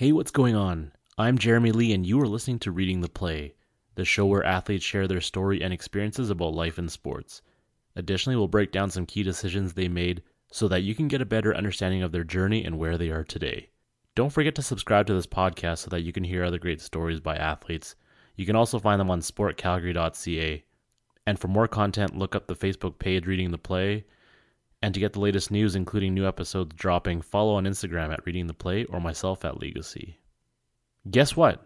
Hey, what's going on? I'm Jeremy Lee, and you are listening to Reading the Play, the show where athletes share their story and experiences about life in sports. Additionally, we'll break down some key decisions they made so that you can get a better understanding of their journey and where they are today. Don't forget to subscribe to this podcast so that you can hear other great stories by athletes. You can also find them on sportcalgary.ca. And for more content, look up the Facebook page Reading the Play. And to get the latest news, including new episodes dropping, follow on Instagram at Reading the Play or myself at Legacy. Guess what?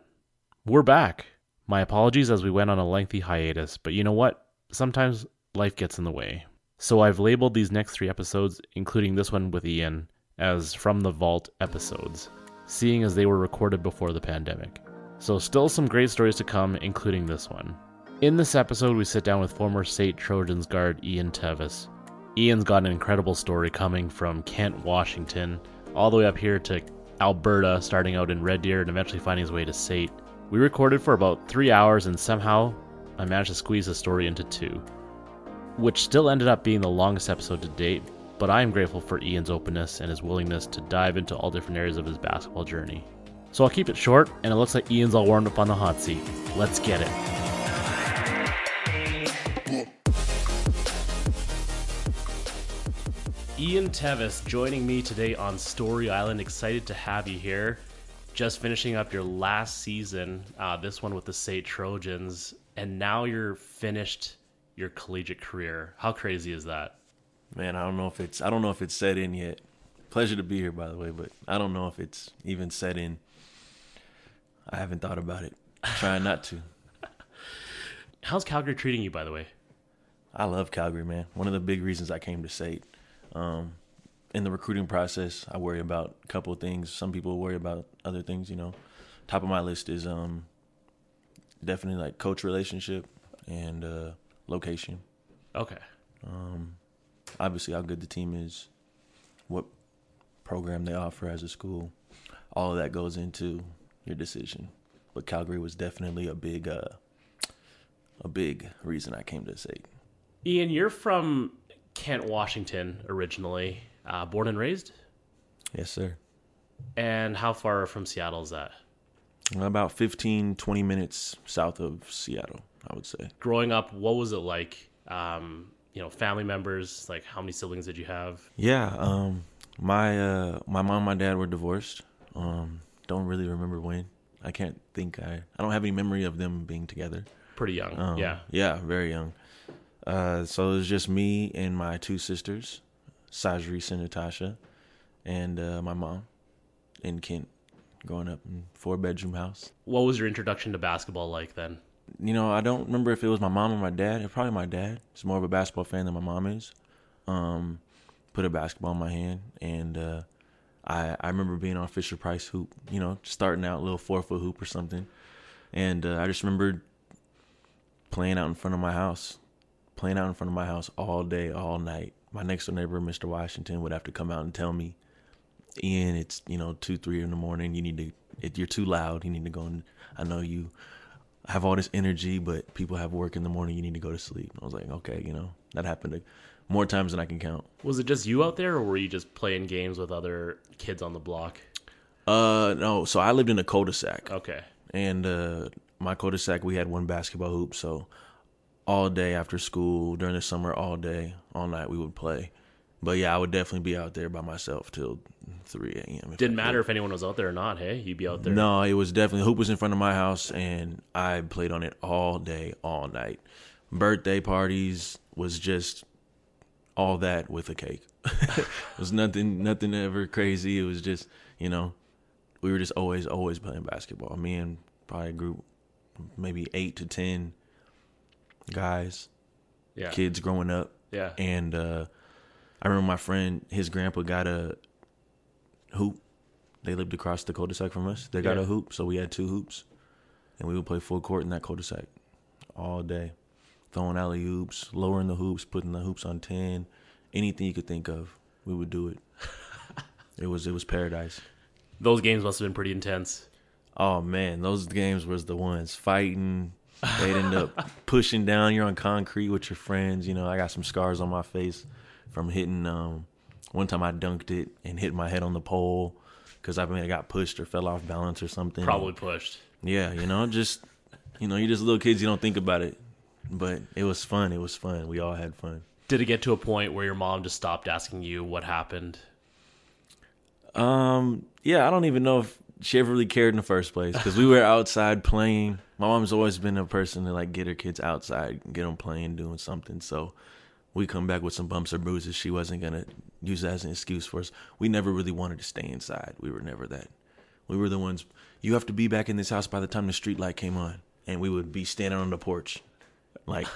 We're back. My apologies as we went on a lengthy hiatus, but you know what? Sometimes life gets in the way. So I've labeled these next three episodes, including this one with Ian, as From the Vault episodes, seeing as they were recorded before the pandemic. So, still some great stories to come, including this one. In this episode, we sit down with former SAIT Trojans guard Ian Tevis. Ian's got an incredible story coming from Kent, Washington, all the way up here to Alberta, starting out in Red Deer and eventually finding his way to SAIT. We recorded for about three hours, and somehow I managed to squeeze the story into two, which still ended up being the longest episode to date, but I am grateful for Ian's openness and his willingness to dive into all different areas of his basketball journey. So I'll keep it short, and it looks like Ian's all warmed up on the hot seat. Let's get it. Ian Tevis joining me today on Story Island. Excited to have you here. Just finishing up your last season, uh, this one with the SAIT Trojans, and now you're finished your collegiate career. How crazy is that? Man, I don't know if it's I don't know if it's set in yet. Pleasure to be here, by the way, but I don't know if it's even set in. I haven't thought about it. trying not to. How's Calgary treating you, by the way? I love Calgary, man. One of the big reasons I came to SAIT. Um, in the recruiting process, I worry about a couple of things. Some people worry about other things. You know, top of my list is um, definitely like coach relationship and uh, location. Okay. Um, obviously, how good the team is, what program they offer as a school, all of that goes into your decision. But Calgary was definitely a big, uh, a big reason I came to SAIT. Ian, you're from Kent, Washington, originally, uh, born and raised. Yes, sir. And how far from Seattle is that? About 15, 20 minutes south of Seattle, I would say. Growing up, what was it like? Um, you know, family members. Like, how many siblings did you have? Yeah, um, my uh, my mom, and my dad were divorced. Um, don't really remember when. I can't think. I I don't have any memory of them being together. Pretty young. Um, yeah. Yeah, very young. Uh, so it was just me and my two sisters, Sajris and Natasha, and uh, my mom in Kent, growing up in four bedroom house. What was your introduction to basketball like then? You know, I don't remember if it was my mom or my dad. It's probably my dad. He's more of a basketball fan than my mom is. Um, put a basketball in my hand, and uh, I I remember being on Fisher Price hoop. You know, starting out little four foot hoop or something, and uh, I just remember playing out in front of my house, playing out in front of my house all day, all night. My next door neighbor, Mr. Washington, would have to come out and tell me, Ian, it's you know two, three in the morning. You need to, it, you're too loud. You need to go and I know you have all this energy, but people have work in the morning. You need to go to sleep. I was like, okay, you know, that happened more times than I can count. Was it just you out there, or were you just playing games with other kids on the block? Uh, no. So I lived in a cul-de-sac. Okay. And uh, my cul-de-sac, we had one basketball hoop. So all day after school, during the summer, all day, all night, we would play. But yeah, I would definitely be out there by myself till 3 a.m. Didn't matter if anyone was out there or not. Hey, you'd be out there. No, it was definitely hoop was in front of my house, and I played on it all day, all night. Birthday parties was just all that with a cake. it was nothing, nothing ever crazy. It was just you know, we were just always, always playing basketball. Me and probably a group, maybe eight to ten guys, Yeah. kids growing up. Yeah. And uh, I remember my friend, his grandpa got a hoop. They lived across the cul-de-sac from us. They got Yeah. a hoop, so we had two hoops, and we would play full court in that cul-de-sac all day, throwing alley oops, lowering the hoops, putting the hoops on ten, anything you could think of, we would do it. it was it was paradise. Those games must have been pretty intense. Oh man, those games was the ones fighting. They'd end up pushing down. You're on concrete with your friends. You know, I got some scars on my face from hitting. Um, one time I dunked it and hit my head on the pole, because I mean I got pushed or fell off balance or something. Probably pushed. Yeah, you know, just you know, you're just little kids. You don't think about it, but it was fun. It was fun. We all had fun. Did it get to a point where your mom just stopped asking you what happened? Um, yeah, I don't even know if she ever really cared in the first place because we were outside playing. My mom's always been a person to like get her kids outside, get them playing, doing something. So we come back with some bumps or bruises. She wasn't gonna use that as an excuse for us. We never really wanted to stay inside. We were never that. We were the ones. You have to be back in this house by the time the street light came on, and we would be standing on the porch, like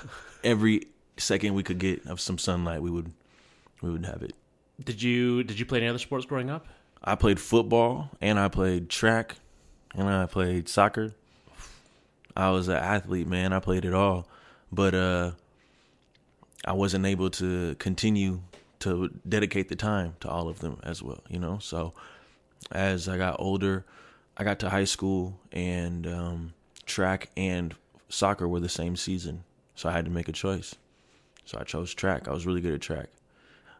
every second we could get of some sunlight. We would, we would have it. Did you did you play any other sports growing up? I played football and I played track and I played soccer. I was an athlete, man. I played it all. But uh I wasn't able to continue to dedicate the time to all of them as well, you know? So as I got older, I got to high school and um track and soccer were the same season. So I had to make a choice. So I chose track. I was really good at track.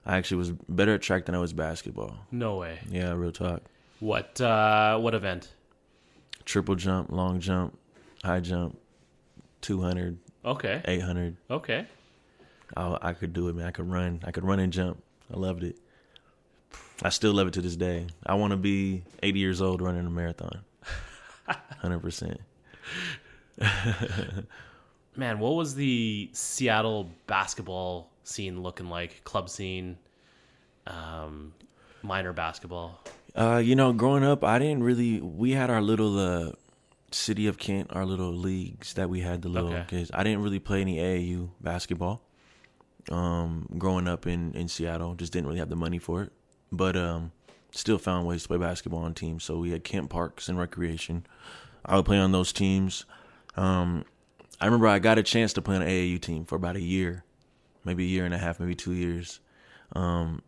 I actually was better at track than I was basketball. No way. Yeah, real talk. What uh, what event? Triple jump, long jump, high jump, 200, Okay. 800. Okay. I, I could do it, man. I could run. I could run and jump. I loved it. I still love it to this day. I want to be 80 years old running a marathon. 100%. Man, what was the Seattle basketball scene looking like? Club scene, um, minor basketball. Uh, you know, growing up, I didn't really. We had our little uh, city of Kent, our little leagues that we had. The little Okay. kids. I didn't really play any AAU basketball. Um, growing up in in Seattle, just didn't really have the money for it. But um, still found ways to play basketball on teams. So we had Kent Parks and Recreation. I would play on those teams. Um, I remember I got a chance to play on an AAU team for about a year, maybe a year and a half, maybe two years. Um,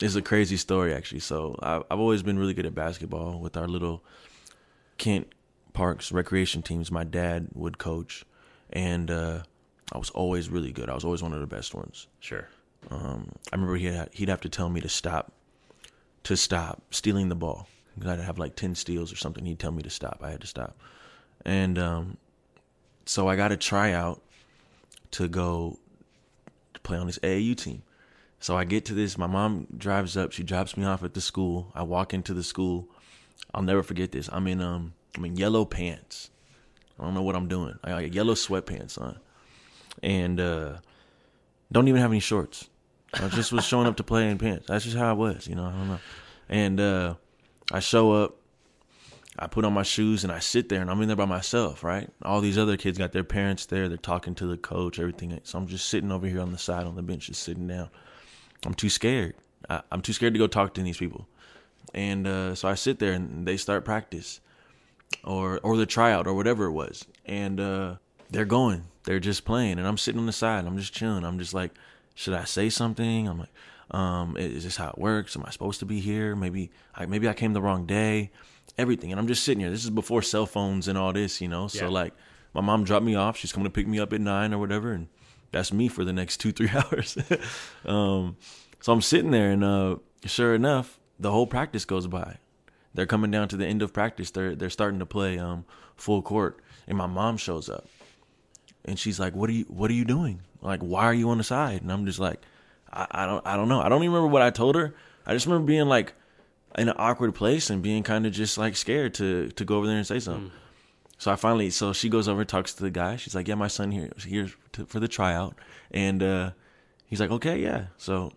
it's a crazy story actually. So I, I've always been really good at basketball with our little Kent Parks recreation teams. My dad would coach, and uh, I was always really good. I was always one of the best ones. Sure. Um, I remember he'd he'd have to tell me to stop, to stop stealing the ball. I'd have like ten steals or something. He'd tell me to stop. I had to stop, and um, so I got a tryout to go play on this AAU team. So I get to this. My mom drives up. She drops me off at the school. I walk into the school. I'll never forget this. I'm in um I'm in yellow pants. I don't know what I'm doing. I got yellow sweatpants on, and uh, don't even have any shorts. I just was showing up to play in pants. That's just how I was, you know. I don't know. And uh, I show up. I put on my shoes and I sit there and I'm in there by myself, right? All these other kids got their parents there. They're talking to the coach, everything. So I'm just sitting over here on the side on the bench, just sitting down. I'm too scared. I, I'm too scared to go talk to these people. And uh, so I sit there and they start practice or or the tryout or whatever it was. And uh, they're going. They're just playing. And I'm sitting on the side. I'm just chilling. I'm just like, should I say something? I'm like, um, is this how it works? Am I supposed to be here? Maybe I maybe I came the wrong day. Everything. And I'm just sitting here. This is before cell phones and all this, you know. So Yeah. like my mom dropped me off. She's coming to pick me up at nine or whatever, and that's me for the next two, three hours. um, so I'm sitting there, and uh, sure enough, the whole practice goes by. They're coming down to the end of practice. They're they're starting to play um, full court, and my mom shows up, and she's like, "What are you What are you doing? Like, why are you on the side?" And I'm just like, I, I don't I don't know. I don't even remember what I told her. I just remember being like in an awkward place and being kind of just like scared to to go over there and say something. So I finally, so she goes over, talks to the guy. She's like, "Yeah, my son here here to, for the tryout," and uh, he's like, "Okay, yeah." So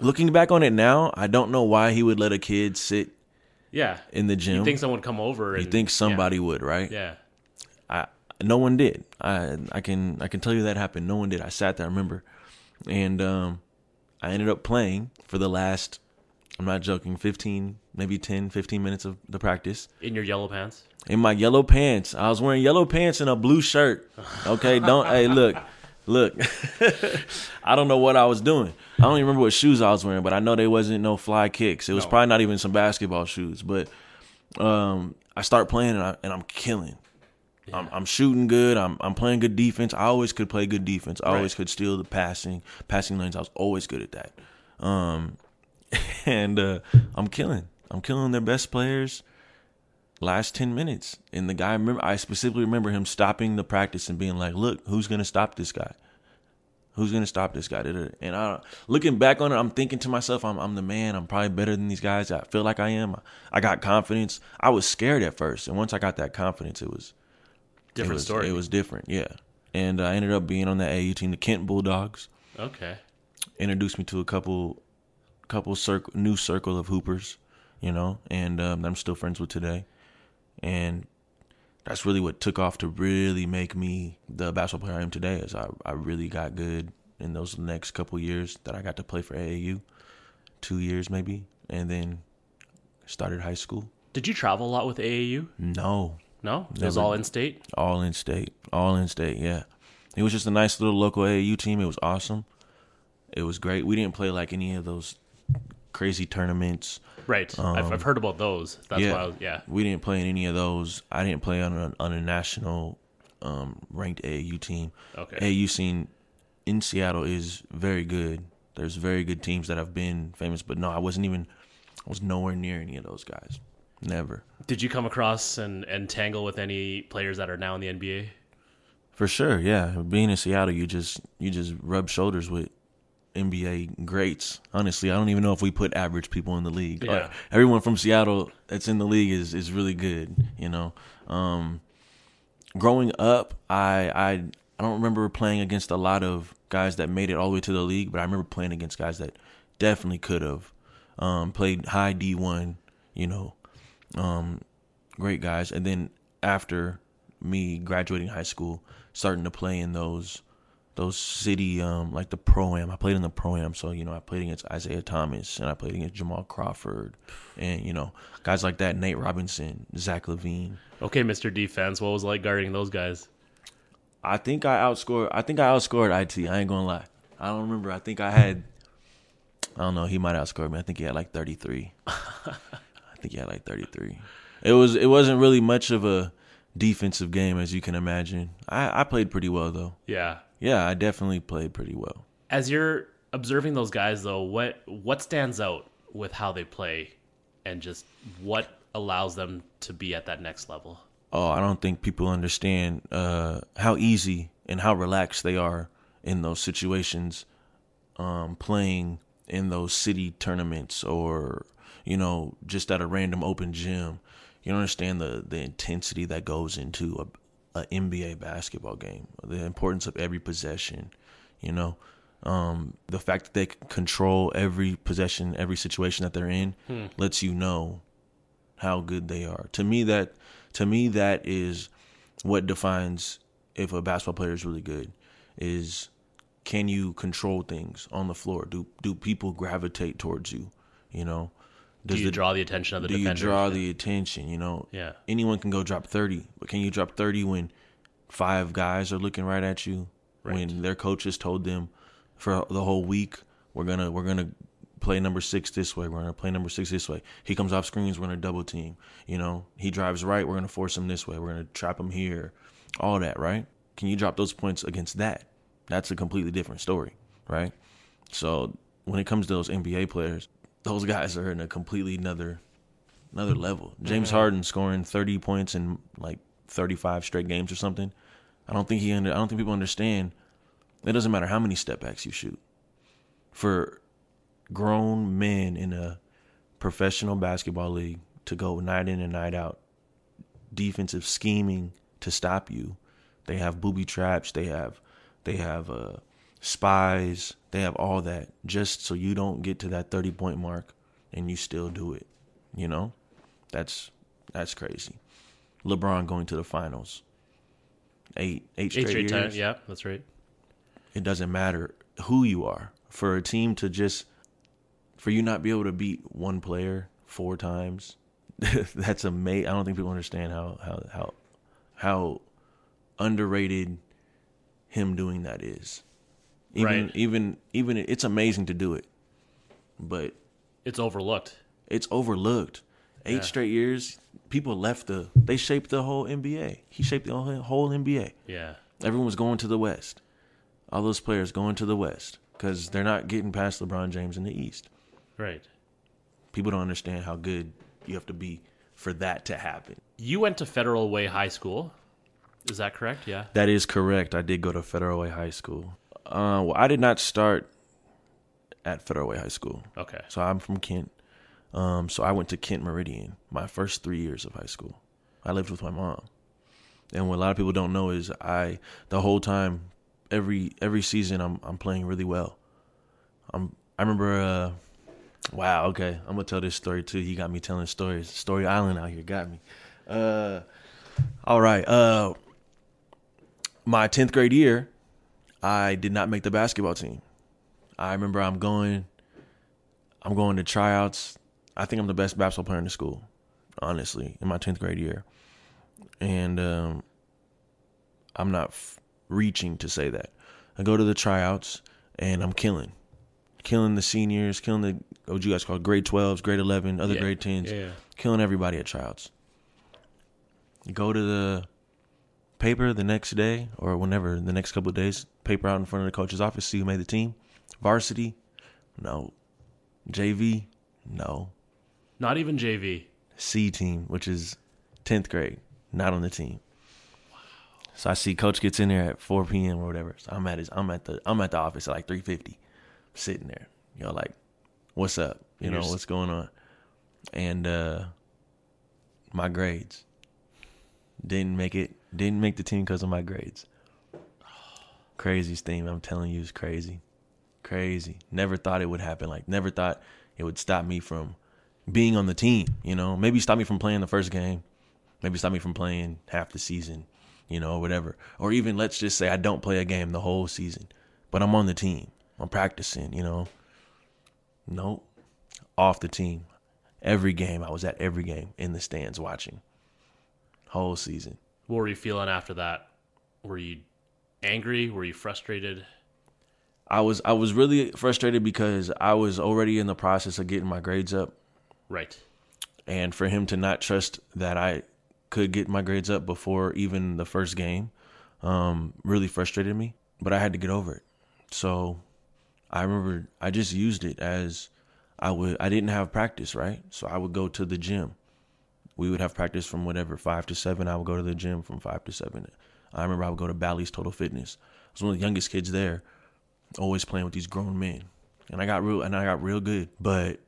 looking back on it now, I don't know why he would let a kid sit Yeah. in the gym. You think someone would come over and You think somebody would, right? Yeah. I no one did. I I can I can tell you that happened. No one did. I sat there, I remember, and um, I ended up playing for the last. I'm not joking. 15, maybe 10, 15 minutes of the practice. In your yellow pants. in my yellow pants. I was wearing yellow pants and a blue shirt. Okay, don't hey look, look. I don't know what I was doing. I don't even remember what shoes I was wearing, but I know they wasn't no fly kicks. It was No. probably not even some basketball shoes. But um, I start playing and, I, and I'm killing. I'm, I'm shooting good. I'm I'm playing good defense. I always could play good defense. I always could steal the passing passing lanes. I was always good at that. Um, and uh, I'm killing. I'm killing their best players last 10 minutes. And the guy, I remember, I specifically remember him stopping the practice and being like, look, who's going to stop this guy? Who's going to stop this guy? And I, looking back on it, I'm thinking to myself, I'm, I'm the man. I'm probably better than these guys. I feel like I am. I got confidence. I was scared at first. And once I got that confidence, it was different it was, story. It was different. Yeah. And I ended up being on that AAU team, the Kent Bulldogs. Okay. Introduced me to a couple, couple circle, new circle of hoopers, you know, and um, I'm still friends with today and that's really what took off to really make me the basketball player I am today. Is I I really got good in those next couple years that I got to play for AAU, two years maybe, and then started high school. Did you travel a lot with AAU? No, no, it was all in state. All in state, all in state. Yeah, it was just a nice little local AAU team. It was awesome. It was great. We didn't play like any of those crazy tournaments Right. Um, I've, I've, um, heard about those. That's yeah, why I was, yeah. We didn't play in any of those. I didn't play on a, on a national um, ranked AAU team. Okay. AAU scene in Seattle is very good. There's very good teams that have been famous, but no, I wasn't even I was nowhere near any of those guys. Never. Did you come across and, and tangle with any players that are now in the NBA? For sure, yeah. Being in Seattle, you just you just rub shoulders with NBA greats. Honestly, I don't even know if we put average people in the league. Yeah. everyone from Seattle that's in the league is is really good. You know, um, growing up, I I I don't remember playing against a lot of guys that made it all the way to the league, but I remember playing against guys that definitely could have um, played high D one. You know, um, great guys. And then after me graduating high school, starting to play in those those city um like the pro am. I played in the pro am, so you know I played against Isaiah Thomas and I played against Jamal Crawford, and you know guys like that, Nate Robinson, Zach LaVine. Okay, Mr. Defense, what was like guarding those guys? I think I outscored. I think I outscored it. I ain't gonna lie. I don't remember. I think I had. I don't know. He might outscore me. I think he had like thirty three. I think he had like thirty three. It was. It wasn't really much of a defensive game as you can imagine. I I played pretty well though. Yeah. Yeah, I definitely played pretty well. As you're observing those guys, though, what what stands out with how they play, and just what allows them to be at that next level? Oh, I don't think people understand uh, how easy and how relaxed they are in those situations, um, playing in those city tournaments or you know just at a random open gym. You don't understand the the intensity that goes into a, an NBA basketball game, the importance of every possession, you know, um, the fact that they control every possession, every situation that they're in, hmm. lets you know how good they are. To me, that to me that is what defines if a basketball player is really good. Is can you control things on the floor? Do do people gravitate towards you? You know, does do you the, draw the attention of the do defender? you draw the attention? You know, yeah. Anyone can go drop thirty, but can you drop thirty when five guys are looking right at you? Right. When their coaches told them for the whole week, we're gonna we're gonna play number six this way. We're gonna play number six this way. He comes off screens. We're gonna double team. You know, he drives right. We're gonna force him this way. We're gonna trap him here. All that, right? Can you drop those points against that? That's a completely different story, right? So when it comes to those NBA players, those guys are in a completely another another level. James mm-hmm. Harden scoring 30 points in like 35 straight games or something. I don't think he under, I don't think people understand. It doesn't matter how many step backs you shoot. For grown men in a professional basketball league to go night in and night out, defensive scheming to stop you. They have booby traps. They have they have uh, spies. They have all that just so you don't get to that 30 point mark and you still do it. You know? That's that's crazy. LeBron going to the finals. Eight eight straight, eight straight years. Time. Yeah, that's right. It doesn't matter who you are. For a team to just for you not be able to beat one player four times, that's amazing. I don't think people understand how how how how underrated him doing that is. Even right. even even it's amazing to do it, but it's overlooked. It's overlooked. Eight yeah. straight years, people left the. They shaped the whole NBA. He shaped the whole NBA. Yeah. Everyone was going to the West. All those players going to the West because they're not getting past LeBron James in the East. Right. People don't understand how good you have to be for that to happen. You went to Federal Way High School. Is that correct? Yeah. That is correct. I did go to Federal Way High School. Uh, well, I did not start at Federal Way High School. Okay. So I'm from Kent. Um, so I went to Kent Meridian my first three years of high school. I lived with my mom. And what a lot of people don't know is I the whole time, every every season I'm I'm playing really well. I'm I remember uh wow, okay. I'm gonna tell this story too. He got me telling stories. Story Island out here got me. Uh all right. Uh my tenth grade year, I did not make the basketball team. I remember I'm going I'm going to tryouts. I think I'm the best basketball player in the school, honestly, in my 10th grade year. And um, I'm not f- reaching to say that. I go to the tryouts and I'm killing. Killing the seniors, killing the what you guys call it grade 12s, grade 11, other Yeah. grade 10s, Yeah, killing everybody at tryouts. Go to the paper the next day or whenever the next couple of days, paper out in front of the coach's office, see who made the team. Varsity, no. JV, no. Not even JV. C team, which is 10th grade, not on the team. So I see coach gets in there at 4 p.m. or whatever. So I'm at his, I'm at the I'm at the office at like 3:50, sitting there. You know, like, what's up? You know, what's going on? And uh my grades didn't make it. Didn't make the team because of my grades. Crazy thing I'm telling you is crazy, crazy. Never thought it would happen. Like never thought it would stop me from being on the team. You know, maybe stop me from playing the first game, maybe stop me from playing half the season. You know, or whatever. Or even let's just say I don't play a game the whole season, but I'm on the team. I'm practicing. You know, nope, off the team. Every game I was at every game in the stands watching. Whole season. What were you feeling after that? Were you angry? Were you frustrated? I was I was really frustrated because I was already in the process of getting my grades up Right. and for him to not trust that I could get my grades up before even the first game um, really frustrated me. But I had to get over it. So I remember I just used it as I would. I didn't have practice, right? So I would go to the gym. We would have practice from whatever five to seven. I would go to the gym from five to seven. I remember I would go to Bally's Total Fitness. I was one of the youngest kids there, always playing with these grown men, and I got real and I got real good. But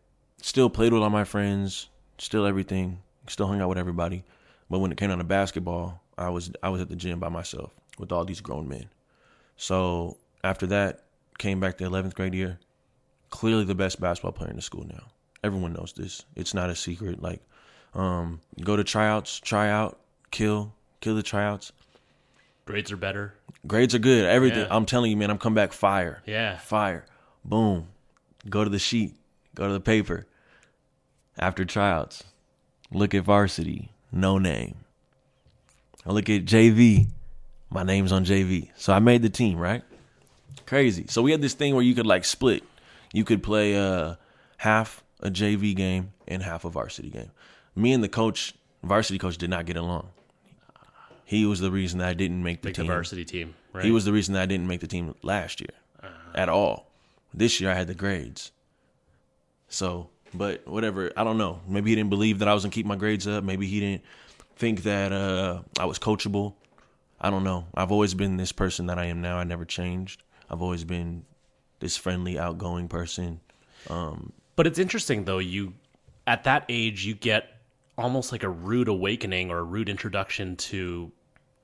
still played with all my friends, still everything, still hung out with everybody. But when it came down to basketball, I was I was at the gym by myself with all these grown men. So after that, came back the eleventh grade year. Clearly the best basketball player in the school now. Everyone knows this. It's not a secret. Like, um, go to tryouts, try out, kill, kill the tryouts. Grades are better. Grades are good. Everything. Yeah. I'm telling you, man. I'm come back fire. Yeah. Fire. Boom. Go to the sheet. Go to the paper. After tryouts, look at varsity. No name. I look at JV. My name's on JV. So I made the team, right? Crazy. So we had this thing where you could like split. You could play uh half a JV game and half a varsity game. Me and the coach, varsity coach, did not get along. He was the reason that I didn't make the Like team. the varsity team. Right. He was the reason that I didn't make the team last year at all. This year I had the grades. So, but whatever. I don't know. Maybe he didn't believe that I was gonna keep my grades up. Maybe he didn't think that uh, I was coachable. I don't know. I've always been this person that I am now. I never changed. I've always been this friendly, outgoing person. But it's interesting though, you at that age you get almost like a rude awakening or a rude introduction to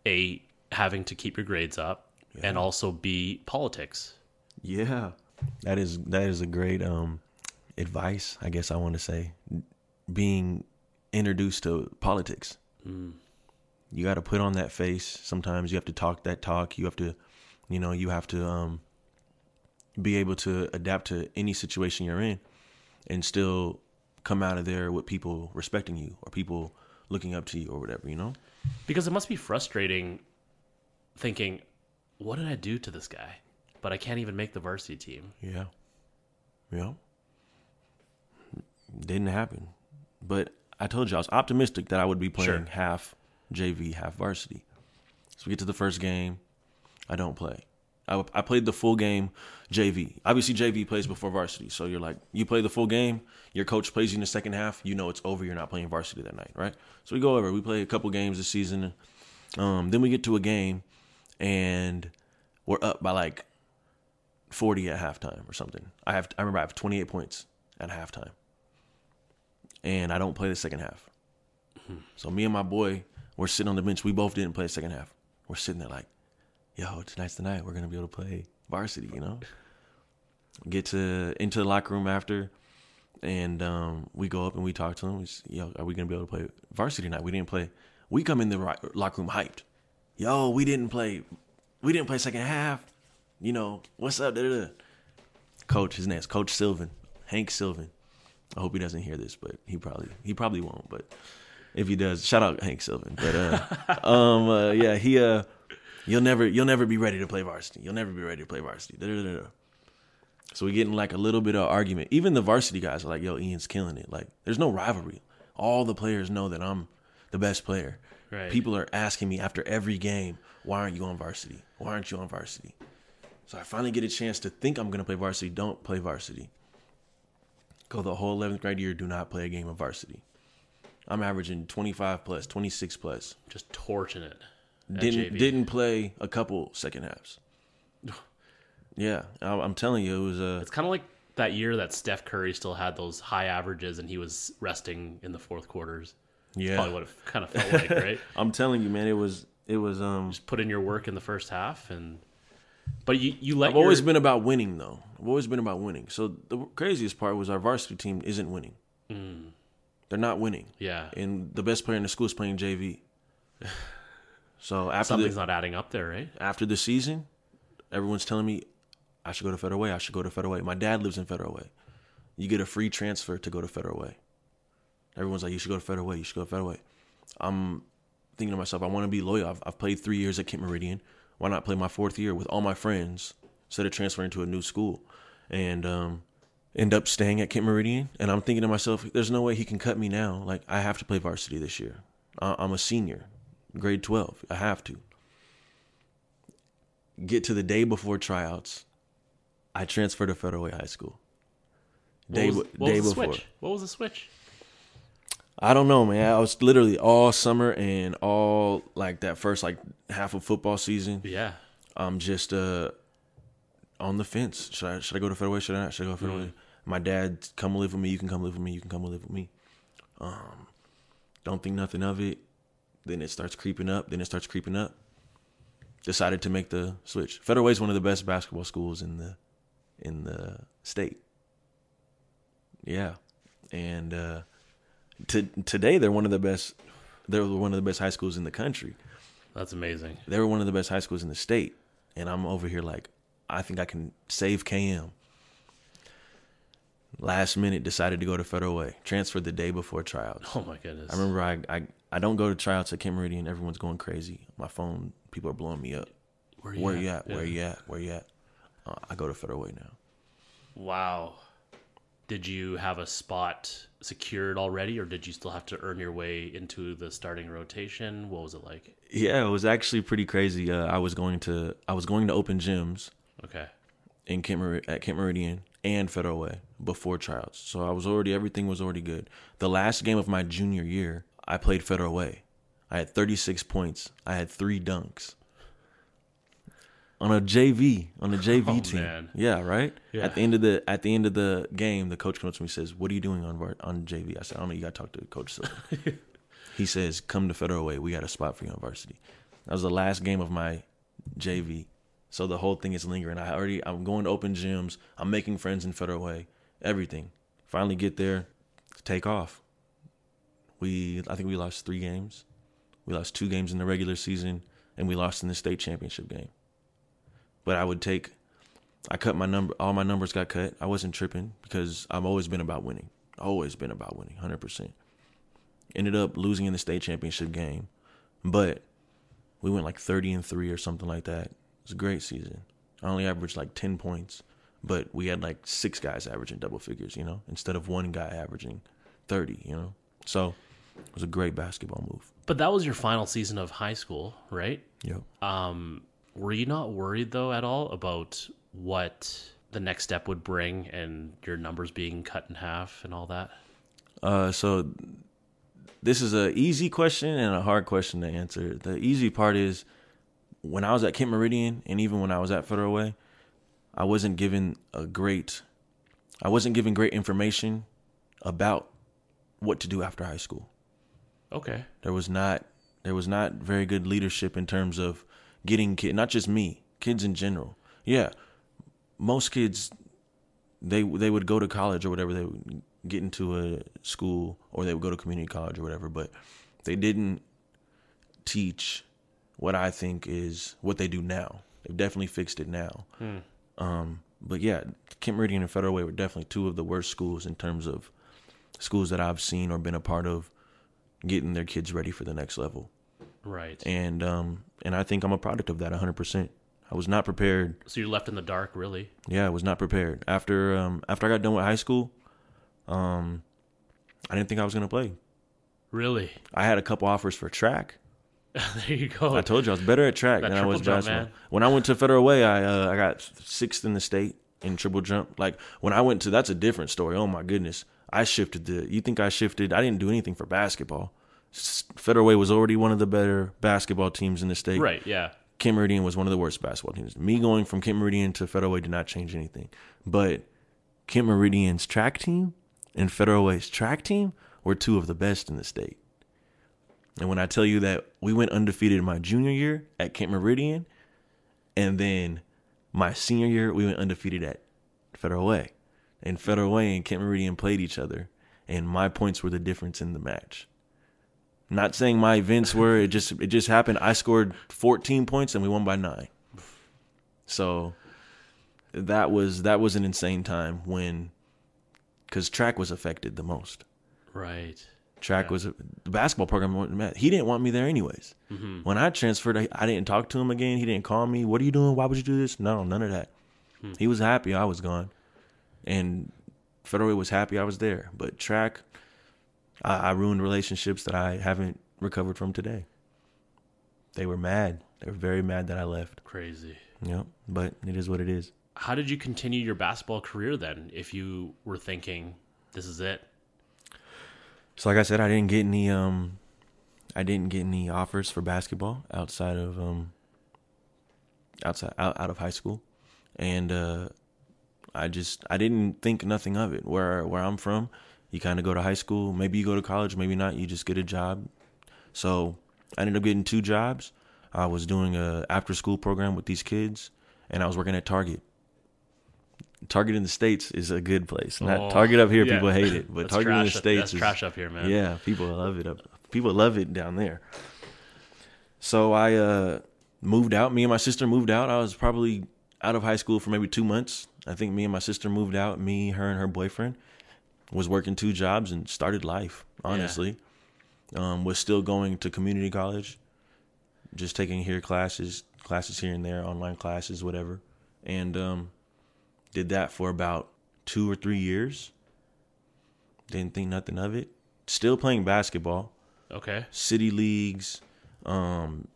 a having to keep your grades up and also be politics. Yeah, that is that is a great um advice. I guess I want to say, being introduced to politics. You got to put on that face. Sometimes you have to talk that talk. You have to, you know, you have to um be able to adapt to any situation you're in, and still come out of there with people respecting you or people looking up to you or whatever. You know. Because it must be frustrating thinking, what did I do to this guy? But I can't even make the varsity team. Yeah. Yeah. Didn't happen. But I told you I was optimistic that I would be playing Sure. half JV, half varsity. So we get to the first game. I don't play. I, I played the full game JV. Obviously, JV plays before varsity. So you're like, you play the full game. Your coach plays you in the second half. You know it's over. You're not playing varsity that night, right? So we go over. We play a couple games this season. Um, then we get to a game, and we're up by like 40 at halftime or something. I have I remember I have 28 points at halftime, and I don't play the second half. So me and my boy, we're sitting on the bench. We both didn't play the second half. We're sitting there like, yo, tonight's the night. We're gonna be able to play varsity, you know. Get to into the locker room after, and um, we go up and we talk to them. We say, yo, are we gonna be able to play varsity tonight? We didn't play. We come in the locker room hyped. Yo, we didn't play. We didn't play second half. You know what's up? Da-da-da. Coach, his name's Coach Sylvan, Hank Sylvan. I hope he doesn't hear this, but he probably he probably won't. But if he does, shout out Hank Sylvan. But uh, um, uh, yeah, he uh, you'll never you'll never be ready to play varsity. You'll never be ready to play varsity. Da-da-da-da. So we get in like a little bit of argument. Even the varsity guys are like, "Yo, Ian's killing it." Like, there's no rivalry. All the players know that I'm the best player. Right. People are asking me after every game, "Why aren't you on varsity? Why aren't you on varsity?" So I finally get a chance to think I'm gonna play varsity. Don't play varsity. Go the whole 11th grade year. Do not play a game of varsity. I'm averaging 25 plus, 26 plus. Just torching it. Didn't didn't play a couple second halves. Yeah, I- I'm telling you, it was a. It's kind of like that year that Steph Curry still had those high averages and he was resting in the fourth quarters. Yeah, Probably what it kind of felt like, right? I'm telling you, man, it was it was um. Just put in your work in the first half and. But you, you let I've always been about winning, though. I've always been about winning. So the craziest part was our varsity team isn't winning. Mm. They're not winning, yeah and the best player in the school is playing JV. So after something's the not adding up there, right? after the season, everyone's telling me I should go to Federal Way. I should go to Federal Way. My dad lives in Federal Way. You get a free transfer to go to Federal Way. Everyone's like, you should go to Federal Way. You should go to Federal Way. I'm thinking to myself, I want to be loyal. I've, I've played three years at Kent Meridian. Why not play my fourth year with all my friends instead of transferring to a new school? And um, end up staying at Kent Meridian. And I'm thinking to myself, there's no way he can cut me now. Like, I have to play varsity this year. I- I'm a senior, grade 12. I have to. Get to the day before tryouts. I transferred to Federal Way High School. What Day, was, what day was the before. switch? What was the switch? I don't know, man. I was literally all summer and all like that first like half of football season. Yeah. I'm just uh on the fence. Should I should I go to Federal Way? Should I not? Should I go to Federal Way? My dad, come live with me. You can come live with me. You can come live with me. Um, don't think nothing of it. Then it starts creeping up. Then it starts creeping up. Decided to make the switch. Federal Way is one of the best basketball schools in the in the state. Yeah, and uh, to, today they're one of the best. They're one of the best high schools in the country That's amazing. they were one of the best high schools in the state, and I'm over here like, I think I can save KM. Last minute, decided to go to Federal Way. Transferred the day before tryouts. Oh my goodness. I remember I, I I don't go to tryouts at Kent Meridian. Everyone's going crazy. My phone, people are blowing me up. Where Where you at? Yeah. Where you at? Where you at? Uh, I go to Federal Way now. Wow. Did you have a spot secured already, or did you still have to earn your way into the starting rotation? What was it like? Yeah, it was actually pretty crazy. Uh, I was going to I was going to open gyms Okay. in Kent Mer- at Kent Meridian and Federal Way before tryouts. So I was already everything was already good. The last game of my junior year, I played Federal Way. I had 36 points. I had three dunks on a JV on a JV Oh, team. man. Yeah, right. Yeah. At the end of the at the end of the game, the coach comes to me and says, "What are you doing on var- on JV?" I said, "I don't know. You got to talk to Coach Silver." he says, "Come to Federal Way. We got a spot for you on varsity." That was the last game of my JV. So the whole thing is lingering. I already I'm going to open gyms. I'm making friends in Federal Way. Everything. Finally get there, take off. We I think we lost three games. We lost two games in the regular season, and we lost in the state championship game. But I would take. I cut my number. All my numbers got cut. I wasn't tripping because I've always been about winning. Always been about winning, hundred percent. Ended up losing in the state championship game, but we went like thirty and three or something like that. It was a great season. I only averaged like ten points, but we had like six guys averaging double figures. You know, instead of one guy averaging thirty. You know, so it was a great basketball move. But that was your final season of high school, right? Yep. Um, Were you not worried though at all about what the next step would bring and your numbers being cut in half and all that? Uh, so this is a easy question and a hard question to answer. The easy part is when I was at Kent Meridian and even when I was at Federal Way, I wasn't given a great I wasn't given great information about what to do after high school. Okay. There was not there was not very good leadership in terms of getting kid not just me, kids in general. Yeah. Most kids they they would go to college or whatever they would get into a school or they would go to community college or whatever, but they didn't teach what I think is what they do now. They've definitely fixed it now. Hmm. Um, but yeah, Kent Meridian and Federal Way were definitely two of the worst schools in terms of schools that I've seen or been a part of getting their kids ready for the next level. Right. And um, and I think I'm a product of that 100%. I was not prepared. So you're left in the dark, really? Yeah, I was not prepared. After um, after I got done with high school, um, I didn't think I was gonna play. Really? I had a couple offers for track. there you go. I told you I was better at track That than I was jump, basketball. man. When I went to Federal Way, I uh, I got sixth in the state in triple jump. Like when I went to, that's a different story. Oh my goodness, I shifted the. You think I shifted? I didn't do anything for basketball. Federal Way was already one of the better basketball teams in the state. right. Yeah. Kent Meridian was one of the worst basketball teams. Me going from Kent Meridian to Federal Way did not change anything. But Kent Meridian's track team and Federal Way's track team were two of the best in the state. And when I tell you that we went undefeated my junior year at Kent Meridian, and then my senior year we went undefeated at Federal Way. And Federal Way and Kent Meridian played each other, and my points were the difference in the match. Not saying my events were, it just it just happened. I scored 14 points and we won by 9. So that was that was an insane time when cuz track was affected the most. Right. Track Yeah. was the basketball program. He didn't want me there anyways. Mm-hmm. When I transferred, I, I didn't talk to him again. He didn't call me. What are you doing? Why would you do this? No, none of that. Hmm. He was happy I was gone, and Federal was happy I was there. But track, I, I ruined relationships that I haven't recovered from today. They were mad. They were very mad that I left. Crazy. Yep. But it is what it is. How did you continue your basketball career then? If you were thinking, this is it. So like I said, I didn't get any um I didn't get any offers for basketball outside of um outside out, out of high school. And uh I just I didn't think nothing of it. Where where I'm from, you kind of go to high school, maybe you go to college, maybe not, you just get a job. So, I ended up getting two jobs. I was doing a after school program with these kids and I was working at Target. Target in the states is a good place. Not Oh, Target up here, yeah. people hate it, but That's Target in the states That's is trash up here, man. yeah, people love it up. People love it down there. So I uh, moved out. Me and my sister moved out. I was probably out of high school for maybe two months. I think me and my sister moved out. Me, her, and her boyfriend was working two jobs and started life. Honestly, um, was still going to community college, just taking here classes, classes here and there, online classes, whatever, and um, did that for about two or three years. Didn't think nothing of it. Still playing basketball, Okay. city leagues, um,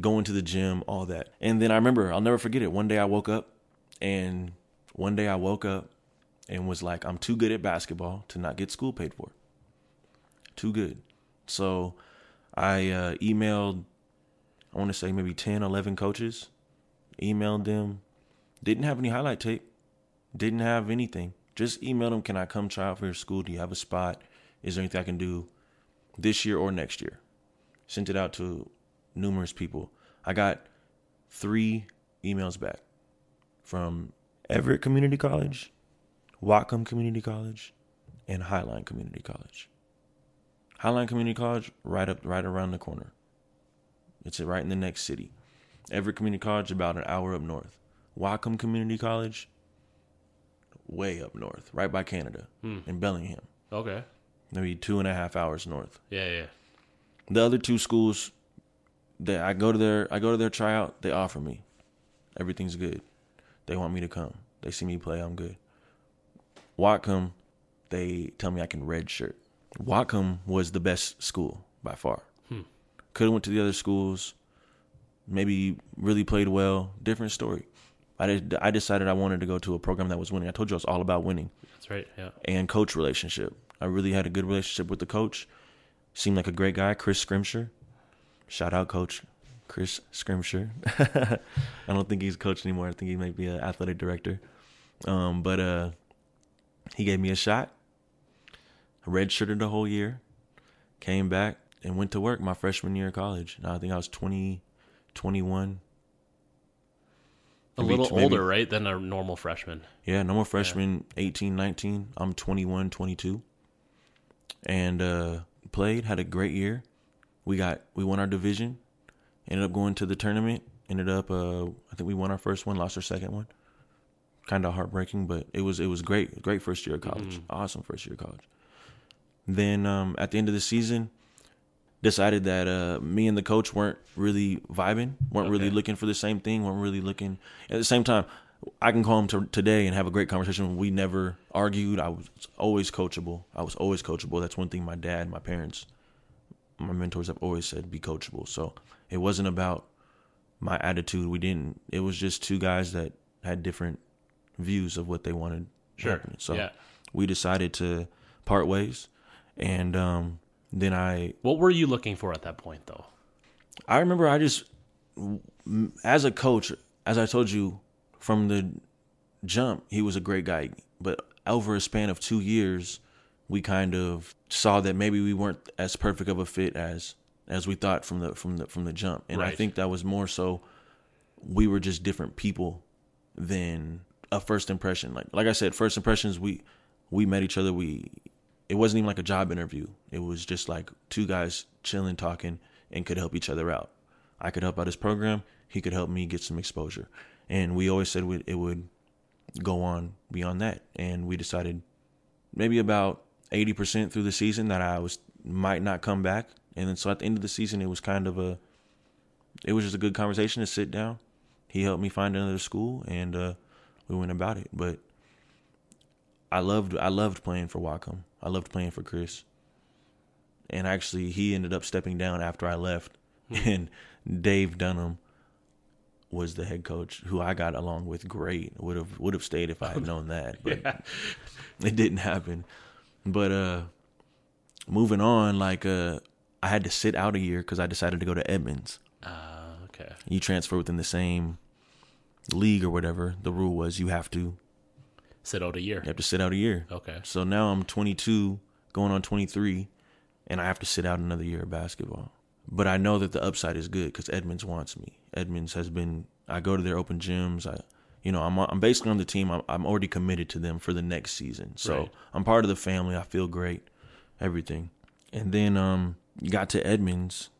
going to the gym, all that. And then I remember, I'll never forget it. One day I woke up, and one day I woke up and was like, I'm too good at basketball to not get school paid for. Too good. So I uh, emailed, I want to say maybe 10, 11 coaches, emailed them, didn't have any highlight tape, didn't have anything. Just emailed them, can I come try out for your school? Do you have a spot? Is there anything I can do this year or next year? Sent it out to numerous people. I got three emails back from Everett Community College, Whatcom Community College, and Highline Community College. Highline Community College, right up, right around the corner. It's right in the next city. Everett Community College, about an hour up north. Whatcom Community College, way up north, right by Canada, Hmm. in Bellingham, Okay. maybe two and a half hours north. Yeah, yeah. The other two schools that I go to their I go to their tryout, they offer me. Everything's good. They want me to come. They see me play, I'm good. Whatcom, they tell me I can redshirt. Whatcom was the best school by far. Hmm. Could have went to the other schools. maybe really played well. Different story. I did, I decided I wanted to go to a program that was winning. I told you I was all about winning That's right. Yeah. and coach relationship. I really had a good relationship with the coach. Seemed like a great guy, Chris Scrimshire. Shout out, Coach Chris Scrimshire. I don't think he's a coach anymore. I think he might be an athletic director. Um, but uh, he gave me a shot. I Redshirted the whole year. Came back and went to work my freshman year of college. Now I think I was 20, 21. A Maybe- little maybe- older, right, than a normal freshman. Yeah, no more freshman, 18, 19. I'm 21, 22. And uh, played, had a great year. We got we won our division. Ended up going to the tournament. Ended up uh, I think we won our first one, lost our second one. Kind of heartbreaking, but it was it was great. Great first year of college. Awesome first year of college. Then um, at the end of the season, decided that uh, me and the coach weren't really vibing, weren't really looking for the same thing, weren't really looking. At the same time, I can call him to, today and have a great conversation. We never argued. I was always coachable. I was always coachable. That's one thing my dad, my parents, my mentors have always said: be coachable. So it wasn't about my attitude. We didn't. It was just two guys that had different views of what they wanted. Sure. happening. So Yeah. we decided to part ways, and um, then I What were you looking for at that point, though? I remember I just, as a coach, as I told you from the jump, he was a great guy. But over a span of two years, we kind of saw that maybe we weren't as perfect of a fit as as we thought from the from the from the jump. And I think that was more so we were just different people than a first impression. Like like I said, first impressions we we met each other. We it wasn't even like a job interview. It was just like two guys chilling, talking, and could help each other out. I could help out his program. He could help me get some exposure. And we always said it would go on beyond that. And we decided maybe about 80% through the season that I was might not come back. And then so at the end of the season, it was kind of a, it was just a good conversation to sit down. He helped me find another school and uh, we went about it. But I loved, I loved playing for Whatcom. I loved playing for Chris. And actually, he ended up stepping down after I left. And Dave Dunham was the head coach, who I got along with great. Would have would have stayed if I had known that, but it didn't happen. But uh, moving on, like uh, I had to sit out a year because I decided to go to Edmonds. Uh, okay. You transfer within the same league or whatever. The rule was you have to Sit out a year. you have to sit out a year. Okay. So now I'm 22, going on 23, and I have to sit out another year of basketball. But I know that the upside is good because Edmonds wants me. Edmonds has been. I go to their open gyms. I, you know, I'm I'm basically on the team. I'm I'm already committed to them for the next season. So Right. I'm part of the family. I feel great, everything. And then um got to Edmonds,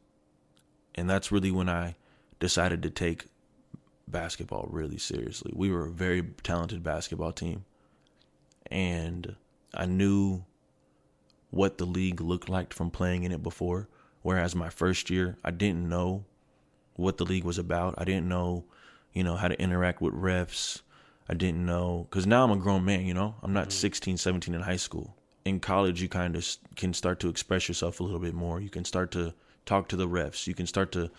and that's really when I decided to take basketball really seriously. We were a very talented basketball team and I knew what the league looked like from playing in it before. Whereas my first year, I didn't know what the league was about. I didn't know, you know, how to interact with refs. I didn't know because now I'm a grown man. You know, I'm not 16, 17 in high school. In college, you kind of can start to express yourself a little bit more. You can start to talk to the refs. You can start to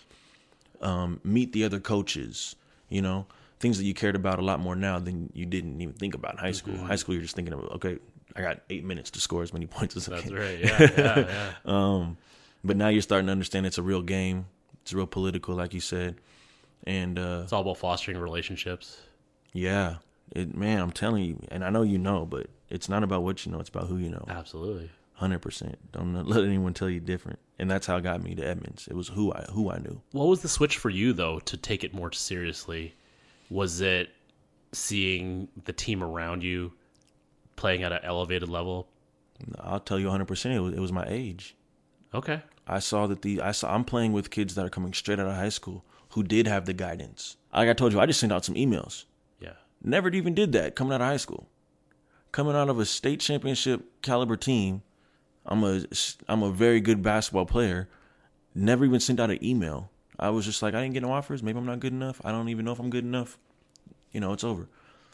um, meet the other coaches. You know, things that you cared about a lot more now than you didn't even think about in high school. High school, you're just thinking of okay, I got eight minutes to score as many points as I That's can. right. Yeah. Yeah. yeah. Um, but now you're starting to understand it's a real game. It's real political, like you said, and uh, It's all about fostering relationships. yeah, it man, I'm telling you, and I know you know, but it's not about what you know; it's about who you know. Absolutely. Hundred percent. Don't let anyone tell you different. And that's how it got me to Edmonds. It was who I who I knew. What was the switch for you though to take it more seriously? Was it seeing the team around you playing at an elevated level? I'll tell you 100. percent It was it was my age. Okay. I saw that the I saw I'm playing with kids that are coming straight out of high school who did have the guidance. Like I told you, I just sent out some emails. Yeah. Never even did that coming out of high school. Coming out of a state championship caliber team, I'm a I'm a very good basketball player. Never even sent out an email. I was just like, I didn't get no offers. Maybe I'm not good enough. I don't even know if I'm good enough. You know, it's over.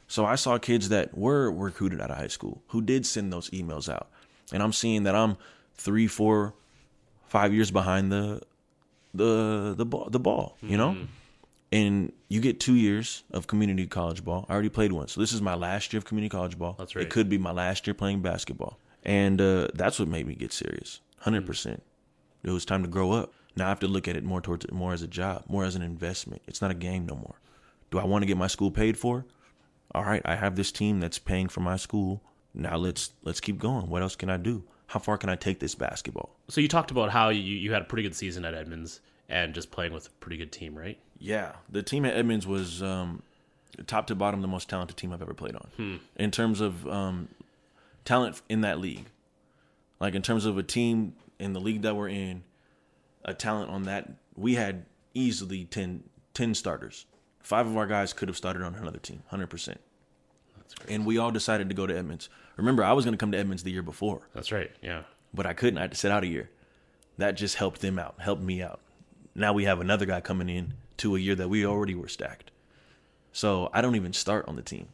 So I saw kids that were recruited out of high school who did send those emails out, and I'm seeing that I'm three, four, five years behind the the the ball. The ball, you know, mm-hmm. and you get two years of community college ball. I already played one, so this is my last year of community college ball. That's right. It could be my last year playing basketball, and uh, that's what made me get serious. Hundred percent. It was time to grow up. Now I have to look at it more towards more as a job, more as an investment. It's not a game no more. Do I want to get my school paid for? All right, I have this team that's paying for my school. Now let's let's keep going. What else can I do? How far can I take this basketball? So you talked about how you, you had a pretty good season at Edmonds and just playing with a pretty good team, right? Yeah, the team at Edmonds was um, top to bottom the most talented team I've ever played on in terms of um, talent in that league. Like in terms of a team in the league that we're in, a talent on that we had easily 10, 10 starters. Five of our guys could have started on another team, hundred percent. And we all decided to go to Edmonds. Remember, I was going to come to Edmonds the year before, That's right. Yeah. but I couldn't. I had to sit out a year. That just helped them out, helped me out. Now we have another guy coming in to a year that we already were stacked. So I don't even start on the team.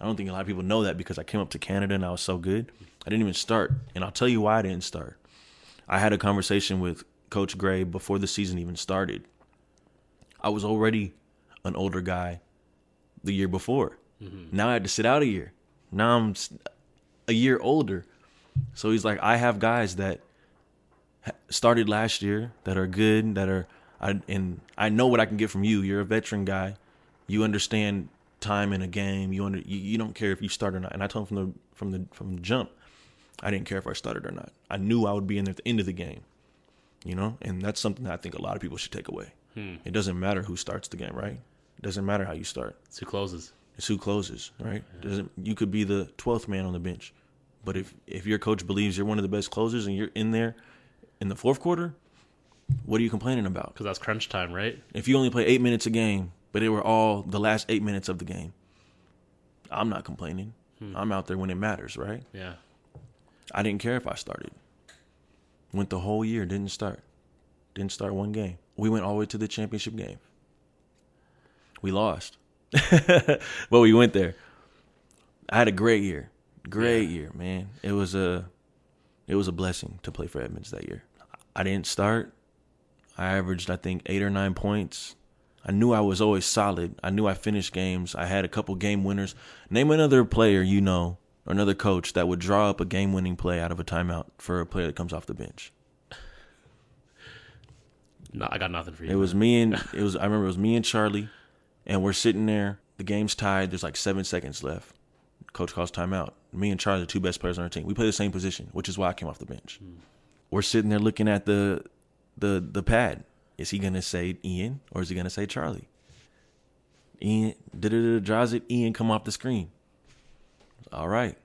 I don't think a lot of people know that because I came up to Canada and I was so good. I didn't even start. And I'll tell you why I didn't start. I had a conversation with Coach Gray before the season even started. I was already an older guy the year before. Mm-hmm. Now I had to sit out a year. Now I'm a year older. So he's like, I have guys that started last year that are good, that are, I, and I know what I can get from you. You're a veteran guy. You understand time in a game. You under, you, you don't care if you start or not. And I told him from the from the from the jump, I didn't care if I started or not. I knew I would be in there at the end of the game. You know, and that's something that I think a lot of people should take away. Hmm. It doesn't matter who starts the game, right? It doesn't matter how you start. It's who closes. It's who closes, right? Doesn't you could be the twelfth man on the bench, but if if your coach believes you're one of the best closers and you're in there in the fourth quarter, what are you complaining about? Because that's crunch time, right? If you only play eight minutes a game, but it were all the last eight minutes of the game, I'm not complaining. Hmm. I'm out there when it matters, right? Yeah. I didn't care if I started. Went the whole year, didn't start. Didn't start one game. We went all the way to the championship game. We lost. but we went there. I had a great year. Great year, man. It was a it was a blessing to play for Edmonds that year. I didn't start. I averaged I think 8 or 9 points. I knew I was always solid. I knew I finished games. I had a couple game winners. Name another player you know or another coach that would draw up a game winning play out of a timeout for a player that comes off the bench. No, I got nothing for you. It was me and it was I remember it was me and Charlie and we're sitting there. The game's tied. There's like 7 seconds left. Coach calls timeout. Me and Charlie are the two best players on our team. We play the same position, which is why I came off the bench. Hmm. We're sitting there looking at the the the pad. Is he gonna say Ian or is he gonna say Charlie? Ian draws it. Ian come off the screen. All right,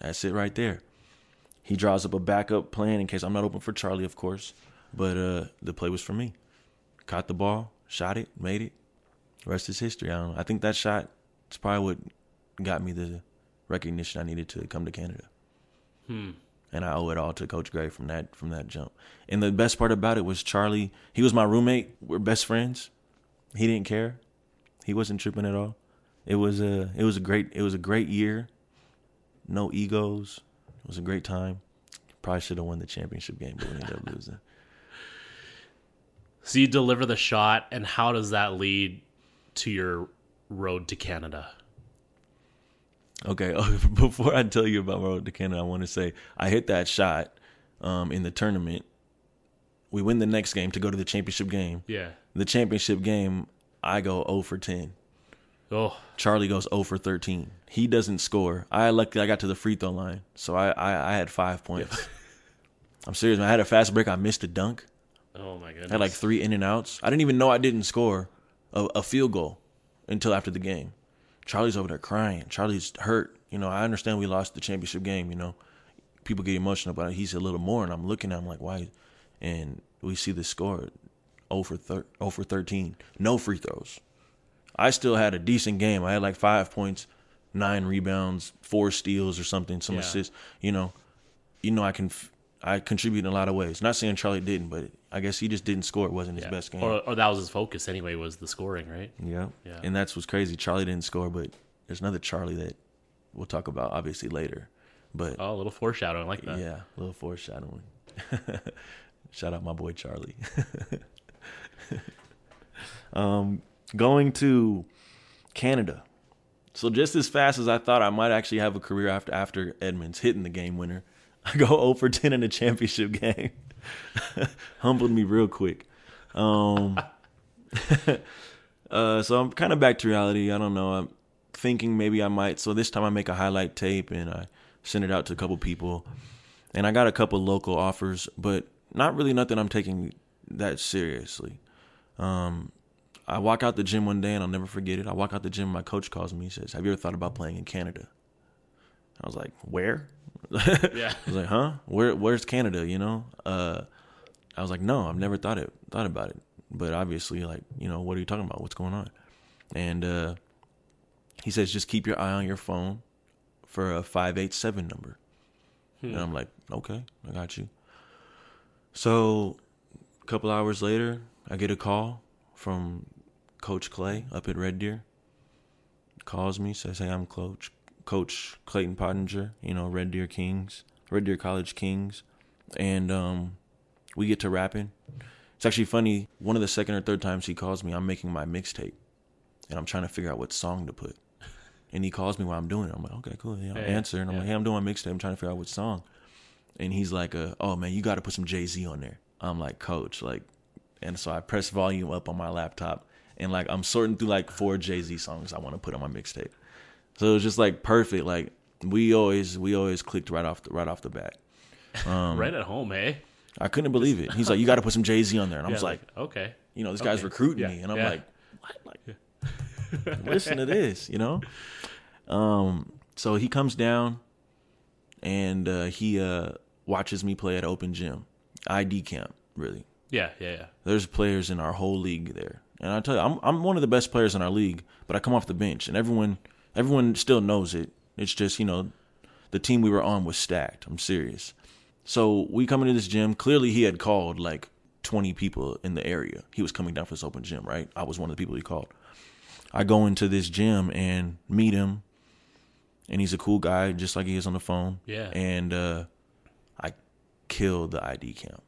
that's it right there. He draws up a backup plan in case I'm not open for Charlie, of course. But uh, the play was for me. Caught the ball, shot it, made it. Rest is history. I don't know. I think that shot is probably what got me the recognition I needed to come to Canada. And I owe it all to Coach Gray from that from that jump. And the best part about it was Charlie. He was my roommate. We're best friends. He didn't care. He wasn't tripping at all. It was a it was a great it was a great year. No egos. It was a great time. Probably should have won the championship game, but we ended up losing. So you deliver the shot, and how does that lead to your road to Canada? Okay, before I tell you about my road to Canada, I want to say I hit that shot um, in the tournament. We win the next game to go to the championship game. Yeah. The championship game, I go 0 for 10. Oh, Charlie goes 0 for 13. He doesn't score. I luckily I got to the free throw line, so I I, I had five points. I'm serious. Man. I had a fast break. I missed a dunk. oh my goodness. I had like three in and outs. I didn't even know I didn't score a, a field goal until after the game. Charlie's over there crying. Charlie's hurt. You know, I understand we lost the championship game. You know, people get emotional about it. He's a little more, and I'm looking at him like, why? And we see the score 0 for, thir- 0 for 13. No free throws. I still had a decent game. I had like five points, nine rebounds, four steals or something, some Yeah. assists. You know, you know I can f- I contribute in a lot of ways. Not saying Charlie didn't, but I guess he just didn't score. It wasn't his Yeah. best game. Or, or that was his focus anyway, was the scoring, right? yeah. Yeah. And that's what's crazy. Charlie didn't score, but there's another Charlie that we'll talk about obviously later. But Oh, a little foreshadowing like that. yeah, a little foreshadowing. Shout out my boy Charlie. um, going to Canada. So just as fast as I thought I might actually have a career after after Edmonds hitting the game winner, I go 0 for 10 in a championship game. Humbled me real quick. Um, uh, so I'm kind of back to reality. I don't know. I'm thinking maybe I might. So this time I make a highlight tape and I send it out to a couple people, and I got a couple local offers, but not really nothing I'm taking that seriously. Um, I walk out the gym one day and I'll never forget it. I walk out the gym, my coach calls me. He says, "Have you ever thought about playing in Canada?" I was like, "Where?" Yeah. I was like, "Huh? Where? Where's Canada?" You know. Uh, I was like, "No, I've never thought it thought about it." But obviously, like, you know, what are you talking about? What's going on? And uh, he says, "Just keep your eye on your phone for a five eight seven number." And I'm like, "Okay, I got you." So, a couple hours later, I get a call from Coach Clay up at Red Deer. Calls me, says, "Hey, I'm Coach Coach Clayton Pottinger. You know, Red Deer Kings, Red Deer College Kings." And um, we get to rapping. It's actually funny. One of the second or third times he calls me, I'm making my mixtape, and I'm trying to figure out what song to put. And he calls me while I'm doing it. I'm like, okay, cool. Yeah, I'll Yeah, answer. And I'm yeah. like, hey, I'm doing my mixtape. I'm trying to figure out what song. And he's like, uh, oh man, you got to put some Jay Z on there. I'm like, coach, like, and so I press volume up on my laptop, and like I'm sorting through like four Jay Z songs I want to put on my mixtape. So it was just like perfect. Like we always we always clicked right off the right off the bat. Um, right at home, eh? I couldn't believe it. He's like, you got to put some Jay Z on there, and I Yeah, was like, okay. you know, this guy's recruiting Yeah, me, and I'm yeah. like, what? Like, listen to this, you know. Um, so he comes down, and uh, he uh, watches me play at open gym, ID camp, really. Yeah, yeah, yeah. There's players in our whole league there, and I tell you, I'm I'm one of the best players in our league, but I come off the bench, and everyone everyone still knows it. It's just you know, the team we were on was stacked. I'm serious. So we come into this gym. Clearly, he had called like 20 people in the area. He was coming down for this open gym, right? I was one of the people he called. I go into this gym and meet him, and he's a cool guy, just like he is on the phone. Yeah. And uh, I killed the ID camp.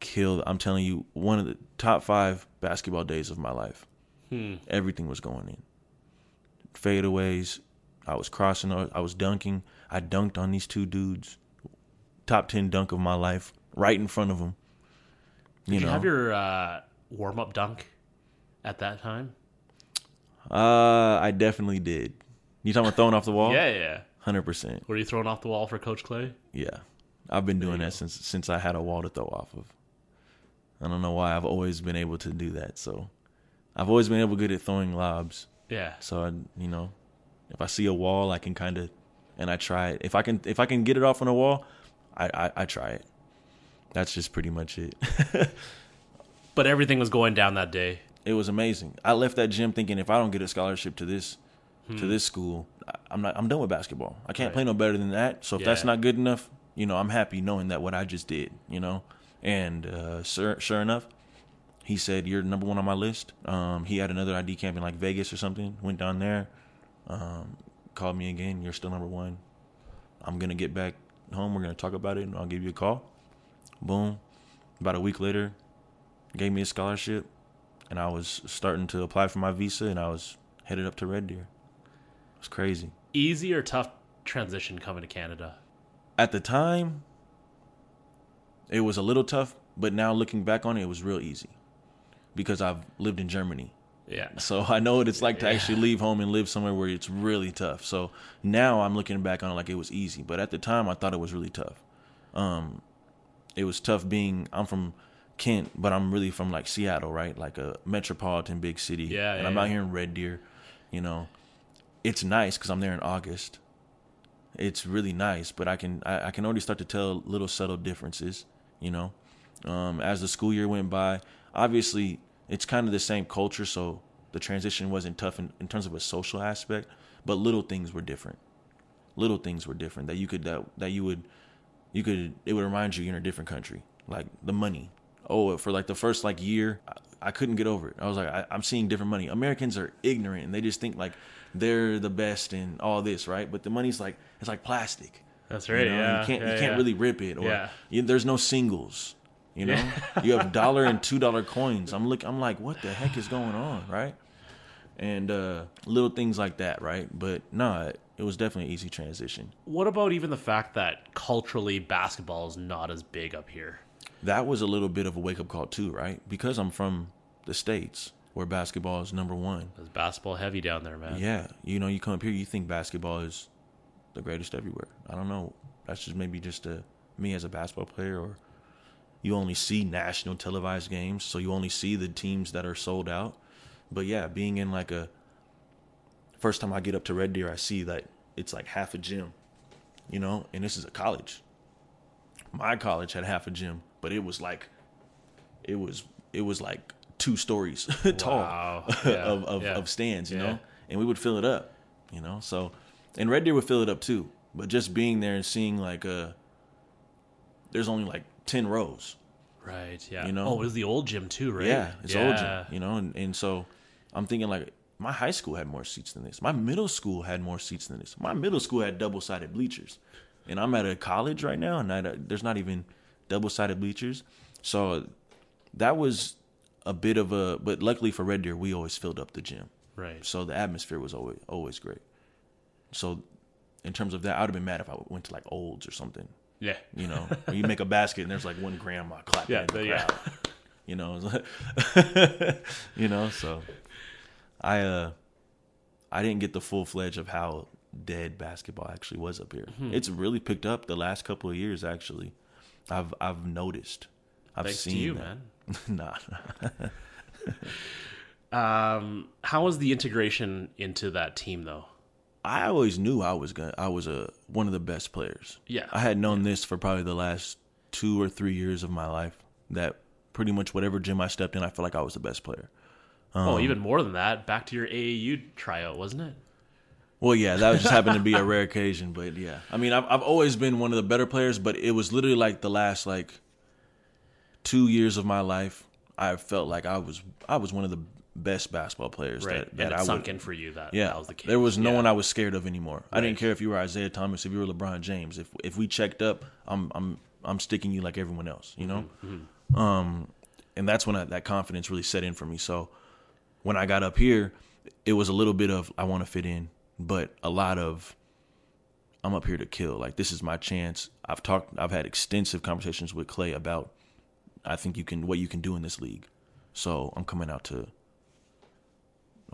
Killed. I'm telling you, one of the top five basketball days of my life. Hmm. Everything was going in. Fadeaways. I was crossing. I was dunking. I dunked on these two dudes. Top ten dunk of my life, right in front of them. Did you, know, have your uh, warm up dunk at that time? Uh, I definitely did. You talking about throwing off the wall? Yeah, yeah, yeah. hundred percent. Were you throwing off the wall for Coach Clay? Yeah, I've been doing that go. since since I had a wall to throw off of. I don't know why I've always been able to do that. So, I've always been able good at throwing lobs. Yeah. So I, you know, if I see a wall, I can kind of, and I try it. If I can, if I can get it off on a wall, I I, I try it. That's just pretty much it. But everything was going down that day. it was amazing. I left that gym thinking if I don't get a scholarship to this to this school, I'm not I'm done with basketball. I can't Right. play no better than that. So if that's not good enough, you know, I'm happy knowing that what I just did, you know. And uh, sure, sure enough, he said you're number one on my list. Um, he had another ID camp in like Vegas or something. Went down there, um, called me again. You're still number one. I'm gonna get back home. We're gonna talk about it, and I'll give you a call. Boom. About a week later, gave me a scholarship, and I was starting to apply for my visa, and I was headed up to Red Deer. It was crazy. Easy or tough transition coming to Canada? At the time, it was a little tough, but now looking back on it, it was real easy because I've lived in Germany. Yeah. So I know what it's like to Yeah. actually leave home and live somewhere where it's really tough. So now I'm looking back on it like it was easy, but at the time I thought it was really tough. Um, it was tough being I'm from Kent, but I'm really from like Seattle, right? Like a metropolitan big city. Yeah, and yeah, I'm out yeah. here in Red Deer. You know, it's nice because I'm there in August. It's really nice, but I can I, I can already start to tell little subtle differences. You know, um, as the school year went by, obviously it's kind of the same culture, so the transition wasn't tough in, in terms of a social aspect, but little things were different. Little things were different that you could that that you would you could it would remind you you're in a different country, like the money. Oh, for like the first like year, I, I couldn't get over it. I was like, I, I'm seeing different money. Americans are ignorant and they just think like they're the best and all this, right? But the money's like it's like plastic. That's You right. know, yeah. you can't yeah, you can't yeah. really rip it, or you, there's no singles. You know, you have dollar and two dollar coins. I'm look, I'm like, what the heck is going on, right? and uh, little things like that, right? But no, it, it was definitely an easy transition. What about even the fact that culturally basketball is not as big up here? That was a little bit of a wake up call too, right? Because I'm from the states where basketball is number one. It's basketball heavy down there, man. Yeah, you know, you come up here, you think basketball is the greatest everywhere. I don't know. That's just maybe just a, me as a basketball player, or you only see national televised games, so you only see the teams that are sold out. But yeah, being in like a first time I get up to Red Deer, I see that it's like half a gym, you know, and this is a college. My college had half a gym, but it was like, it was it was like two stories tall Wow. Yeah, of of, yeah. of stands, you Yeah. know, and we would fill it up, you know. So, and Red Deer would fill it up too, but just being there and seeing like uh there's only like ten rows. Right. Yeah. You know? Oh, it was the old gym too, right? Yeah, it's old gym, you know, and, and so I'm thinking like my high school had more seats than this. My middle school had more seats than this. My middle school had double sided bleachers, and I'm at a college right now, and I, there's not even double sided bleachers. So that was a bit of a, but luckily for Red Deer, we always filled up the gym, Right. so the atmosphere was always always great. So in terms of that, I would have been mad if I went to like Olds or something. Yeah. You know, or you make a basket and there's like one grandma clapping Yeah, in the the- yeah. crowd. You know, you know. So I uh I didn't get the full fledged of how dead basketball actually was up here. Hmm. It's really picked up the last couple of years. Actually, I've I've noticed. I've Thanks seen you, that. man. nah, Um, how was the integration into that team though? I always knew I was gonna. I was a one of the best players. Yeah. I had known this for probably the last two or three years of my life. That pretty much whatever gym I stepped in, I felt like I was the best player. Um, oh, even more than that, back to your AAU tryout, wasn't it? Well, yeah, that just happened to be a rare occasion, but yeah, I mean, I've I've always been one of the better players, but it was literally like the last like two years of my life. I felt like I was I was one of the best basketball players Right. that, that I sunk would. in for you that Yeah, that was the case. there was no Yeah. one I was scared of anymore. I didn't care if you were Isaiah Thomas, if you were LeBron James. If if we checked up, I'm I'm I'm sticking you like everyone else, you know. Mm-hmm. Um, and that's when I, that confidence really set in for me. So when I got up here, it was a little bit of I want to fit in, but a lot of I'm up here to kill. Like this is my chance. I've talked. I've had extensive conversations with Clay about I think you can what you can do in this league. So I'm coming out to.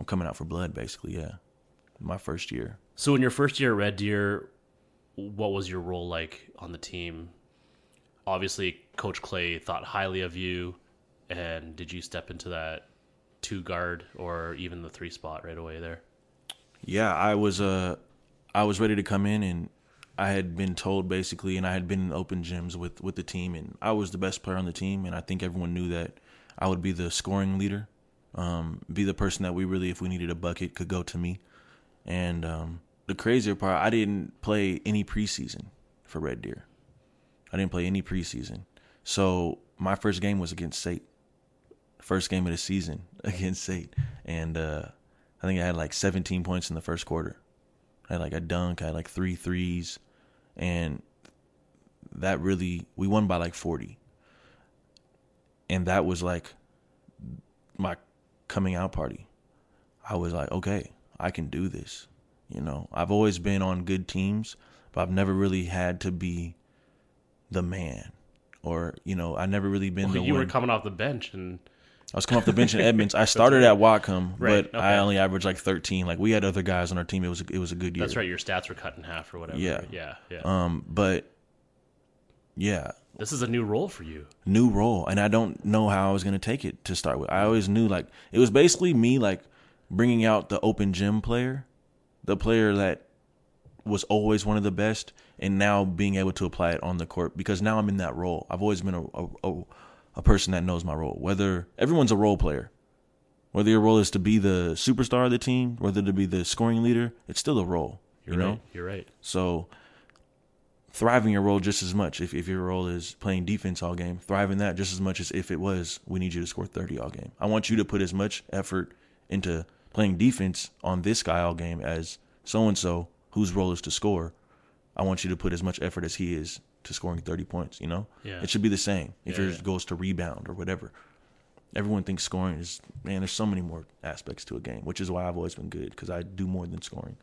I'm coming out for blood, basically. Yeah, my first year. So in your first year at Red Deer, what was your role like on the team? Obviously, Coach Clay thought highly of you, and did you step into that two guard or even the three spot right away there? Yeah, I was uh I was ready to come in and I had been told basically and I had been in open gyms with with the team and I was the best player on the team and I think everyone knew that I would be the scoring leader. Um be the person that we really if we needed a bucket could go to me. And um the crazier part, I didn't play any preseason for Red Deer. I didn't play any preseason. So my first game was against SAIT. First game of the season against SAIT. And uh I think I had like 17 points in the first quarter. I had like a dunk, I had like three threes, and that really we won by like 40. And that was like my coming out party. I was like, okay, I can do this. You know, I've always been on good teams, but I've never really had to be the man. Or, you know, I never really been the you one. were coming off the bench, and I was coming off the bench in Edmonds. I started at Whatcom, Right, but I only averaged like 13. Like we had other guys on our team. It was it was a good year. that's right. Your stats were cut in half or whatever. Yeah. yeah, yeah. Um, but yeah, this is a new role for you. new role, and I don't know how I was gonna take it to start with. I always knew like it was basically me like bringing out the open gym player, the player that was always one of the best, and now being able to apply it on the court because now I'm in that role. I've always been a a, a, a person that knows my role. Whether everyone's a role player, whether your role is to be the superstar of the team, whether to be the scoring leader, it's still a role. You're you know. right. You're right. So thriving your role just as much. If, if your role is playing defense all game, thrive in that just as much as if it was we need you to score 30 all game. I want you to put as much effort into playing defense on this guy all game as so and so whose role is to score. I want you to put as much effort as he is to scoring 30 points, you know? Yeah. It should be the same if Yeah, yours yeah. goes to rebound or whatever. Everyone thinks scoring is man. There's so many more aspects to a game, which is why I've always been good because I do more than scoring.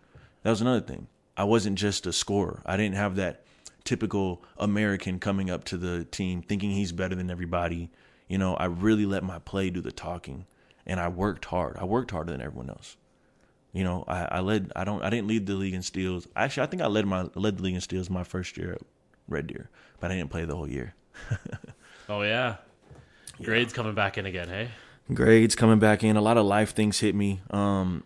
That was another thing. I wasn't just a scorer. I didn't have that typical American coming up to the team thinking he's better than everybody. You know, I really let my play do the talking, and I worked hard. I worked harder than everyone else. You know, I, I led. I don't. I didn't lead the league in steals. Actually, I think I led my led the league in steals my first year at Red Deer, but I didn't play the whole year. oh yeah, grades coming back in again, hey? Grades coming back in. A lot of life things hit me. Um,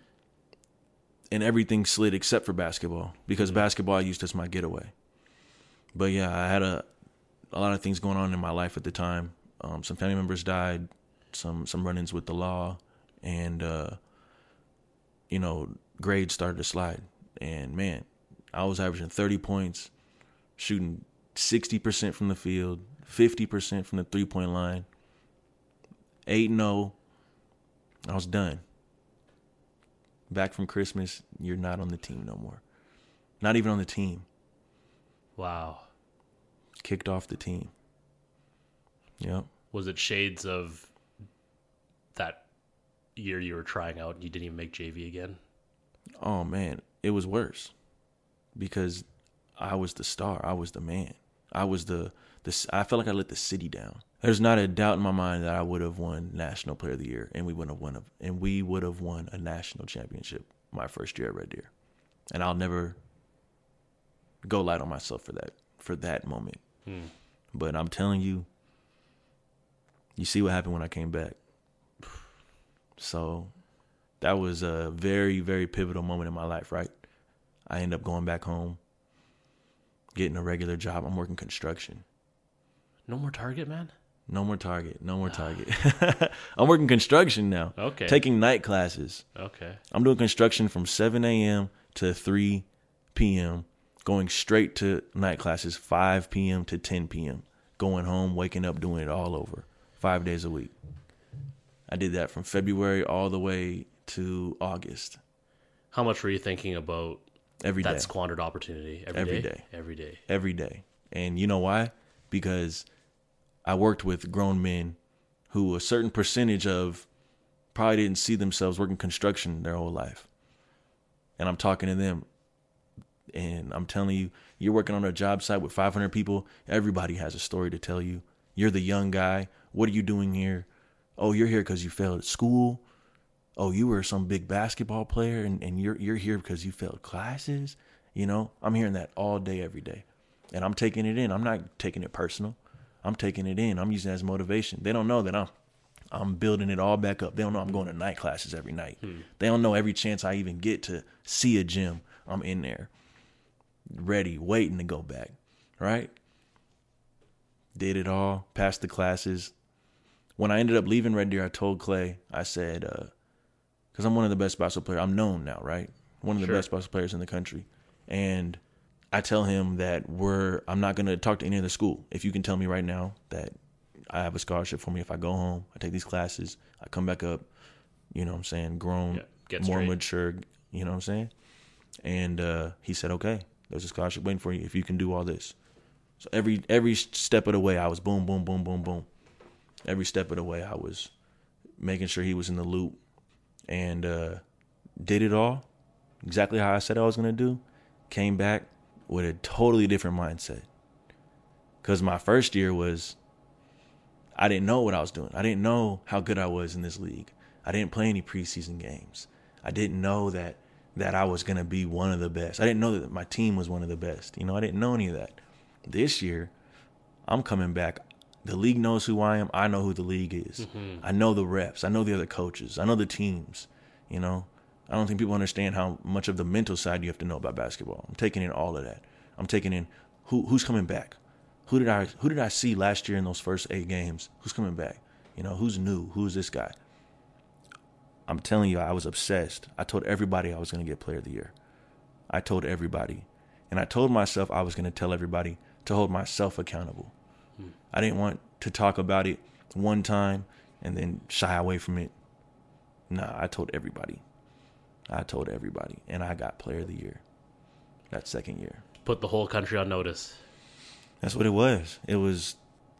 and everything slid except for basketball because mm-hmm. basketball I used as my getaway. But yeah, I had a a lot of things going on in my life at the time. Um, some family members died, some some run-ins with the law, and uh, you know grades started to slide. And man, I was averaging 30 points, shooting 60% from the field, 50% from the three-point line, 8 0. I was done back from Christmas, you're not on the team no more. Not even on the team. Wow. Kicked off the team. Yep. Was it shades of that year you were trying out and you didn't even make JV again? Oh man, it was worse. Because I was the star. I was the man. I was the the I felt like I let the city down there's not a doubt in my mind that I would have won National Player of the Year, and we would have won a, and we would have won a national championship my first year at Red Deer, and I'll never go light on myself for that for that moment. Hmm. But I'm telling you, you see what happened when I came back. So that was a very very pivotal moment in my life. Right, I end up going back home, getting a regular job. I'm working construction. No more Target, man. No more Target. No more Target. I'm working construction now. Okay. Taking night classes. Okay. I'm doing construction from 7 a.m. to 3 p.m. Going straight to night classes 5 p.m. to 10 p.m. Going home, waking up, doing it all over, five days a week. I did that from February all the way to August. How much were you thinking about every that day. squandered opportunity every, every day? day? Every day. Every day. And you know why? Because I worked with grown men who a certain percentage of probably didn't see themselves working construction their whole life. And I'm talking to them and I'm telling you, you're working on a job site with 500 people. Everybody has a story to tell you. You're the young guy. What are you doing here? Oh, you're here because you failed at school. Oh, you were some big basketball player and, and you're you're here because you failed classes. You know, I'm hearing that all day, every day. And I'm taking it in. I'm not taking it personal. I'm taking it in. I'm using it as motivation. They don't know that I'm I'm building it all back up. They don't know I'm going to night classes every night. Hmm. They don't know every chance I even get to see a gym, I'm in there, ready, waiting to go back. Right? Did it all, passed the classes. When I ended up leaving Red Deer, I told Clay, I said, because uh, I'm one of the best basketball players. I'm known now, right? One of the sure. best basketball players in the country. And I tell him that we're I'm not gonna talk to any other school. If you can tell me right now that I have a scholarship for me if I go home, I take these classes, I come back up, you know what I'm saying, grown, yeah, more straight. mature, you know what I'm saying? And uh, he said, Okay, there's a scholarship waiting for you if you can do all this. So every every step of the way I was boom, boom, boom, boom, boom. Every step of the way I was making sure he was in the loop and uh, did it all exactly how I said I was gonna do. Came back, with a totally different mindset. Because my first year was, I didn't know what I was doing. I didn't know how good I was in this league. I didn't play any preseason games. I didn't know that that I was gonna be one of the best. I didn't know that my team was one of the best. You know, I didn't know any of that. This year, I'm coming back. The league knows who I am. I know who the league is. Mm-hmm. I know the reps. I know the other coaches. I know the teams. You know, I don't think people understand how much of the mental side you have to know about basketball. I'm taking in all of that. I'm taking in who who's coming back. Who did I who did I see last year in those first eight games? Who's coming back? You know, who's new? Who's this guy? I'm telling you, I was obsessed. I told everybody I was going to get player of the year. I told everybody. And I told myself I was going to tell everybody to hold myself accountable. Hmm. I didn't want to talk about it one time and then shy away from it. Nah, I told everybody. I told everybody, and I got Player of the Year that second year. Put the whole country on notice. That's what it was. It was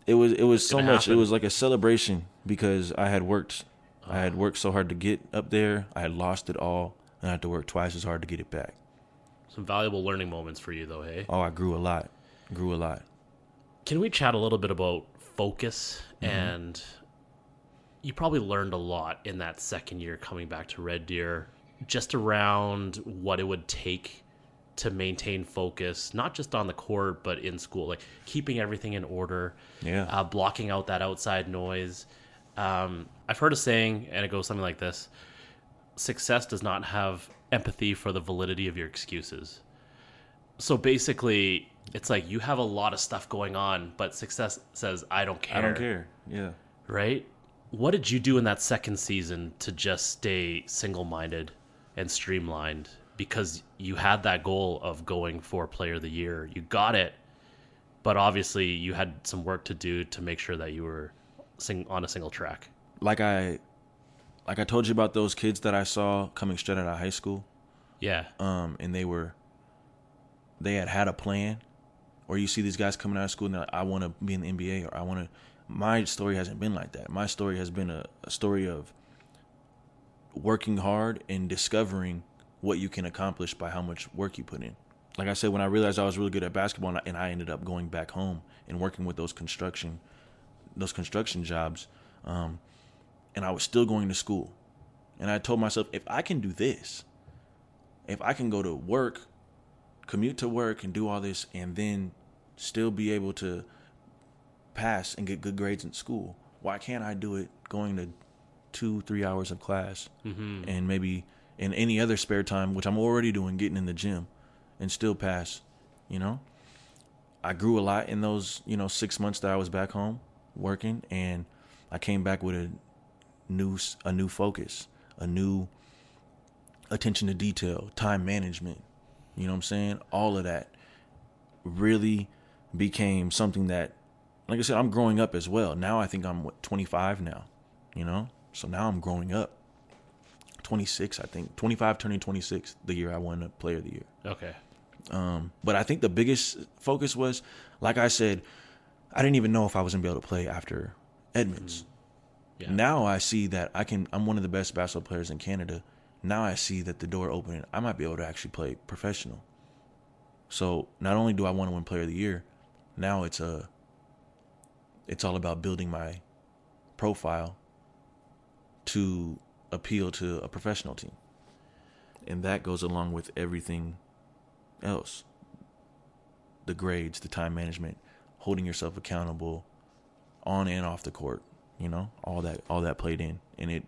it was it was so much. happen. It was like a celebration because I had worked I had worked so hard to get up there. I had lost it all and I had to work twice as hard to get it back. Some valuable learning moments for you, though, hey? Oh, I grew a lot. Grew a lot. Can we chat a little bit about focus? And you probably learned a lot in that second year coming back to Red Deer, just around what it would take to maintain focus, not just on the court, but in school, like keeping everything in order, Yeah. uh, blocking out that outside noise. Um, I've heard a saying, and it goes something like this success does not have empathy for the validity of your excuses. So basically, it's like you have a lot of stuff going on, but success says, I don't care. I don't care. Yeah. Right? What did you do in that second season to just stay single minded and streamlined? Because you had that goal of going for player of the year. You got it, but obviously you had some work to do to make sure that you were sing- on a single track. Like I like I told you about those kids that I saw coming straight out of high school. Yeah. um, and they were they had had a plan or you see these guys coming out of school and they're like i want to be in the nba or i want to my story hasn't been like that my story has been a, a story of working hard and discovering what you can accomplish by how much work you put in like i said when i realized i was really good at basketball and I, and I ended up going back home and working with those construction those construction jobs um, and i was still going to school and i told myself if i can do this if I can go to work, commute to work and do all this and then still be able to pass and get good grades in school, why can't I do it going to two, three hours of class Mm-hmm. and maybe in any other spare time, which I'm already doing, getting in the gym and still pass, you know? I grew a lot in those, you know, six months that I was back home working and I came back with a new, a new focus, a new attention to detail, time management, you know what I'm saying? All of that really became something that, like I said, I'm growing up as well. Now I think I'm what 25 now, you know? So now I'm growing up. 26, I think. 25 turning 26 the year I won a player of the year. Okay. Um, but I think the biggest focus was, like I said, I didn't even know if I was gonna be able to play after Edmonds. Mm-hmm. Yeah. Now I see that I can. I'm one of the best basketball players in Canada. Now I see that the door opening. I might be able to actually play professional. So not only do I want to win Player of the Year, now it's a. It's all about building my profile to appeal to a professional team, and that goes along with everything else. The grades, the time management, holding yourself accountable, on and off the court. You know, all that all that played in, and it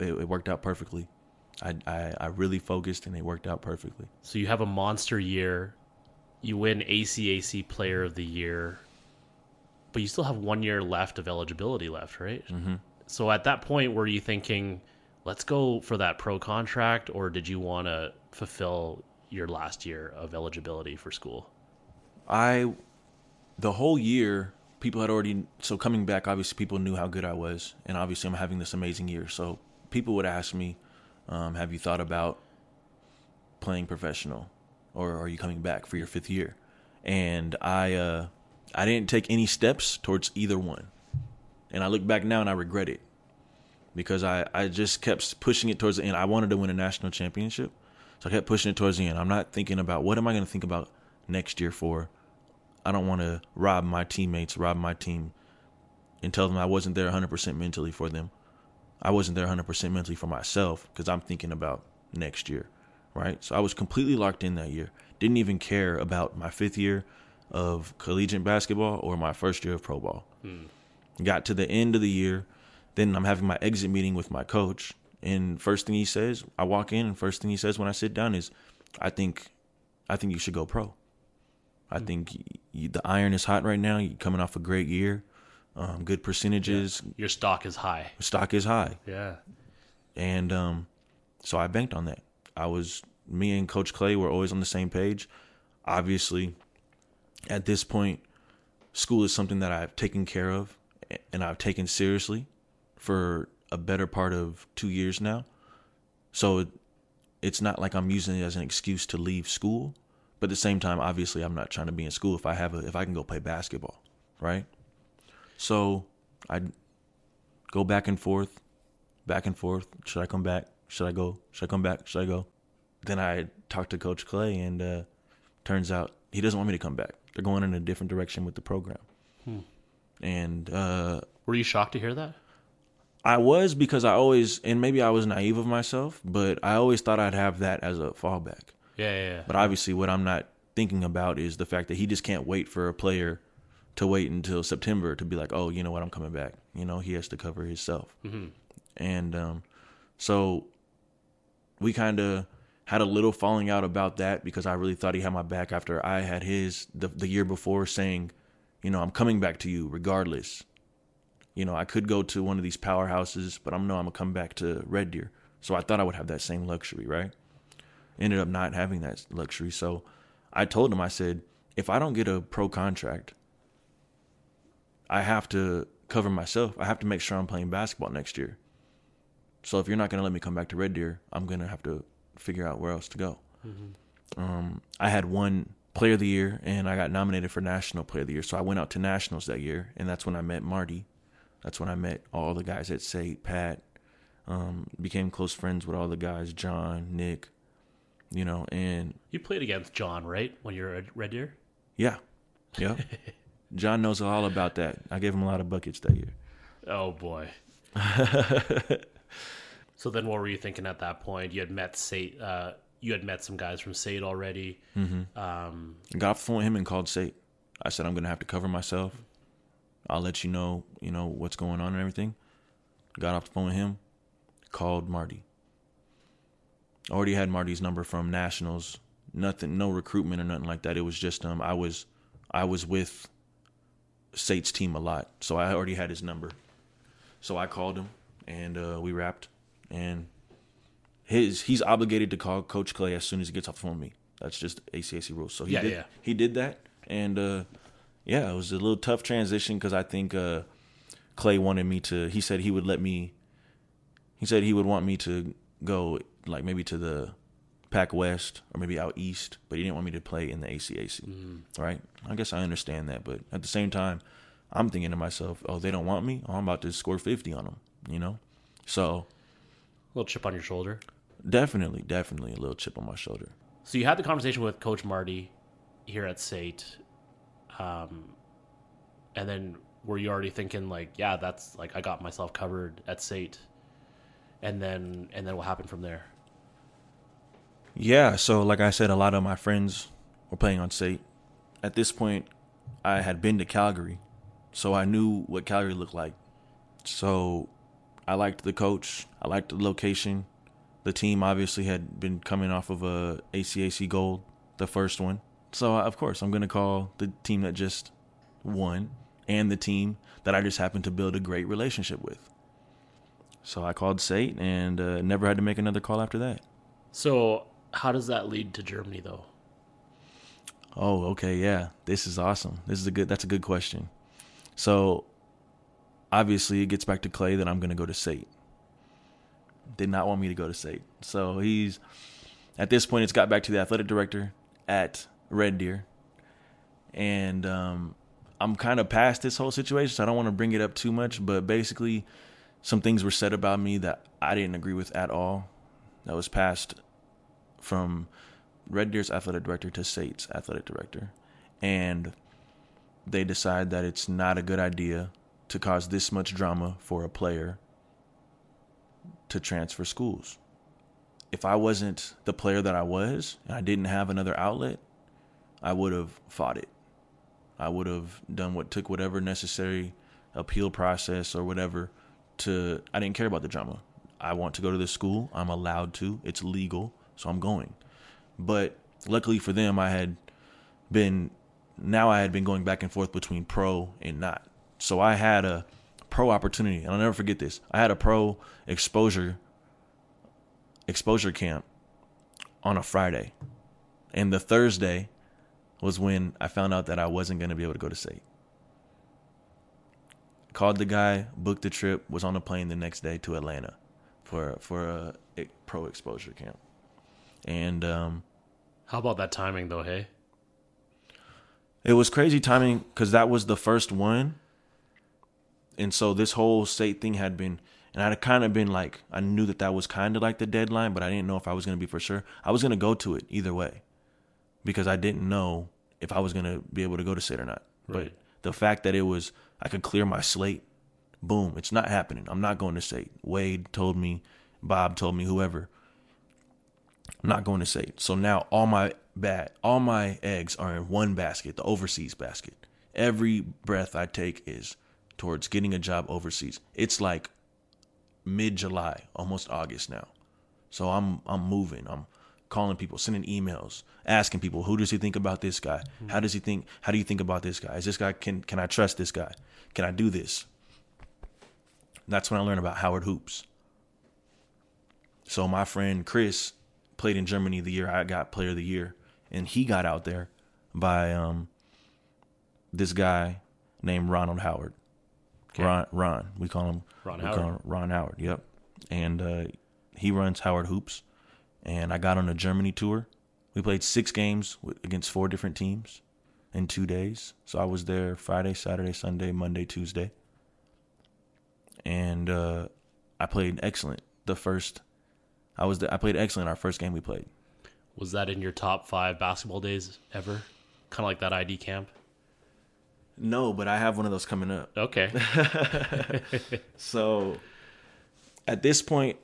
it, it worked out perfectly. I, I I really focused, and it worked out perfectly. So you have a monster year. You win ACAC Player of the Year, but you still have one year left of eligibility left, right? Mm-hmm. So at that point, were you thinking, let's go for that pro contract, or did you want to fulfill your last year of eligibility for school? I the whole year people had already so coming back obviously people knew how good I was and obviously I'm having this amazing year. So people would ask me um, have you thought about playing professional or are you coming back for your fifth year? And I uh, I didn't take any steps towards either one. And I look back now and I regret it because I, I just kept pushing it towards the end. I wanted to win a national championship so I kept pushing it towards the end. I'm not thinking about what am I going to think about next year for I don't want to rob my teammates, rob my team, and tell them I wasn't there 100% mentally for them. I wasn't there 100% mentally for myself because I'm thinking about next year, right? So I was completely locked in that year. Didn't even care about my fifth year of collegiate basketball or my first year of pro ball. Hmm. Got to the end of the year, then I'm having my exit meeting with my coach, and first thing he says, I walk in, and first thing he says when I sit down is, "I think, I think you should go pro." I think y y the iron is hot right now. You're coming off a great year, um, good percentages. Your stock is high. Stock is high, Yeah. and um, so I banked on that. I was me and Coach Clay were always on the same page. Obviously, at this point, school is something that I've taken care of and I've taken seriously for a better part of two years now. So it, it's not like I'm using it as an excuse to leave school. But at the same time, obviously, I'm not trying to be in school if I have a if I can go play basketball. right? So I go back and forth, back and forth. Should I come back? Should I go? Should I come back? Should I go? Then I talked to Coach Clay, and uh, turns out he doesn't want me to come back. They're going in a different direction with the program. And uh, Were you shocked to hear that? I was because I always, and maybe I was naive of myself, but I always thought I'd have that as a fallback. Yeah, yeah, yeah. But obviously, what I'm not thinking about is the fact that he just can't wait for a player to wait until September to be like, oh, you know what, I'm coming back. You know, he has to cover himself. And um, so we kind of had a little falling out about that because I really thought he had my back after I had his the, the year before saying, you know, I'm coming back to you regardless. You know, I could go to one of these powerhouses, but I'm no, I'm gonna come back to Red Deer. So I thought I would have that same luxury, right? Ended up not having that luxury. So I told him, I said, if I don't get a pro contract, I have to cover myself. I have to make sure I'm playing basketball next year. So if you're not gonna let me come back to Red Deer, I'm gonna have to figure out where else to go. Um, I had one Player of the Year, and I got nominated for National Player of the Year. So I went out to nationals that year, and that's when I met Marty. That's when I met all the guys at SAIT, Pat. Um, became close friends with all the guys, John, Nick, you know, and You played against John, right? When you were at Red Deer? yeah, yeah. John knows all about that. I gave him a lot of buckets that year. Oh boy. so then, what were you thinking at that point? You had met SAIT. Uh, you had met some guys from SAIT already. Mm-hmm. Um, got off the phone with him and called SAIT. I said I'm gonna have to cover myself. I'll let you know, you know what's going on and everything. Got off the phone with him, called Marty. Already had Marty's number from nationals. Nothing, no recruitment or nothing like that. It was just um, I was, I was with SAIT's team a lot, so I already had his number. So I called him and uh, we rapped, and his he's obligated to call Coach Clay as soon as he gets off the phone with me. That's just ACAC rules. So he Yeah, did, yeah. he did that, and uh, yeah, it was a little tough transition because I think uh, Clay wanted me to. He said he would let me. He said he would want me to go like maybe to the Pac West or maybe out east, but he didn't want me to play in the ACAC. Right? I guess I understand that, but at the same time, I'm thinking to myself, oh, they don't want me. Oh, I'm about to score 50 on them. You know, so a little chip on your shoulder. definitely, definitely a little chip on my shoulder. So you had the conversation with Coach Marty here at SAIT, um, and then were you already thinking like, yeah, that's like I got myself covered at SAIT, and then and then what happened from there? Yeah, so like I said, a lot of my friends were playing on SAIT. At this point, I had been to Calgary, so I knew what Calgary looked like. So I liked the coach, I liked the location. The team obviously had been coming off of a ACAC gold, the first one. So of course, I'm going to call the team that just won and the team that I just happened to build a great relationship with. So I called SAIT and uh, never had to make another call after that. So how does that lead to Germany though? Oh, okay, yeah. This is awesome. This is a good that's a good question. So obviously it gets back to Clay that I'm gonna go to SAIT. Did not want me to go to SAIT. So he's at this point it's got back to the athletic director at Red Deer. And um I'm kind of past this whole situation, so I don't want to bring it up too much, but basically some things were said about me that I didn't agree with at all. That was passed from Red Deer's athletic director to SAIT's athletic director. And they decide that it's not a good idea to cause this much drama for a player to transfer schools. If I wasn't the player that I was and I didn't have another outlet, I would have fought it. I would have done what took whatever necessary appeal process or whatever to I didn't care about the drama. I want to go to this school. I'm allowed to. It's legal, so I'm going. But luckily for them, I had been now I had been going back and forth between pro and not. So I had a pro opportunity, and I'll never forget this. I had a pro exposure exposure camp on a Friday. And the Thursday was when I found out that I wasn't going to be able to go to SAIT. Called the guy, booked the trip, was on a plane the next day to Atlanta for for a, a pro exposure camp. And um, How about that timing though? Hey, It was crazy timing because that was the first one, and so this whole SAIT thing had been, and I'd kind of been like, I knew that that was kind of like the deadline, but I didn't know if I was gonna be for sure. I was gonna go to it either way, because I didn't know if I was gonna be able to go to SAIT or not. Right. But the fact that it was, I could clear my slate. Boom, it's not happening. I'm not going to SAIT. Wade told me, Bob told me, whoever. I'm not going to SAIT. So now all my bat, all my eggs are in one basket, the overseas basket. Every breath I take is towards getting a job overseas. It's like mid July, almost August now. So I'm I'm moving. I'm calling people, sending emails, asking people, who does he think about this guy? Mm-hmm. How does he think? How do you think about this guy? Is this guy can can I trust this guy? Can I do this? That's when I learned about Howard Hoops. So my friend Chris played in Germany the year I got Player of the Year, and he got out there by um, this guy named Ronald Howard. Okay. Ron, Ron, we call him Ron Howard. him Ron Howard. Yep, and uh, he runs Howard Hoops, and I got on a Germany tour. We played six games with, against four different teams in two days. So I was there Friday, Saturday, Sunday, Monday, Tuesday, and uh, I played excellent. The first, I was I played excellent in our first game we played. Was that in your top five basketball days ever? Kind of like that ID camp. No, but I have one of those coming up. Okay. So at this point,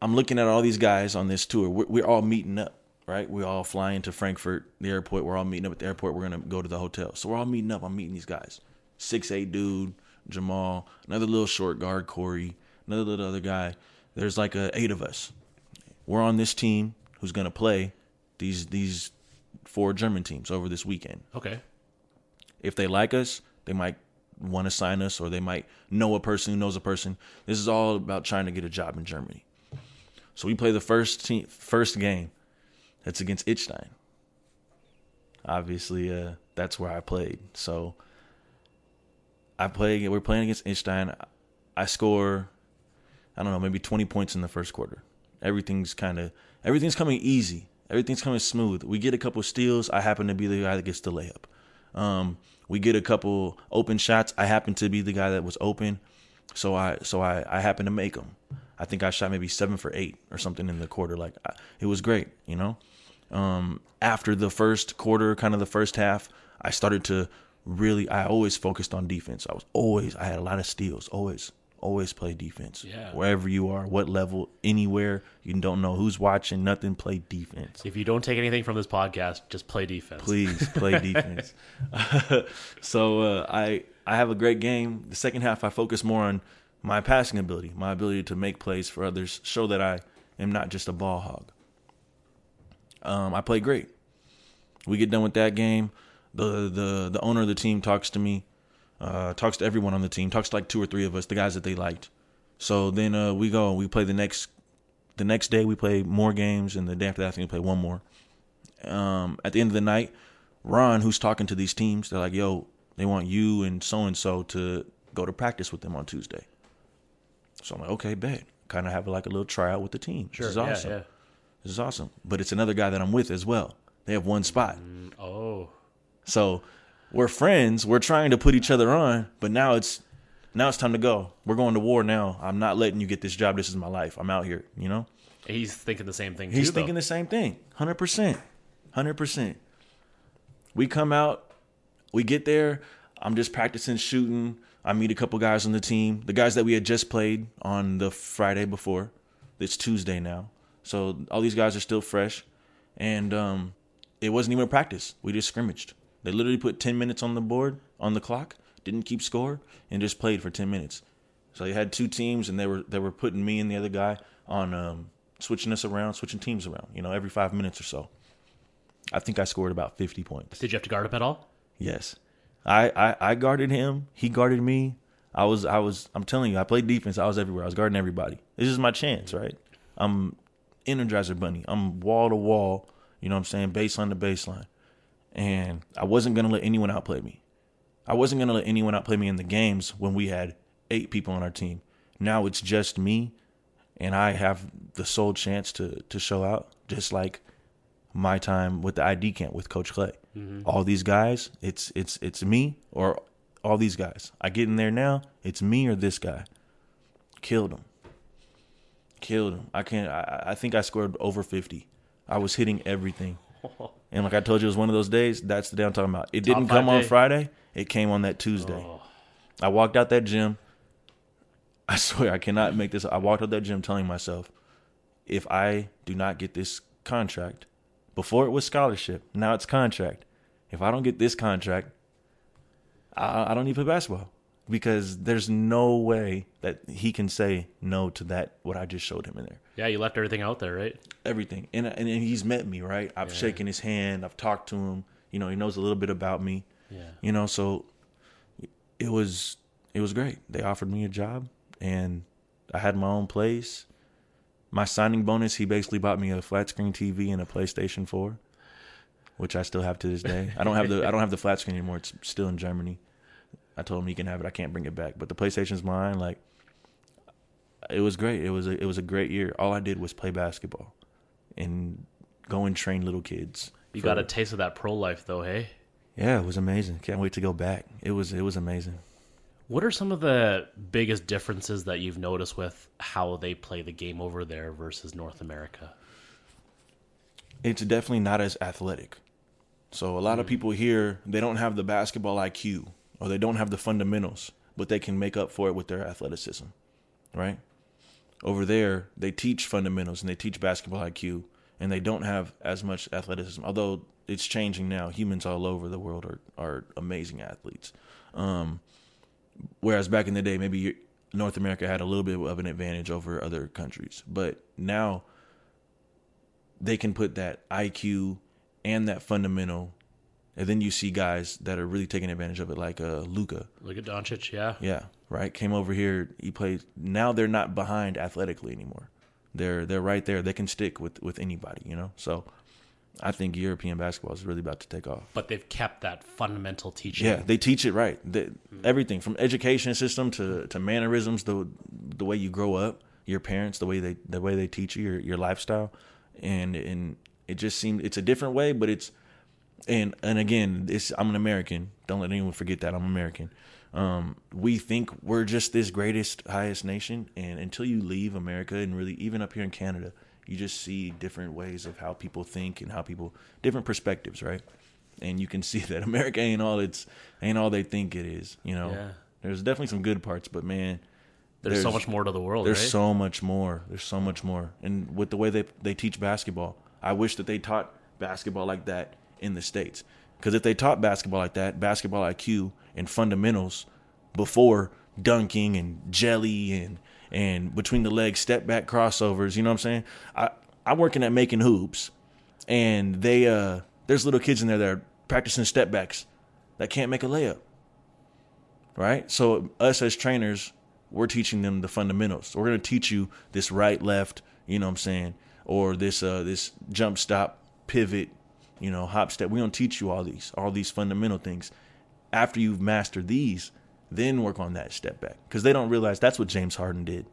I'm looking at all these guys on this tour. We're, we're all meeting up, right? We're all flying to Frankfurt, the airport. We're all meeting up at the airport. We're gonna go to the hotel. So we're all meeting up. I'm meeting these guys. Six eight dude, Jamal, another little short guard, Corey, another little other guy. There's like a eight of us. We're on this team who's gonna play these these four German teams over this weekend okay. if they like us, they might want to sign us or they might know a person who knows a person. This is all about trying to get a job in Germany. So we play the first team, first game. That's against Idstein. Obviously, uh, that's where I played. So I play. We're playing against Idstein. I score. I don't know, maybe 20 points in the first quarter. Everything's kind of everything's coming easy. Everything's coming smooth. We get a couple steals. I happen to be the guy that gets the layup. Um, we get a couple open shots. I happen to be the guy that was open, so I so I I happen to make them. I think I shot maybe seven for eight or something in the quarter. Like I, it was great, you know. Um, after the first quarter, kind of the first half, I started to really. I always focused on defense. I was always. I had a lot of steals. Always, always play defense. Yeah. Wherever you are, what level, anywhere, you don't know who's watching. Nothing. Play defense. If you don't take anything from this podcast, just play defense. Please play defense. so uh, I I have a great game. The second half, I focus more on my passing ability, my ability to make plays for others, show that I am not just a ball hog. Um, I play great. We get done with that game. The the the owner of the team talks to me, uh, talks to everyone on the team, talks to like two or three of us, the guys that they liked. So then uh, we go and we play the next the next day. We play more games, and the day after that, I think we play one more um, at the end of the night, Ron, who's talking to these teams, they're like, "Yo, they want you and so and so to go to practice with them on Tuesday." So I'm like, "Okay, bet." Kind of have like a little tryout with the team. Sure. This is awesome. yeah. This is awesome. But it's another guy that I'm with as well. They have one spot, Oh. so we're friends. We're trying to put each other on, but now it's now it's time to go. We're going to war now. I'm not letting you get this job. This is my life. I'm out here. You know. He's thinking the same thing. He's too, thinking though. the same thing. Hundred percent. Hundred percent. We come out, we get there. I'm just practicing shooting. I meet a couple guys on the team. The guys that we had just played on the Friday before. It's Tuesday now. So all these guys are still fresh. And um, it wasn't even a practice. We just scrimmaged. They literally put 10 minutes on the board, on the clock, didn't keep score, and just played for 10 minutes. So they had two teams, and they were they were putting me and the other guy on um, switching us around, switching teams around. You know, every five minutes or so. I think I scored about 50 points. Did you have to guard up at all? Yes, I, I I guarded him. He guarded me. I was I was I'm telling you, I played defense. I was everywhere. I was guarding everybody. This is my chance, right? I'm Energizer Bunny. I'm wall to wall. You know what I'm saying? Baseline to baseline. And I wasn't gonna let anyone outplay me. I wasn't gonna let anyone outplay me in the games when we had eight people on our team. Now it's just me, and I have the sole chance to to show out, just like my time with the ID camp with Coach Clay. Mm-hmm. All these guys, it's it's it's me or all these guys. I get in there now, it's me or this guy. Killed him. Killed him. I can't. I, I think I scored over fifty. I was hitting everything. And like I told you, it was one of those days. That's the day I'm talking about. It didn't come on day. Friday. It came on that Tuesday. Oh. I walked out that gym. I swear I cannot make this. I walked out that gym telling myself, if I do not get this contract, before it was scholarship, now it's contract. If I don't get this contract, I, I don't need to play basketball because there's no way that he can say no to that what I just showed him in there Yeah, you left everything out there, right? everything. And uh, and, and he's met me, right? I've Yeah. shaken his hand. I've talked to him. You know, he knows a little bit about me. Yeah. You know, so it was it was great. They offered me a job, and I had my own place. My signing bonus, he basically bought me a flat screen TV and a PlayStation Four, which I still have to this day. I don't have the I don't have the flat screen anymore. It's still in Germany. I told him he can have it. I can't bring it back, but the PlayStation's mine. Like, it was great. It was a, it was a great year. All I did was play basketball, and go and train little kids. You for- got a taste of that pro life, though, hey? Yeah, it was amazing. Can't wait to go back. It was it was amazing. What are some of the biggest differences that you've noticed with how they play the game over there versus North America? it's definitely not as athletic. So a lot of mm. people here they don't have the basketball IQ or they don't have the fundamentals, but they can make up for it with their athleticism, right? Over there, they teach fundamentals and they teach basketball IQ, and they don't have as much athleticism. Although it's changing now, humans all over the world are are amazing athletes. Um, whereas back in the day, maybe North America had a little bit of an advantage over other countries, but now they can put that IQ and that fundamental, and then you see guys that are really taking advantage of it, like uh, Luka. Look at Doncic, yeah. Yeah, right. Came over here. He played. Now they're not behind athletically anymore. They're they're right there. They can stick with with anybody. You know. So I think European basketball is really about to take off. But they've kept that fundamental teaching. Yeah, they teach it right. The, Everything from education system to, to mannerisms, the the way you grow up, your parents, the way they the way they teach you, your your lifestyle, and and it just seems it's a different way, but it's and and again, it's I'm an American. Don't let anyone forget that I'm American. Um, we think we're just this greatest, highest nation, and until you leave America and really even up here in Canada, you just see different ways of how people think and how people different perspectives, right? And you can see that America ain't all it's ain't all they think it is. You know, Yeah. there's definitely some good parts, but man, There's, so much more to the world, there's right? so much more. There's so much more. And with the way they they teach basketball, I wish that they taught basketball like that in the states. Because if they taught basketball like that, basketball IQ and fundamentals before dunking and jelly and and between the legs step back crossovers, you know what I'm saying? I I'm working at making hoops, and they uh there's little kids in there that are practicing step backs that can't make a layup right? So us as trainers, we're teaching them the fundamentals. We're to teach you this right left, you know what I'm saying, or this uh this jump stop, pivot, you know, hop step. Going to teach you all these all these fundamental things. After you've mastered these, then work on that step back cuz they don't realize that's what James Harden did.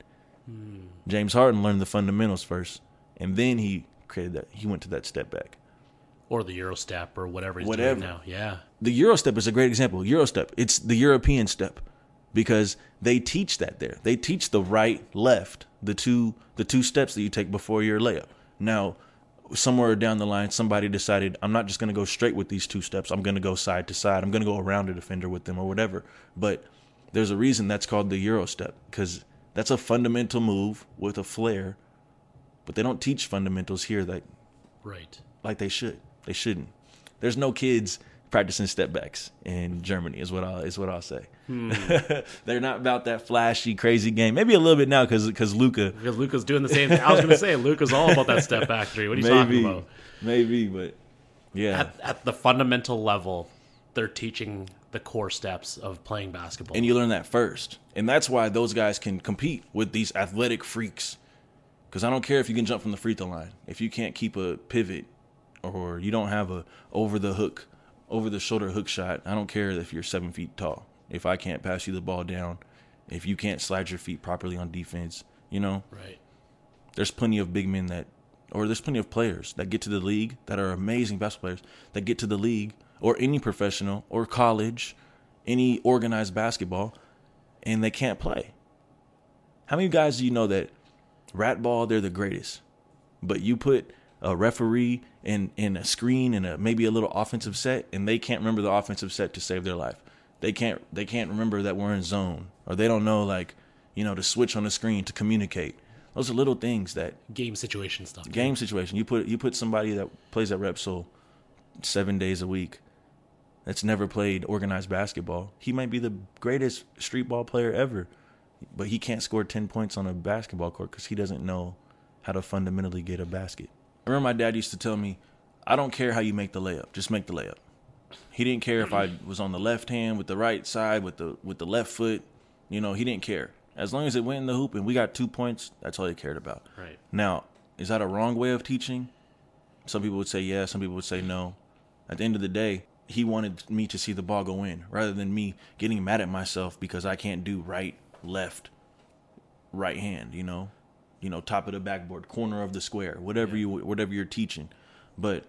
Hmm. James Harden learned the fundamentals first, and then he created that he went to that step back. or the Euro step or whatever he's Whatever. doing now. Yeah. the Euro step is a great example. Euro step, it's the European step because they teach that there. They teach the right, left, the two the two steps that you take before your layup. Now, somewhere down the line, somebody decided I'm not just going to go straight with these two steps. I'm going to go side to side. I'm going to go around a defender with them or whatever. But there's a reason that's called the Euro step because that's a fundamental move with a flair. But they don't teach fundamentals here that Right. like they should. They shouldn't. There's no kids practicing step backs in Germany. Is what I is what I'll say. Hmm. They're not about that flashy, crazy game. Maybe a little bit now because because Luka. Because Luka's doing the same thing. I was going to say, Luka's all about that step back three. What are you talking about? maybe, but yeah. At, at the fundamental level, they're teaching the core steps of playing basketball. and you learn that first, and that's why those guys can compete with these athletic freaks. Because I don't care if you can jump from the free throw line, if you can't keep a pivot, or you don't have a over the hook, over the shoulder hook shot. I don't care if you're seven feet tall. If I can't pass you the ball down, if you can't slide your feet properly on defense, you know, right. there's plenty of big men that or there's plenty of players that get to the league that are amazing basketball players that get to the league or any professional or college, any organized basketball, and they can't play. How many guys do you know that rat ball they're the greatest, but you put a referee in in a screen and a maybe a little offensive set, and they can't remember the offensive set to save their life. They can't they can't remember that we're in zone, or they don't know like you know to switch on the screen to communicate. Those are little things that Game situation stuff. game situation. You put you put somebody that plays at Repsol seven days a week that's never played organized basketball. He might be the greatest street ball player ever, but he can't score ten points on a basketball court because he doesn't know how to fundamentally get a basket. I remember my dad used to tell me, "I don't care how you make the layup, just make the layup." He didn't care if I was on the left hand with the right side with the with the left foot. You know, he didn't care. As long as it went in the hoop and we got two points, that's all he cared about. Right. Now, is that a wrong way of teaching? Some people would say yes, some people would say no. At the end of the day, he wanted me to see the ball go in rather than me getting mad at myself because I can't do right, left, right hand, you know? You know, top of the backboard, corner of the square, whatever you whatever you're teaching. But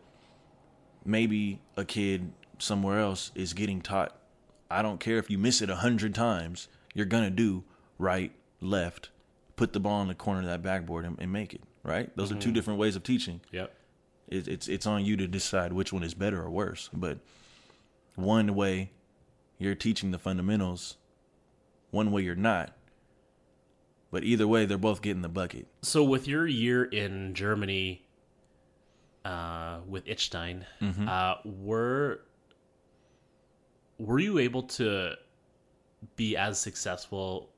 maybe a kid somewhere else is getting taught I don't care if you miss it a hundred times, you're gonna do right, left, put the ball in the corner of that backboard and, and make it. Right? Those are two different ways of teaching. Yep. It, it's it's on you to decide which one is better or worse. But one way you're teaching the fundamentals, one way you're not. But either way, they're both getting the bucket. So with your year in Germany, uh, with Idstein, Mm-hmm. uh, were were you able to be as successful,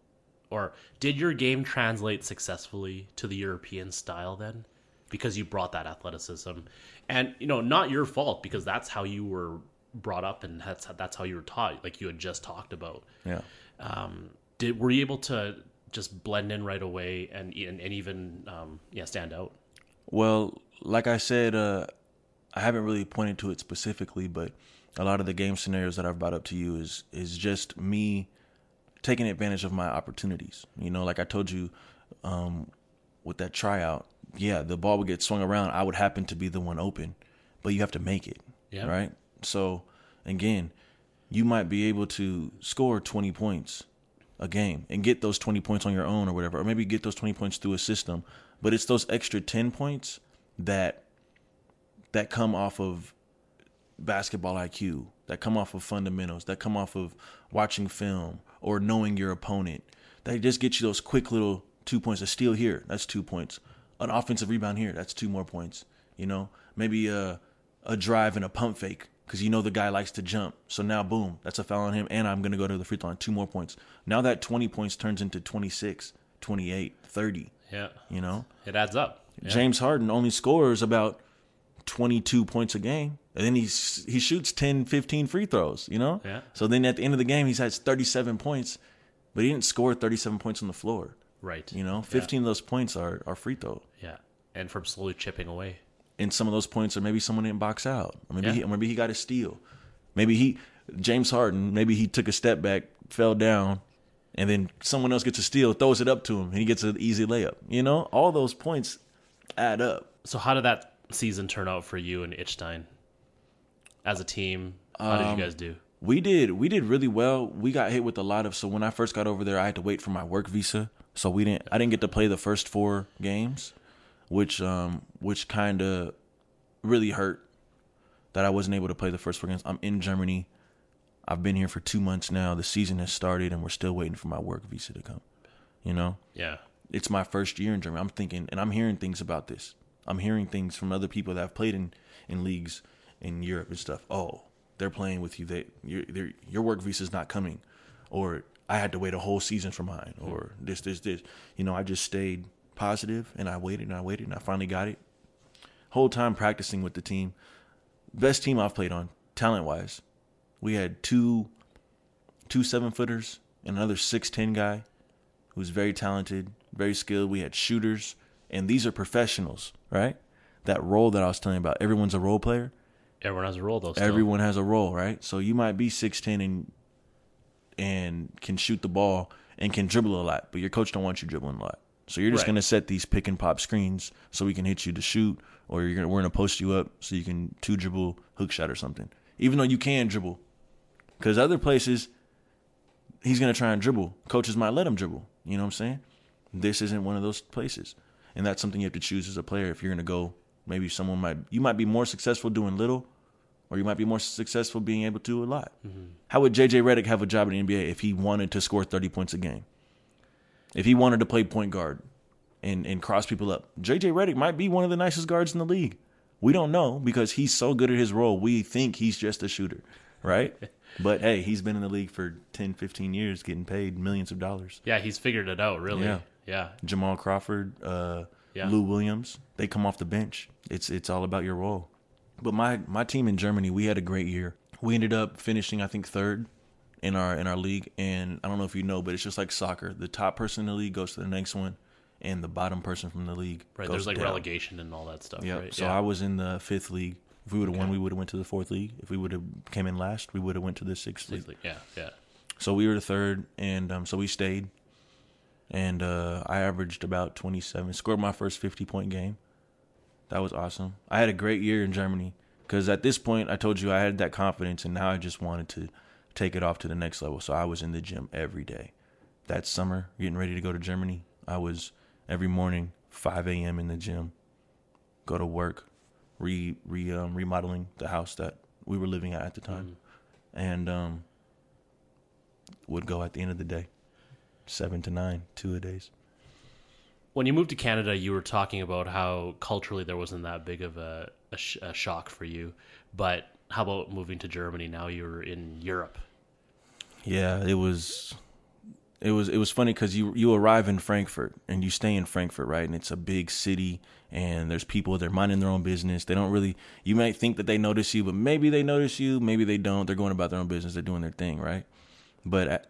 or did your game translate successfully to the European style then? Because you brought that athleticism, and you know, not your fault because that's how you were brought up and that's that's how you were taught. Like you had just talked about Yeah. um, did were you able to just blend in right away and and, and even um, yeah stand out? Well, like I said, uh, I haven't really pointed to it specifically, but a lot of the game scenarios that I've brought up to you is is just me taking advantage of my opportunities. You know, like I told you um, with that tryout, yeah, the ball would get swung around. I would happen to be the one open, but you have to make it. Yeah. Right. So again, you might be able to score 20 points a game and get those 20 points on your own or whatever, or maybe get those 20 points through a system. But it's those extra 10 points that that come off of basketball IQ, that come off of fundamentals, that come off of watching film or knowing your opponent. That just get you those quick little two points. A steal here, that's two points. An offensive rebound here, that's two more points. You know, maybe a a drive and a pump fake because you know the guy likes to jump. So now, boom, that's a foul on him, and I'm gonna go to the free throw line. Two more points. Now that 20 points turns into 26, 28, 30. Yeah, You know, it adds up. Yeah. James Harden only scores about 22 points a game. And then he's, he shoots 10, 15 free throws, you know? Yeah. So then at the end of the game, he's has 37 points, but he didn't score 37 points on the floor. Right. You know, 15 of those points are, are free throw. Yeah, and from slowly chipping away. And some of those points are maybe someone didn't box out. Or maybe, Yeah. he, or maybe he got a steal. Maybe he, James Harden, maybe he took a step back, fell down, and then someone else gets a steal, throws it up to him, and he gets an easy layup. You know, all those points add up. So how did that season turn out for you and Idstein as a team? How did you guys do? We did we did really well. We got hit with a lot of so when I first got over there I had to wait for my work visa. So we didn't I didn't get to play the first 4 games, which um which kind of really hurt that I wasn't able to play the first 4 games. I'm in Germany. I've been here for 2 months now. The season has started and we're still waiting for my work visa to come. You know? Yeah, it's my first year in Germany. I'm thinking, and I'm hearing things about this. I'm hearing things from other people that have played in, in leagues in Europe and stuff. Oh, they're playing with you. They your your work visa is not coming, or I had to wait a whole season for mine, hmm. or this this this. You know, I just stayed positive and I waited and I waited and I finally got it. Whole time practicing with the team, best team I've played on talent wise. We had two two seven footers and another six ten guy who's very talented, very skilled. We had shooters, and these are professionals, right? That role that I was telling you about, everyone's a role player. everyone has a role though. Still. Everyone has a role, right? So you might be six ten and and can shoot the ball and can dribble a lot, but your coach don't want you dribbling a lot. So you're just Right. gonna set these pick and pop screens so we can hit you to shoot, or you're gonna we're gonna post you up so you can two dribble hook shot or something. Even though you can dribble, because other places he's gonna try and dribble. Coaches might let him dribble. You know what I'm saying? This isn't one of those places, and that's something you have to choose as a player. If you're gonna go, maybe someone might you might be more successful doing little, or you might be more successful being able to do a lot. Mm-hmm. How would JJ Redick have a job in the NBA if he wanted to score 30 points a game? If he wanted to play point guard and, and cross people up, JJ Redick might be one of the nicest guards in the league. We don't know because he's so good at his role. We think he's just a shooter, right? but hey, he's been in the league for 10, 15 years, getting paid millions of dollars. Yeah, he's figured it out. Really. Yeah. Yeah. Jamal Crawford, uh, Yeah. Lou Williams, they come off the bench. It's it's all about your role. But my my team in Germany, we had a great year. We ended up finishing, I think, third in our in our league. And I don't know if you know, but it's just like soccer. The top person in the league goes to the next one, and the bottom person from the league Right. There's like down. relegation and all that stuff. Yep. Right. So yeah. I was in the fifth league. If we would have won, we would have went to the fourth league. If we would have came in last, we would have went to the sixth league. League. Yeah. Yeah. So we were the third, and um, so we stayed. And uh, I averaged about 27, scored my first 50 point game. That was awesome. I had a great year in Germany because at this point, I told you I had that confidence, and now I just wanted to take it off to the next level. So I was in the gym every day. That summer, getting ready to go to Germany, I was every morning 5 a.m. in the gym, go to work, re re um, remodeling the house that we were living at at the time, and um, would go at the end of the day, seven to nine, two a days. When you moved to Canada, you were talking about how culturally there wasn't that big of a, a, sh- a shock for you. But how about moving to Germany? Now you're in Europe. Yeah, it was, it was, it was funny because you you arrive in Frankfurt and you stay in Frankfurt, right? And it's a big city, and there's people they're minding their own business. They don't really. You might think that they notice you, but maybe they notice you, maybe they don't. They're going about their own business. They're doing their thing, right? But at,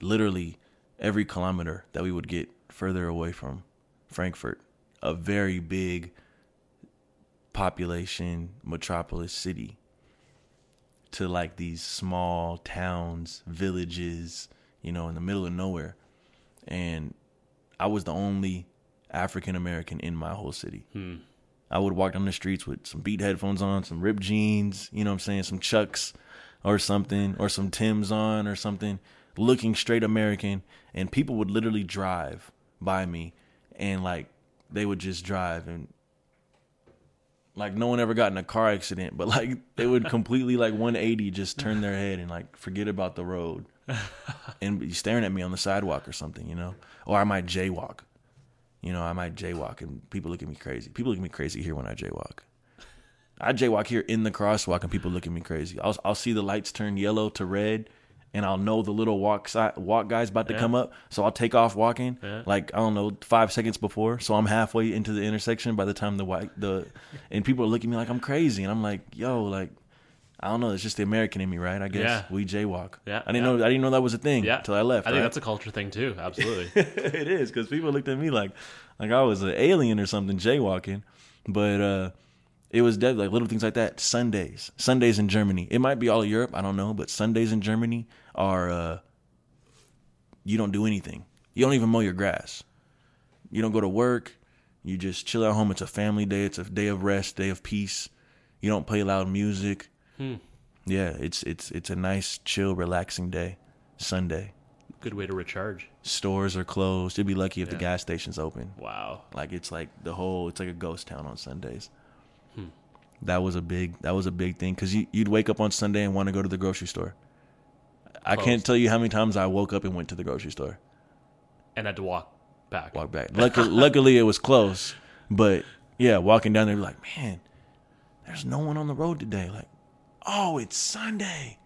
literally every kilometer that we would get further away from Frankfurt, a very big population metropolis city to like these small towns, villages, you know, in the middle of nowhere. And I was the only African American in my whole city. Hmm. I would walk down the streets with some beat headphones on, some ripped jeans, you know what I'm saying, some Chucks or something, or some Tims on or something, looking straight American. And people would literally drive by me and like they would just drive and like no one ever got in a car accident, but like they would completely like 180 just turn their head and like forget about the road and be staring at me on the sidewalk or something, you know? Or I might jaywalk. You know, I might jaywalk and people look at me crazy. People look at me crazy here when I jaywalk. I jaywalk here in the crosswalk and people look at me crazy. I'll I'll see the lights turn yellow to red and I'll know the little walk si- walk guy's about to Yeah. come up, so I'll take off walking Yeah. like I don't know five seconds before, so I'm halfway into the intersection by the time the white the and people are looking at me like I'm crazy, and I'm like, yo, like I don't know, it's just the American in me, right? I guess Yeah. we jaywalk. Yeah, I didn't yeah. know I didn't know that was a thing Yeah. until I left. I think that's a culture thing too. Absolutely. it is because people looked at me like like I was an alien or something jaywalking, but uh, it was dead like little things like that. Sundays, Sundays in Germany. It might be all of Europe, I don't know, but Sundays in Germany are uh, you don't do anything. You don't even mow your grass. You don't go to work. You just chill at home. It's a family day. It's a day of rest, day of peace. You don't play loud music. Yeah, it's it's it's a nice, chill, relaxing day. Sunday. Good way to recharge. Stores are closed. You'd be lucky if the gas station's open. Wow. Like it's like the whole. It's like a ghost town on Sundays. Hmm. That was a big. That was a big thing because you, you'd wake up on Sunday and want to go to the grocery store. I can't tell you how many times I woke up and went to the grocery store. And had to walk back. Walk back. Luckily, luckily it was close, but yeah, walking down there, like man, there's no one on the road today. Like, oh, it's Sunday.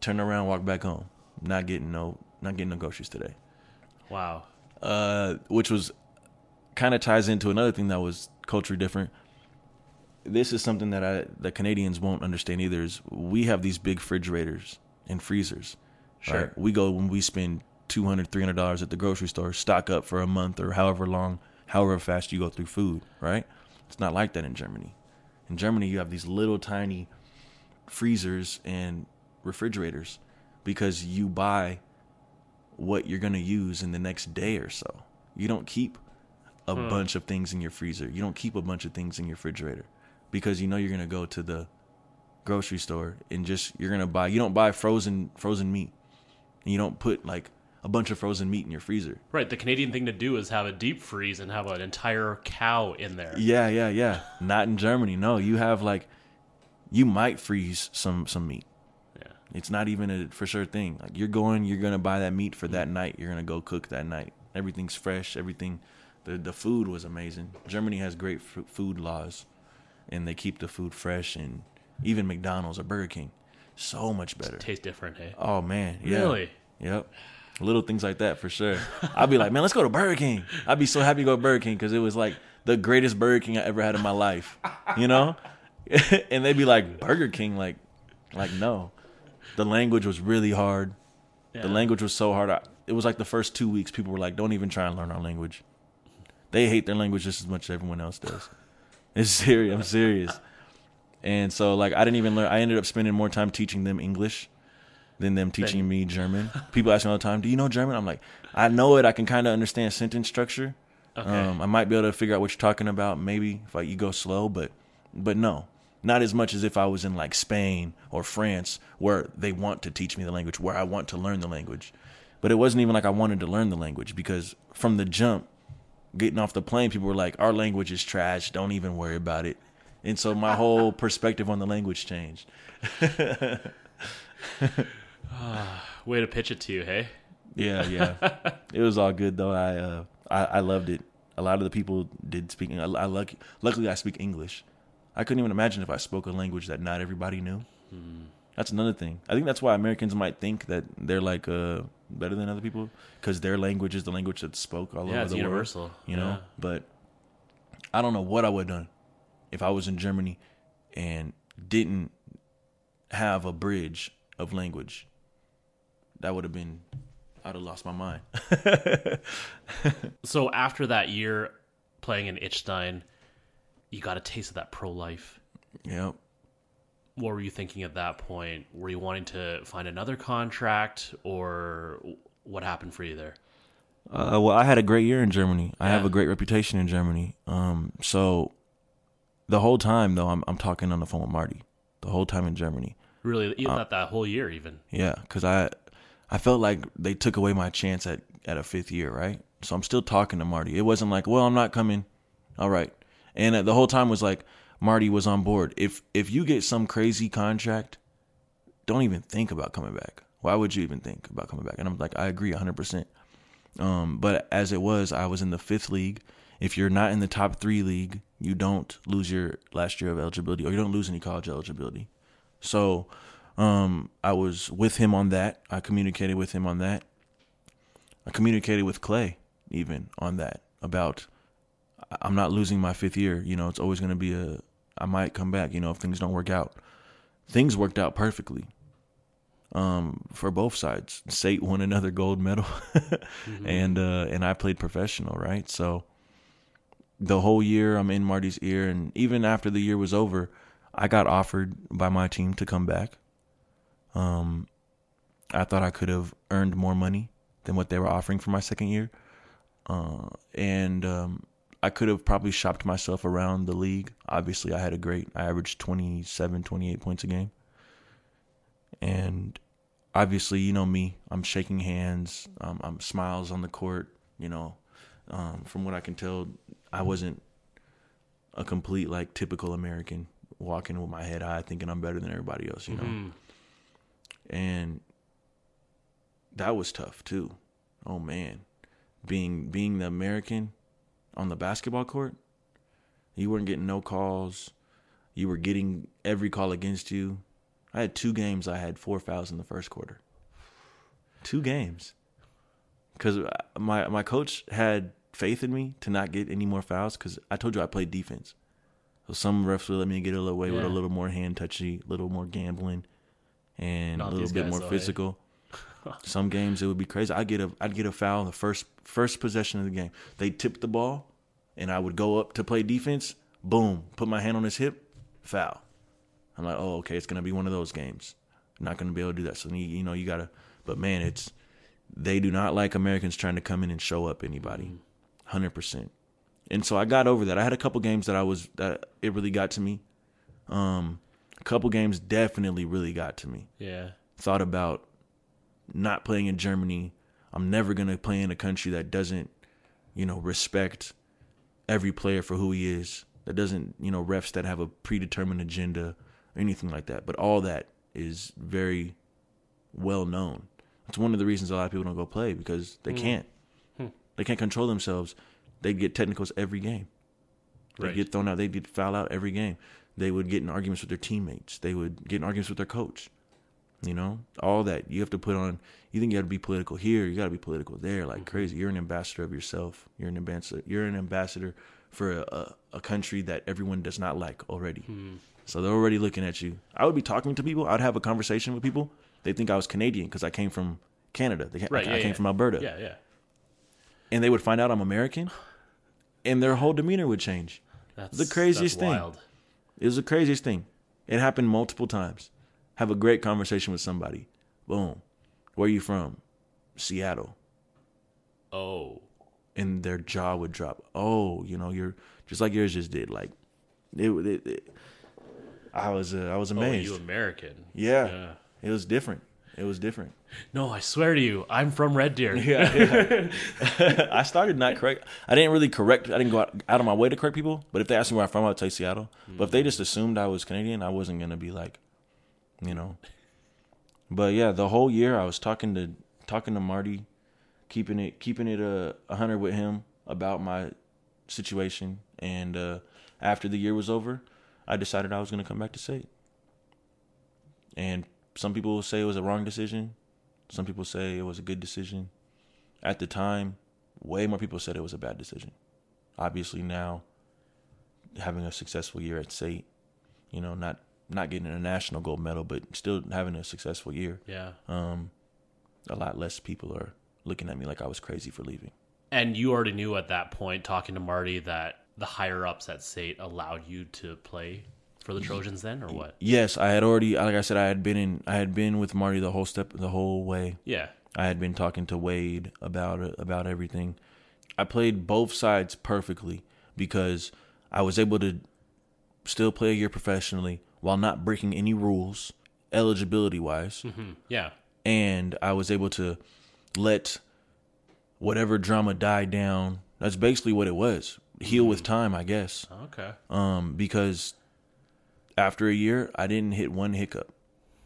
Turn around, walk back home. Not getting no, not getting no groceries today. Wow. uh, which was kind of ties into another thing that was culturally different. This is something that I the Canadians won't understand either. Is we have these big refrigerators and freezers. Sure. right? We go when we spend 200 300 dollars at the grocery store, stock up for a month or however long, however fast you go through food. Right? It's not like that in Germany. In Germany, you have these little tiny freezers and refrigerators because you buy what you're going to use in the next day or so. You don't keep a hmm. bunch of things in your freezer. You don't keep a bunch of things in your refrigerator because you know you're gonna go to the grocery store and just you're gonna buy. You don't buy frozen frozen meat. And you don't put like a bunch of frozen meat in your freezer. Right. The Canadian thing to do is have a deep freeze and have an entire cow in there. Yeah, yeah, yeah. Not in Germany. No, you have like you might freeze some some meat. Yeah. It's not even a for sure thing. Like you're going, you're gonna buy that meat for that mm-hmm. night. You're gonna go cook that night. Everything's fresh. Everything. The the food was amazing. Germany has great f- food laws, and they keep the food fresh. And even McDonald's or Burger King, so much better. Tastes different, hey? Oh man, yeah. Really? Yep. Little things like that for sure. I'd be like, man, let's go to Burger King. I'd be so happy to go to Burger King because it was like the greatest Burger King I ever had in my life. You know? and they'd be like, Burger King, like, like no. The language was really hard. Yeah. The language was so hard. I, it was like the first two weeks, people were like, don't even try and learn our language. They hate their language just as much as everyone else does. It's serious. I'm serious. And so, like, I didn't even learn. I ended up spending more time teaching them English than them teaching me German. People ask me all the time, "Do you know German?" I'm like, "I know it. I can kind of understand sentence structure. Okay. Um, I might be able to figure out what you're talking about. Maybe if I, you go slow, but but no, not as much as if I was in like Spain or France, where they want to teach me the language, where I want to learn the language. But it wasn't even like I wanted to learn the language because from the jump, getting off the plane, people were like, "Our language is trash. Don't even worry about it." And so my whole perspective on the language changed. Way to pitch it to you, hey? Yeah, yeah. it was all good though. I uh, I, I loved it. A lot of the people did speak. I, I lucky, luckily I speak English. I couldn't even imagine if I spoke a language that not everybody knew. That's another thing. I think that's why Americans might think that they're like uh, better than other people because their language is the language that's spoke all Yeah, over it's the universal. world. You know, Yeah. but I don't know what I would have done if I was in Germany and didn't have a bridge of language. That would have been. I'd have lost my mind. So after that year playing in Idstein, you got a taste of that pro life. yep. What were you thinking at that point? Were you wanting to find another contract, or what happened for you there? Uh, well, I had a great year in Germany. I have a great reputation in Germany. Um, so the whole time though, I'm I'm talking on the phone with Marty. The whole time in Germany. Really, even not that whole year, even. Yeah, because I I felt like they took away my chance at at a fifth year, right? So I'm still talking to Marty. It wasn't like, well, I'm not coming. All right, and uh, the whole time was like Marty was on board. If if you get some crazy contract, don't even think about coming back. Why would you even think about coming back? And I'm like, I agree 100. percent Um, but as it was, I was in the fifth league. If you're not in the top three league, you don't lose your last year of eligibility, or you don't lose any college eligibility. So um, I was with him on that. I communicated with him on that. I communicated with Clay even on that about I'm not losing my fifth year. You know, it's always going to be a I might come back. You know, if things don't work out. Things worked out perfectly. Um, for both sides, SAIT won another gold medal, and uh, and I played professional, right? So the whole year I'm in Marty's ear, and even after the year was over, I got offered by my team to come back. Um, I thought I could have earned more money than what they were offering for my second year, uh, and um, I could have probably shopped myself around the league. Obviously, I had a great. I averaged 27, 28 points a game, and obviously, you know me. I'm shaking hands. Um, I'm smiles on the court. You know, um, from what I can tell, I wasn't a complete like typical American walking with my head high, thinking I'm better than everybody else. You know, Mm. and that was tough too. Oh man, being being the American on the basketball court, you weren't getting no calls. You were getting every call against you. I had two games. I had four fouls in the first quarter. Two games, because my my coach had faith in me to not get any more fouls because I told you I played defense. So some refs would let me get away yeah. with a little more hand touchy, a little more gambling, and not a little bit more physical. some games it would be crazy. I get a I'd get a foul the first first possession of the game. They tip the ball, and I would go up to play defense. Boom, put my hand on his hip, foul. I'm like, oh okay, it's gonna be one of those games. I'm not gonna be able to do that. So you, you know you gotta. But man, it's they do not like Americans trying to come in and show up anybody. Mm-hmm 100%. And so I got over that. I had a couple games that I was that it really got to me. Um a couple games definitely really got to me. Yeah. Thought about not playing in Germany. I'm never going to play in a country that doesn't, you know, respect every player for who he is. That doesn't, you know, refs that have a predetermined agenda or anything like that. But all that is very well known. It's one of the reasons a lot of people don't go play because they mm. can't. They can't control themselves. They get technicals every game. They Right. get thrown out. They get foul out every game. They would get in arguments with their teammates. They would get in arguments with their coach. You know, all that you have to put on. You think you got to be political here. You got to be political there, like mm-hmm. crazy. You're an ambassador of yourself. You're an ambassador. You're an ambassador for a, a, a country that everyone does not like already. Hmm. So they're already looking at you. I would be talking to people. I'd have a conversation with people. They think I was Canadian because I came from Canada. They, Right, I, yeah, came yeah. from Alberta Yeah, yeah. And they would find out I'm American, and their whole demeanor would change. That's The craziest that's thing. It was the craziest thing. It happened multiple times. Have a great conversation with somebody. Boom. Where are you from? Seattle. Oh. And their jaw would drop. Oh, you know, you're just like yours just did. Like, it. it, it I was. Uh, I was Oh, amazed. you American. yeah, Yeah. It was different. It was different. No, I swear to you, I'm from Red Deer. Yeah, yeah. I started not correct. I didn't really correct. I didn't go out, out of my way to correct people. But if they asked me where I'm from, I'd say Seattle. But if they just assumed I was Canadian, I wasn't gonna be like, you know. But yeah, the whole year I was talking to talking to Marty, keeping it keeping it a uh, hundred with him about my situation. And uh, after the year was over, I decided I was gonna come back to SAIT. And some people will say it was a wrong decision. Some people say it was a good decision. At the time, way more people said it was a bad decision. Obviously now, having a successful year at SAIT, you know, not not getting a national gold medal, but still having a successful year. Yeah. Um, a lot less people are looking at me like I was crazy for leaving. And you already knew at that point, talking to Marty, that the higher ups at SAIT allowed you to play for the Trojans then, or what? Yes, I had already, like I said, I had been in, I had been with Marty the whole step, the whole way. Yeah. I had been talking to Wade about it, about everything. I played both sides perfectly because I was able to still play a year professionally while not breaking any rules, eligibility wise, Hmm. Yeah. and I was able to let whatever drama die down. That's basically what it was. Heal with time, I guess. Okay. Um, because after a year, I didn't hit one hiccup.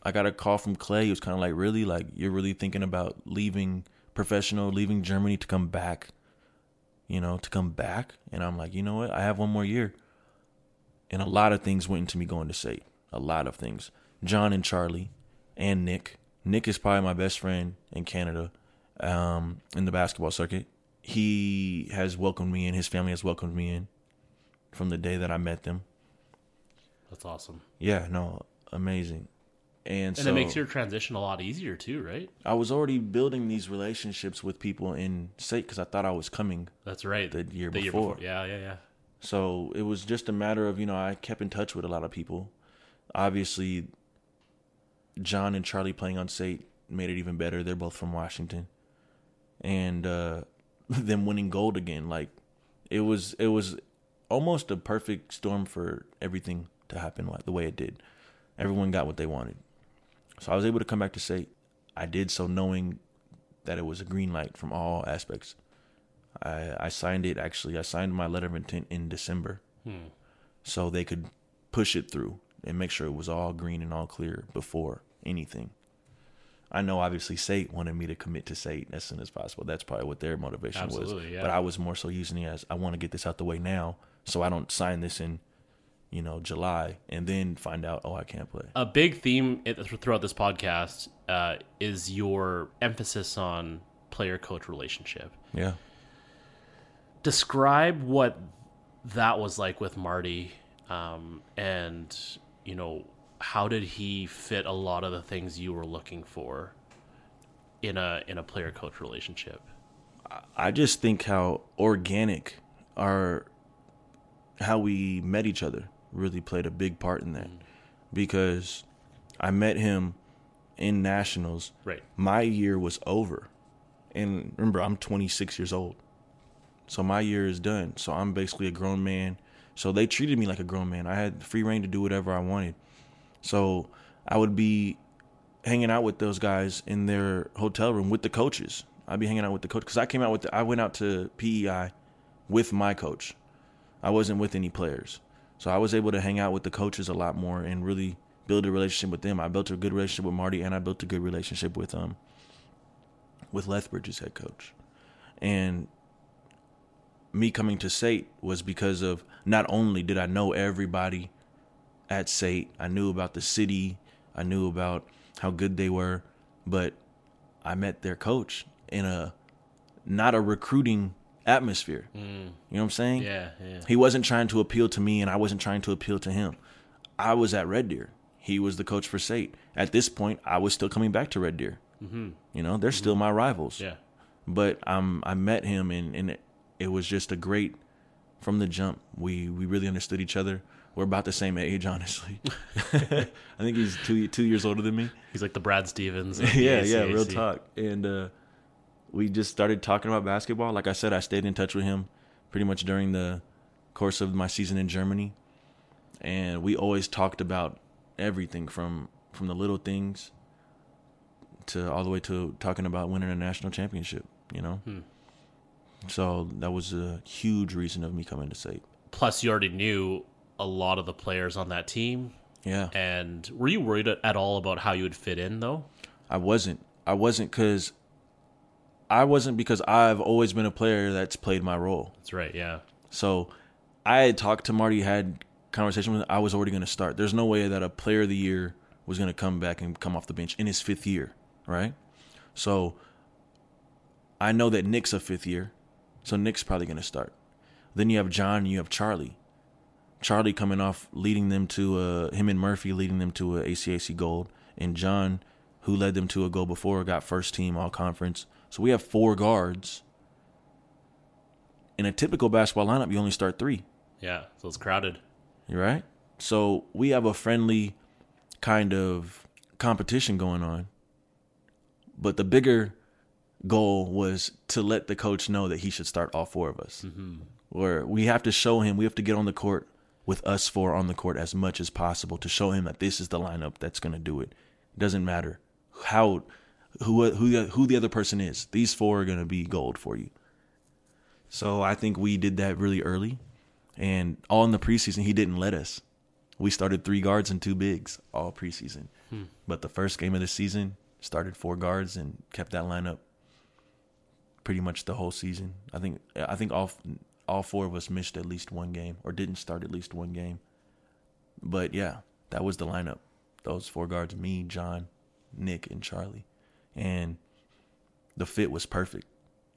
I got a call from Clay. He was kind of like, "Really? Like you're really thinking about leaving professional, leaving Germany to come back? You know, to come back?" And I'm like, "You know what? I have one more year." And a lot of things went into me going to SAIT. A lot of things. John and Charlie, and Nick. Nick is probably my best friend in Canada, um, in the basketball circuit. He has welcomed me in. His family has welcomed me in from the day that I met them. That's awesome. Yeah, no, amazing. And, And so it makes your transition a lot easier too, right? I was already building these relationships with people in SAIT because I thought I was coming. That's right. The year the before. Year before. Yeah, yeah, yeah. So it was just a matter of, you know, I kept in touch with a lot of people. Obviously, John and Charlie playing on SAIT made it even better. They're both from Washington. And uh them winning gold again, like it was it was almost a perfect storm for everything to happen like the way it did. Everyone got what they wanted. So I was able to come back to SAIT I did so knowing that it was a green light from all aspects. I I signed it actually. I signed my letter of intent in December, Hmm. so they could push it through and make sure it was all green and all clear before anything. I know obviously SAIT wanted me to commit to SAIT as soon as possible. That's probably what their motivation was. Absolutely, yeah. But I was more so using it as I want to get this out the way now, so I don't sign this in, you know, July and then find out oh I can't play. A big theme throughout this podcast uh, is your emphasis on player-coach relationship. Yeah. describe what that was like with Marty, um, and you know how did he fit a lot of the things you were looking for in a in a player coach relationship. I just think how organic our how we met each other really played a big part in that mm. because I met him in nationals. Right. My year was over. And remember, I'm 26 years old. So my year is done. So I'm basically a grown man. So they treated me like a grown man. I had free reign to do whatever I wanted. So I would be hanging out with those guys in their hotel room with the coaches. I'd be hanging out with the coach because I came out with the, I went out to PEI with my coach. I wasn't with any players, so I was able to hang out with the coaches a lot more and really build a relationship with them. I built a good relationship with Marty, and I built a good relationship with um with Lethbridge's head coach, and me coming to SAIT was because of not only did I know everybody at SAIT, I knew about the city, I knew about how good they were, but I met their coach in a not a recruiting atmosphere. You know what I'm saying? Yeah, yeah. He wasn't trying to appeal to me, and I wasn't trying to appeal to him. I was at Red Deer. He was the coach for SAIT. At this point, I was still coming back to Red Deer. Mm-hmm. You know, they're still my rivals. Yeah. But um, I met him, and, and it, it was just a great from the jump. We we really understood each other. We're about the same age, honestly. I think he's two two years older than me. He's like the Brad Stevens. yeah, yeah, real talk. And uh, we just started talking about basketball. Like I said, I stayed in touch with him pretty much during the course of my season in Germany, and we always talked about everything from from the little things to all the way to talking about winning a national championship. You know. Hmm. So that was a huge reason of me coming to SAIT. Plus, you already knew a lot of the players on that team. Yeah. And were you worried at all about how you would fit in, though? I wasn't. I wasn't because I wasn't because I've always been a player that's played my role. That's right. Yeah. So I had talked to Marty, had conversation with. I was already going to start. There's no way that a player of the year was going to come back and come off the bench in his fifth year, right? So I know that Nick's a fifth year, so Nick's probably going to start. Then you have John, and you have Charlie. Charlie coming off leading them to uh, him and Murphy leading them to a ACAC gold, and John, who led them to a goal before, got first team all conference. So we have four guards. In a typical basketball lineup, you only start three. Yeah. So it's crowded. You're right? So we have a friendly kind of competition going on. But the bigger goal was to let the coach know that he should start all four of us. Mm-hmm. Where we have to show him, we have to get on the court with us four on the court as much as possible to show him that this is the lineup that's going to do it. It doesn't matter how who who who the other person is. These four are going to be gold for you. So I think we did that really early. And all in the preseason, he didn't let us. We started three guards and two bigs all preseason. Hmm. But the first game of the season, started four guards and kept that lineup pretty much the whole season. I think I think all all four of us missed at least one game or didn't start at least one game. But yeah, that was the lineup. Those four guards, me, John, Nick, and Charlie. And the fit was perfect.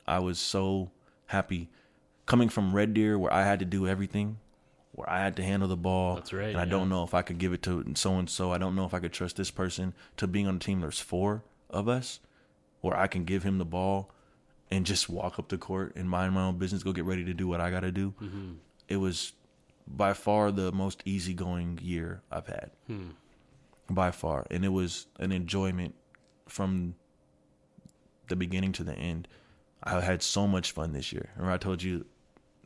I was so happy coming from Red Deer where I had to do everything, where I had to handle the ball. That's right, And I yeah. don't know if I could give it to so and so. I don't know if I could trust this person to being on a team there's four of us where I can give him the ball and just walk up the court and mind my own business, go get ready to do what I got to do. Mm-hmm. It was by far the most easygoing year I've had. By far. And it was an enjoyment from the beginning to the end. I had so much fun this year. Remember I told you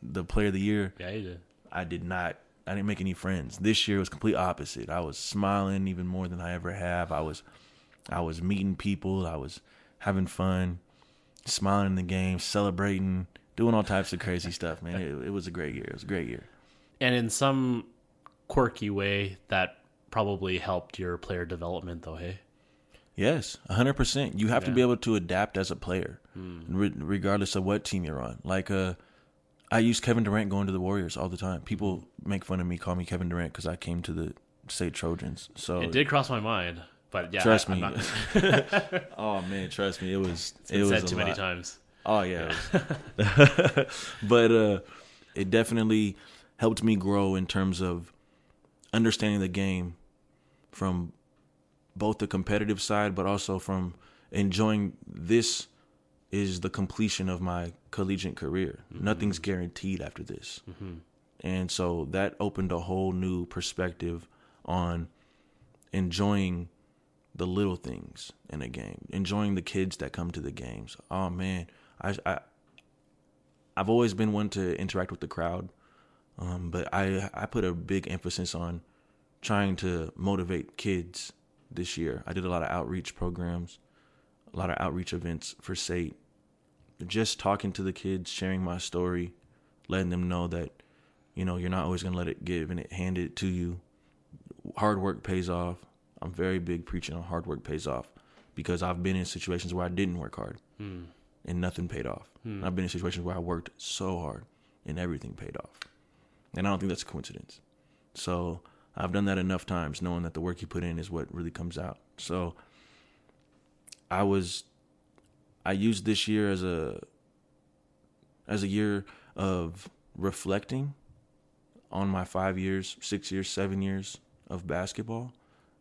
the player of the year, Yeah, you did. I did not I didn't make any friends. This year was complete opposite. I was smiling even more than I ever have. I was I was meeting people, I was having fun, smiling in the game, celebrating, doing all types of crazy stuff, man. It, it was a great year. It was a great year. And in some quirky way, that probably helped your player development, though. Hey. Yes, hundred percent. You have to be able to adapt as a player, re- regardless of what team you're on. Like, uh, I use Kevin Durant going to the Warriors all the time. People make fun of me, call me Kevin Durant because I came to the SAIT Trojans. So It did cross my mind, but yeah, trust I, me. Not, oh man, trust me, it was it's it been was said too many times. Oh yeah, it was- but uh, it definitely helped me grow in terms of understanding the game from both the competitive side, but also from enjoying this is the completion of my collegiate career. Nothing's guaranteed after this, and so that opened a whole new perspective on enjoying the little things in a game, enjoying the kids that come to the games. Oh man, I, I I've always been one to interact with the crowd, um, but I I put a big emphasis on trying to motivate kids this year. I did a lot of outreach programs, a lot of outreach events for SAIT. Just talking to the kids, sharing my story, letting them know that, you know, you're not always gonna let it give and it handed to you. Hard work pays off. I'm very big preaching on hard work pays off because I've been in situations where I didn't work hard Hmm. and nothing paid off. And I've been in situations where I worked so hard and everything paid off. And I don't think that's a coincidence. So I've done that enough times knowing that the work you put in is what really comes out. So I was I used this year as a as a year of reflecting on my 5 years, 6 years, 7 years of basketball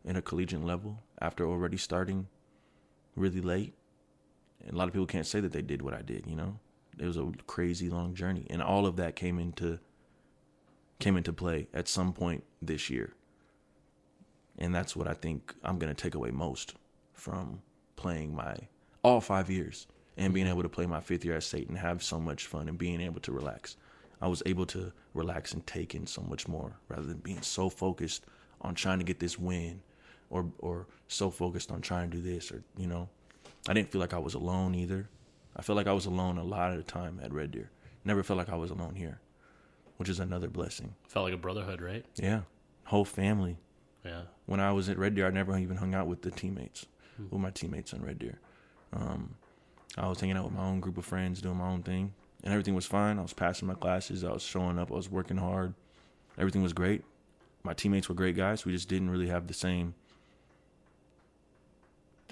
in a collegiate level after already starting really late. And a lot of people can't say that they did what I did, you know? It was a crazy long journey. And all of that came into came into play at some point this year. And that's what I think I'm gonna take away most from playing my all five years and being able to play my fifth year at SAIT and have so much fun and being able to relax. I was able to relax and take in so much more rather than being so focused on trying to get this win or or so focused on trying to do this or you know. I didn't feel like I was alone either. I felt like I was alone a lot of the time at Red Deer. Never felt like I was alone here, which is another blessing. Felt like a brotherhood, right? Yeah. Whole family. Yeah. When I was at Red Deer, I never even hung out with the teammates, with my teammates on Red Deer. Um, I was hanging out with my own group of friends, doing my own thing, and everything was fine. I was passing my classes. I was showing up. I was working hard. Everything was great. My teammates were great guys. We just didn't really have the same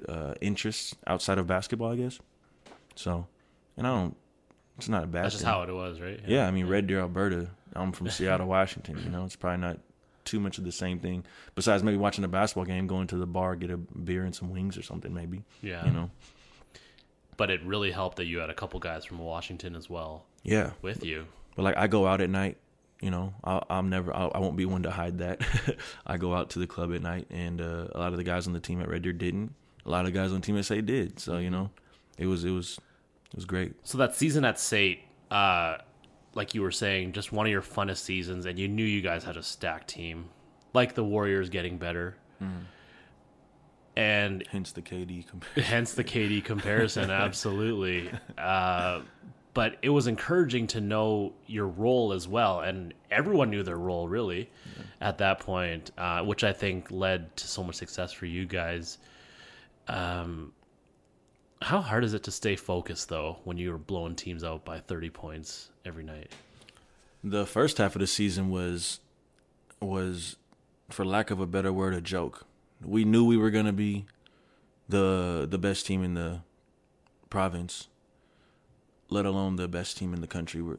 uh, interests outside of basketball, I guess. So, and I don't. It's not a bad. That's just thing. how it was, right? Yeah, I mean Red Deer, Alberta. I'm from Seattle, Washington. You know, it's probably not too much of the same thing. Besides maybe watching a basketball game, going to the bar, get a beer and some wings or something, maybe. Yeah. You know. But it really helped that you had a couple guys from Washington as well Yeah, with you. but like I go out at night. You know, I'll, I'm never. I'll, I won't be one to hide that. I go out to the club at night, and uh, a lot of the guys on the team at Red Deer didn't. A lot of guys on team SAIT did. So you know, it was it was it was great. So that season at SAIT, uh, like you were saying, just one of your funnest seasons, and you knew you guys had a stacked team, like the Warriors getting better, and Hence the KD comparison. hence the KD comparison. absolutely, uh, but it was encouraging to know your role as well, and everyone knew their role really at that point, uh, which I think led to so much success for you guys. Um, how hard is it to stay focused though when you're blowing teams out by 30 points every night? The first half of the season was was for lack of a better word a joke. We knew we were going to be the the best team in the province, let alone the best team in the country. We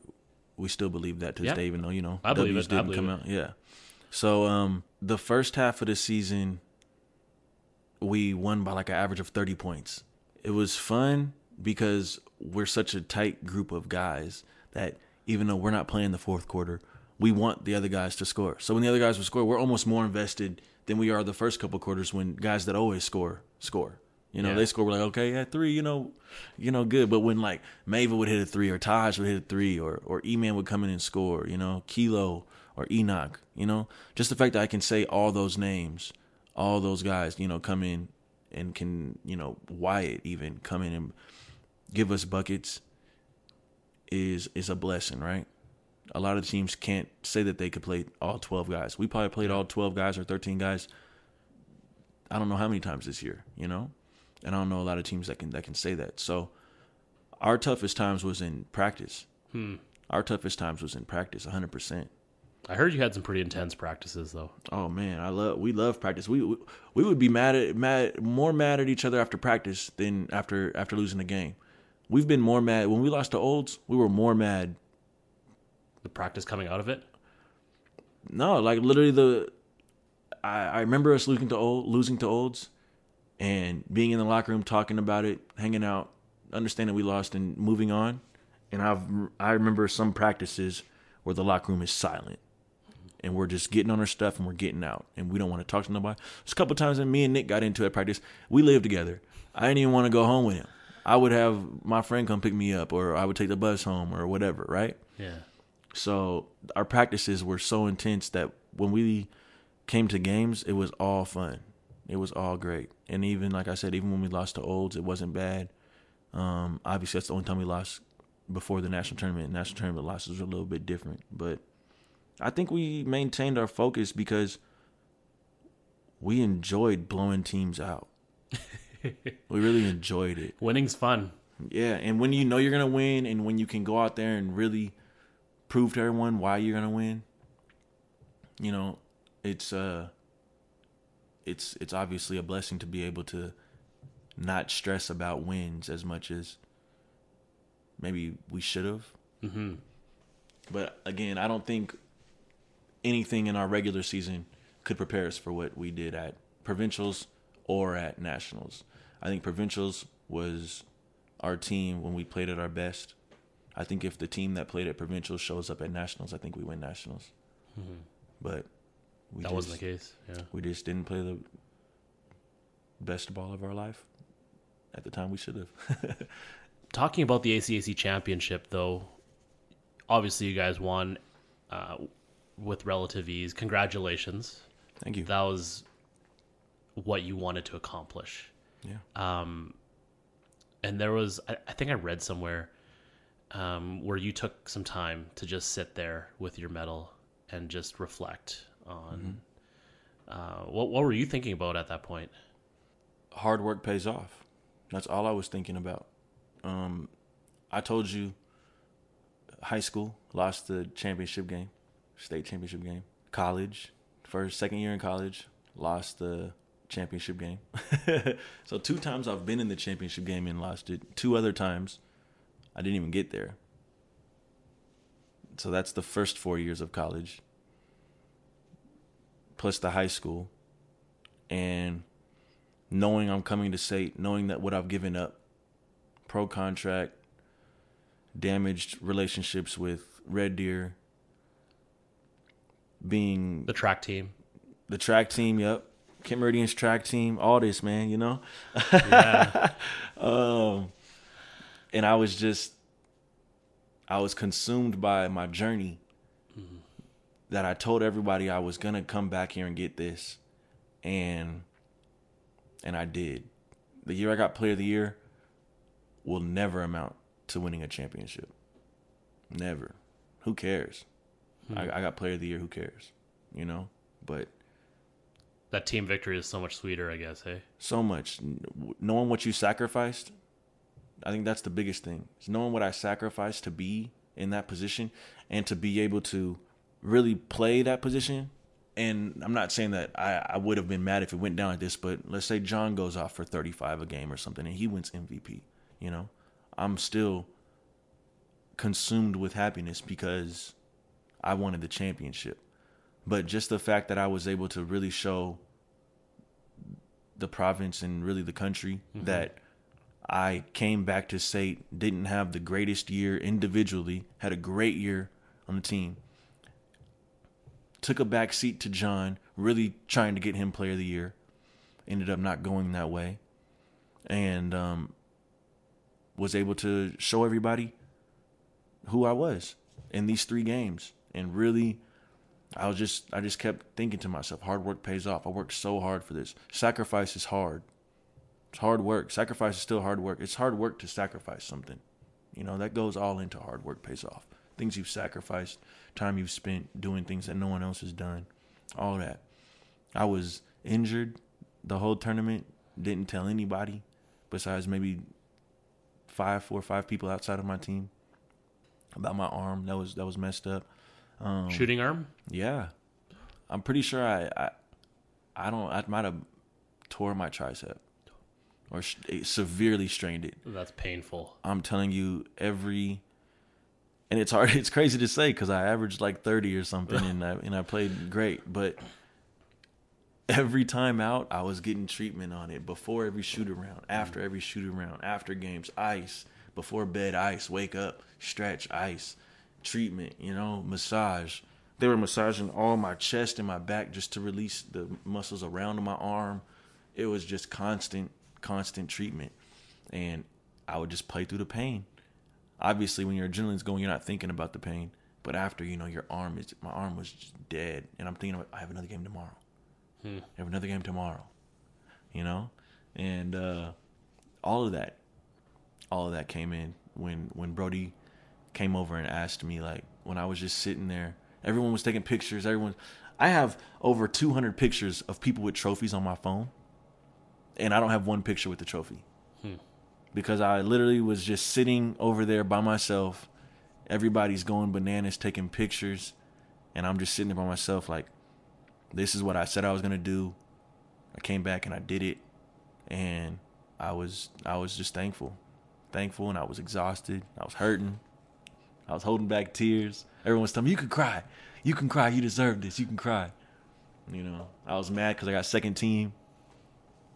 we still believe that to this Yeah. day even though, you know, I believe W's it. Didn't come it. out. Yeah. So um the first half of the season we won by like an average of 30 points. It was fun because we're such a tight group of guys that even though we're not playing the fourth quarter, we want the other guys to score. So when the other guys would score, we're almost more invested than we are the first couple quarters when guys that always score score. You know, Yeah. they score. We're like, okay, yeah, three. You know, you know, good. But when like Mava would hit a three, or Taj would hit a three, or or E Man would come in and score. You know, Kilo or Enoch. You know, just the fact that I can say all those names, all those guys, you know, come in and can, you know, Wyatt even come in and give us buckets is is a blessing, right? A lot of teams can't say that they could play all 12 guys. We probably played all 12 guys or 13 guys I don't know how many times this year, you know? And I don't know a lot of teams that can that can say that. So our toughest times was in practice. Hmm. Our toughest times was in practice, 100%. I heard you had some pretty intense practices though. Oh man, I love we love practice. We we, we would be mad at mad more mad at each other after practice than after after losing the game. We've been more mad when we lost to Olds. We were more mad. The practice coming out of it. No, like literally the. I, I remember us losing to old losing to Olds, and being in the locker room talking about it, hanging out, understanding we lost and moving on. And I've I remember some practices where the locker room is silent. And we're just getting on our stuff and we're getting out. And we don't want to talk to nobody. There's a couple times that me and Nick got into it at practice. We lived together. I didn't even want to go home with him. I would have my friend come pick me up, or I would take the bus home, or whatever, right? Yeah. So our practices were so intense that when we came to games, it was all fun. It was all great. And even like I said, even when we lost to Olds, it wasn't bad. Um, obviously, that's the only time we lost before the national tournament. National tournament losses were a little bit different, but I think we maintained our focus because we enjoyed blowing teams out. we really enjoyed it. Winning's fun. Yeah, and when you know you're gonna win, and when you can go out there and really prove to everyone why you're gonna win, you know, it's uh, it's it's obviously a blessing to be able to not stress about wins as much as maybe we should have. hmm But again, I don't think anything in our regular season could prepare us for what we did at provincials or at nationals. I think provincials was our team when we played at our best. I think if the team that played at provincials shows up at nationals, I think we win nationals. But we That just, wasn't the case. Yeah. We just didn't play the best ball of our life at the time we should have. Talking about the ACAC championship, though, obviously you guys won uh, with relative ease. Congratulations. Thank you. That was what you wanted to accomplish. Yeah. Um, and there was, I, I think I read somewhere um, where you took some time to just sit there with your medal and just reflect on uh, what what were you thinking about at that point? hard work pays off. That's all I was thinking about. Um, I told you, high school lost the championship game, state championship game. College, first second year in college, lost the championship game. so two times I've been in the championship game and lost it. Two other times, I didn't even get there. So that's the first four years of college, plus the high school, and knowing I'm coming to SAIT, knowing that what I've given up, pro contract, damaged relationships with Red Deer, being The track team. the track team, yep, Kim Meridian's track team, all this, man, you know? Yeah. Um, and I was just, I was consumed by my journey that I told everybody I was gonna come back here and get this, and and I did. The year I got Player of the Year will never amount to winning a championship. Never. Who cares? I, mm-hmm. I got Player of the Year. Who cares? You know. But that team victory is so much sweeter, I guess. Hey. so much knowing what you sacrificed i think that's the biggest thing is knowing what i sacrificed to be in that position and to be able to really play that position and i'm not saying that i, I would have been mad if it went down like this but let's say john goes off for 35 a game or something and he wins mvp you know i'm still consumed with happiness because i wanted the championship but just the fact that i was able to really show the province and really the country that I came back to SAIT, didn't have the greatest year individually, had a great year on the team. Took a back seat to John, really trying to get him player of the year. Ended up not going that way. And um, was able to show everybody who I was in these three games and really I was just I just kept thinking to myself, hard work pays off. I worked so hard for this. Sacrifice is hard. It's hard work. Sacrifice is still hard work. It's hard work to sacrifice something. You know, that goes all into hard work pays off. Things you've sacrificed, time you've spent doing things that no one else has done. All that. I was injured the whole tournament, didn't tell anybody besides maybe five, four or five people outside of my team about my arm that was that was messed up. Um, Shooting arm? yeah, I'm pretty sure I, I, I don't. I might have tore my tricep or severely strained it. That's painful. I'm telling you, every, and it's hard. It's crazy to say because I averaged like 30 or something, and I and I played great, but every time out, I was getting treatment on it before every shoot around, after every shoot around, after games, ice, before bed, ice, wake up, stretch, ice, treatment, you know, massage. They were massaging all my chest and my back just to release the muscles around my arm. It was just constant, constant treatment. And I would just play through the pain. Obviously, when your adrenaline's going, you're not thinking about the pain. But after, you know, your arm is my arm was just dead, and I'm thinking, I have another game tomorrow. Hmm. I have another game tomorrow. You know, and uh, all of that, all of that came in when when Brody came over and asked me like when I was just sitting there. Everyone was taking pictures. Everyone, I have over 200 pictures of people with trophies on my phone, and I don't have one picture with the trophy hmm. because I literally was just sitting over there by myself. Everybody's going bananas taking pictures, and I'm just sitting there by myself like, this is what I said I was gonna do. I came back and I did it, and I was I was just thankful, thankful, and I was exhausted. I was hurting. I was holding back tears. Everyone was telling me, "You can cry, you can cry. You deserve this. You can cry." You know, I was mad because I got second team.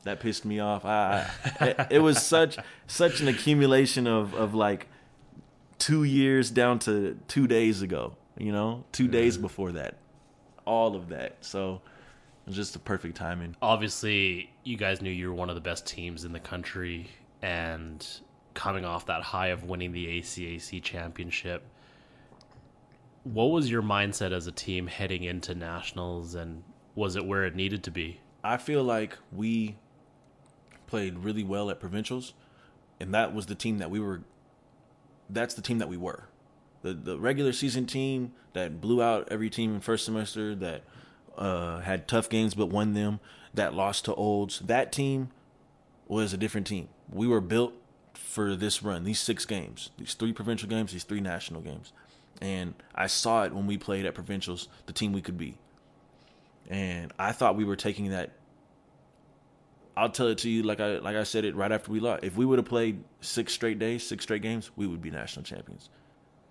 That pissed me off. I, I it, it was such such an accumulation of of like two years down to two days ago. You know, two days before that, all of that. So it was just the perfect timing. Obviously, you guys knew you were one of the best teams in the country, and coming off that high of winning the ACAC championship, what was your mindset as a team heading into nationals, and was it where it needed to be? I feel like we played really well at provincials, and that was the team that we were. That's the team that we were, the the regular season team that blew out every team in first semester that uh, had tough games but won them, that lost to Olds. That team was a different team. We were built for this run, these six games, these three provincial games, these three national games, and I saw it when we played at provincials, the team we could be and I thought we were taking that. I'll tell it to you like I like I said it right after we lost. If we would have played six straight days, six straight games, we would be national champions.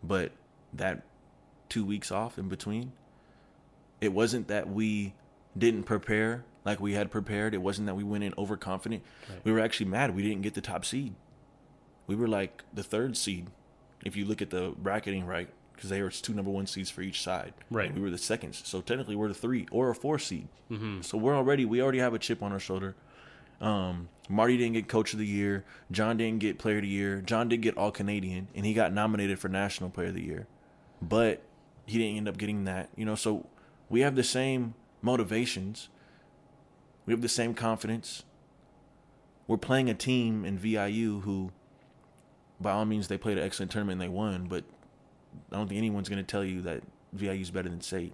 But that two weeks off in between, it wasn't that we didn't prepare like we had prepared. It wasn't that we went in overconfident. Right. We were actually mad we didn't get the top seed. We were like the third seed, if you look at the bracketing right, because they were two number one seeds for each side. Right. And we were the seconds, so technically we're the three or a four seed. Mm-hmm. So we're already we already have a chip on our shoulder. Um, Marty didn't get coach of the year. John didn't get player of the year. John did get all Canadian, and he got nominated for national player of the year, but he didn't end up getting that. You know, so we have the same motivations. We have the same confidence. We're playing a team in VIU who, by all means, they played an excellent tournament and they won, but I don't think anyone's going to tell you that VIU is better than SAIT.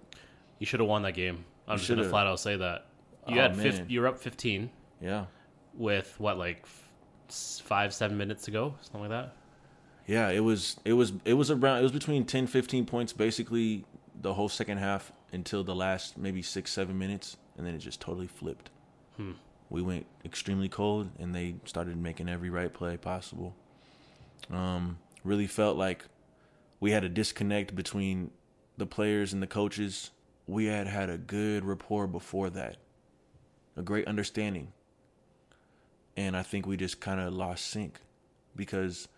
You should have won that game. I'm You just gonna flat out say that. You Oh, had fif- man. you were up 15 Yeah. with what like f- s- five seven minutes to go, something like that. Yeah, it was it was it was around it was between 10 15 points basically the whole second half until the last maybe 6 7 minutes and then it just totally flipped. Hmm. We went extremely cold and they started making every right play possible. Um really felt like we had a disconnect between the players and the coaches. We had had a good rapport before that. A great understanding. And I think we just kind of lost sync because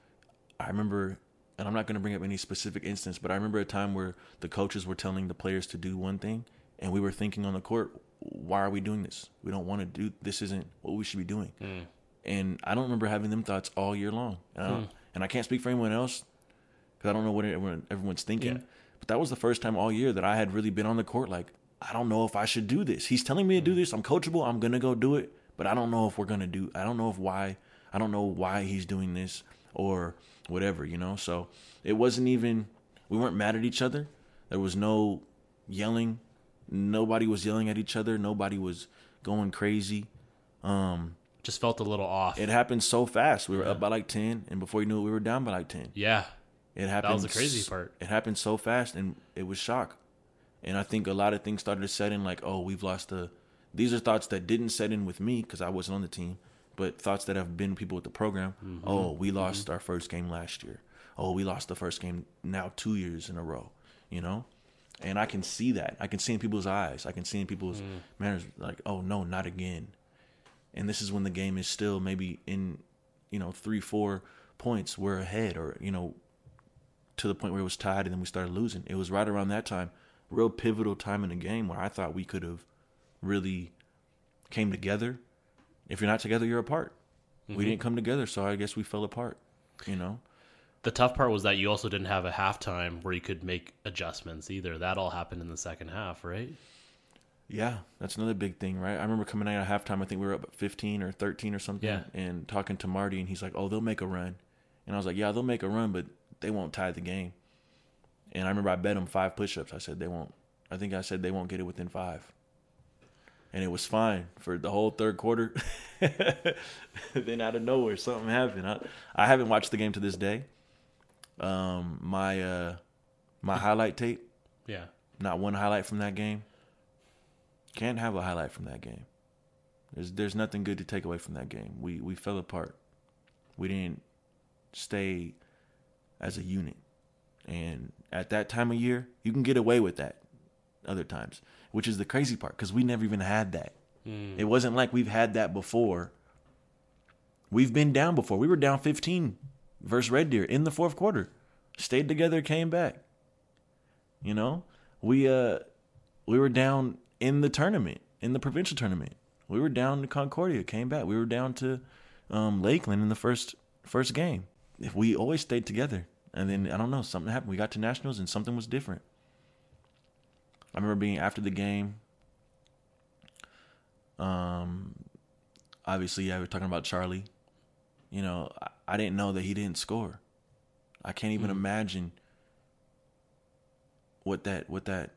I remember, and I'm not going to bring up any specific instance, but I remember a time where the coaches were telling the players to do one thing, and we were thinking on the court, why are we doing this? We don't want to do this. Isn't what we should be doing. And I don't remember having them thoughts all year long. Don't, and I can't speak for anyone else because I don't know what everyone, everyone's thinking. Yeah. But that was the first time all year that I had really been on the court like, I don't know if I should do this. He's telling me to do this. I'm coachable. I'm gonna go do it. But I don't know if we're gonna do. I don't know if why. I don't know why he's doing this or whatever. You know. So it wasn't even. We weren't mad at each other. There was no yelling. Nobody was yelling at each other. Nobody was going crazy. Um, Just felt a little off. it happened so fast. We were up by like ten, and before you knew it, we were down by like ten. yeah, It happened. That was the crazy part. It happened so fast, and it was shock. And I think a lot of things started to set in, like, oh, we've lost the. These are thoughts that didn't set in with me because I wasn't on the team, but thoughts that have been people with the program. Mm-hmm. Oh, we lost our first game last year. Oh, we lost the first game now two years in a row. You know, and I can see that. I can see in people's eyes. I can see in people's Mm. manners, like, oh no, not again. And this is when the game is still maybe in, you know, three, four points. We're ahead, or you know, to the point where it was tied and then we started losing. It was right around that time, real pivotal time in the game where I thought we could have really came together. If you're not together, you're apart. We mm-hmm. didn't come together, so I guess we fell apart. You know, The tough part was that you also didn't have a halftime where you could make adjustments either. That all happened in the second half, right? Yeah, that's another big thing, right? I remember coming out at halftime. I think we were up at 15 or 13 or something, Yeah. and talking to Marty, and he's like, "Oh, they'll make a run," and I was like, "Yeah, they'll make a run, but they won't tie the game." And I remember I bet them five push-ups. I said they won't. I think I said they won't get it within five, and it was fine for the whole third quarter. then out of nowhere, something happened. I, I haven't watched the game to this day. Um, my uh, my highlight tape Yeah. not one highlight from that game. Can't have a highlight from that game. There's there's nothing good to take away from that game. We we fell apart. We didn't stay as a unit. And at that time of year, you can get away with that other times, which is the crazy part cuz we never even had that. It wasn't like we've had that before. We've been down before. We were down 15 versus Red Deer in the fourth quarter. Stayed together, came back. You know, we uh we were down in the tournament, in the provincial tournament. We were down to Concordia, came back. We were down to um, Lakeland in the first first game. If we always stayed together, and then I don't know, something happened. We got to nationals, and something was different. I remember being after the game. Um, obviously, I was talking about Charlie. You know, I, I didn't know that he didn't score. I can't even imagine what that what that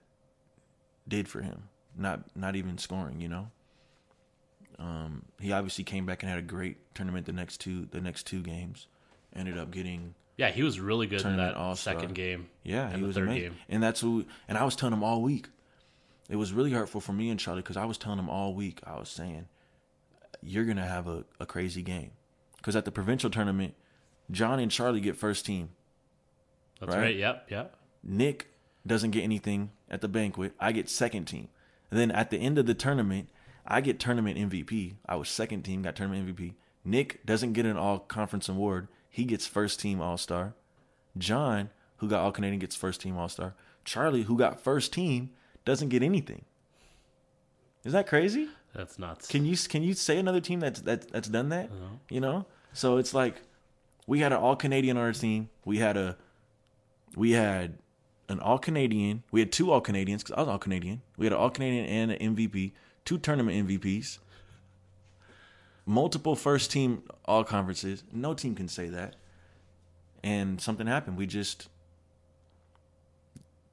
did for him. Not not even scoring, you know. Um, he obviously came back and had a great tournament the next two the next two games. Ended up getting Yeah, he was really good in that All-Star. second game. yeah, and he the was third amazing. game. And that's who and I was telling him all week. It was really hurtful for me and Charlie because I was telling him all week. I was saying, "You're gonna have a, a crazy game," because at the provincial tournament, John and Charlie get first team. That's Right? right. Yep. Yep. Nick doesn't get anything at the banquet. I get second team. And then at the end of the tournament, I get tournament MVP. I was second team, got tournament MVP. Nick doesn't get an all conference award. He gets first team all star. John, who got all Canadian, gets first team all star. Charlie, who got first team, doesn't get anything. Is that crazy? That's nuts. Can you can you say another team that's that, that's done that? No. You know, so it's like we had an all Canadian on our team. We had a we had an all Canadian. We had two all Canadians because I was all Canadian. We had an all Canadian and an MVP, two tournament MVPs, multiple first team all conferences. No team can say that. And something happened. We just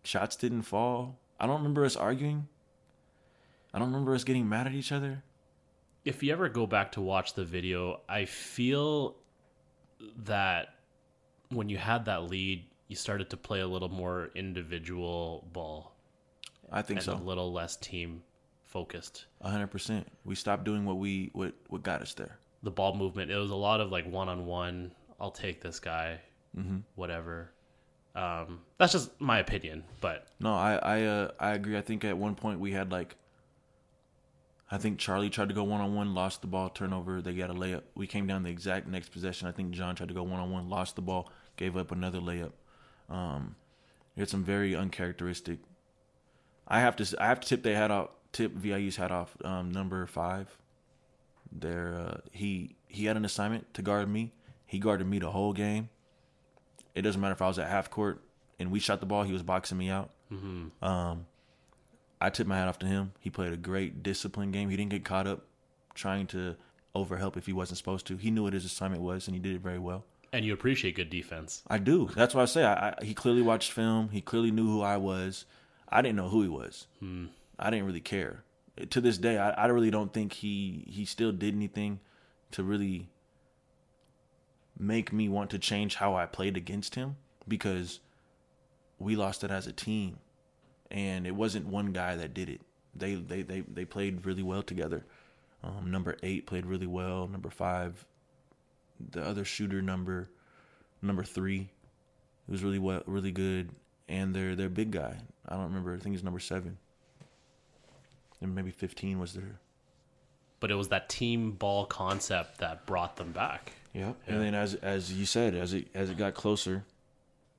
shots didn't fall. I don't remember us arguing. I don't remember us getting mad at each other. if you ever go back to watch the video, I feel that when you had that lead, you started to play a little more individual ball I think so. a little less team focused. A hundred percent. We stopped doing what we what what got us there. The ball movement, it was a lot of like one on one. I'll take this guy, Mm-hmm. whatever. Um, that's just my opinion, but No, I I uh, I agree. I think at one point we had like. I think Charlie tried to go one on one, lost the ball, turnover. They got a layup. We came down the exact next possession. I think John tried to go one on one, lost the ball, gave up another layup. Um, he had some very uncharacteristic. I have to I have to tip their hat off. Tip VIU's hat off. Um, number five. There, uh, he he had an assignment to guard me. He guarded me the whole game. It doesn't matter if I was at half court and we shot the ball. He was boxing me out. Um, I tip my hat off to him. He played a great disciplined game. He didn't get caught up trying to overhelp if he wasn't supposed to. He knew what his assignment was, and he did it very well. And you appreciate good defense. I do. That's why I say I, I, he clearly watched film. He clearly knew who I was. I didn't know who he was. I didn't really care. To this day, I, I really don't think he he still did anything to really make me want to change how I played against him because we lost it as a team, and it wasn't one guy that did it. They they they they played really well together. Um, number eight played really well. Number five, the other shooter number number three, he was really well, really good, and their their big guy. I don't remember. I think he's number seven. And maybe fifteen was there. But it was that team ball concept that brought them back. Yep. And then as as you said, as it as it got closer,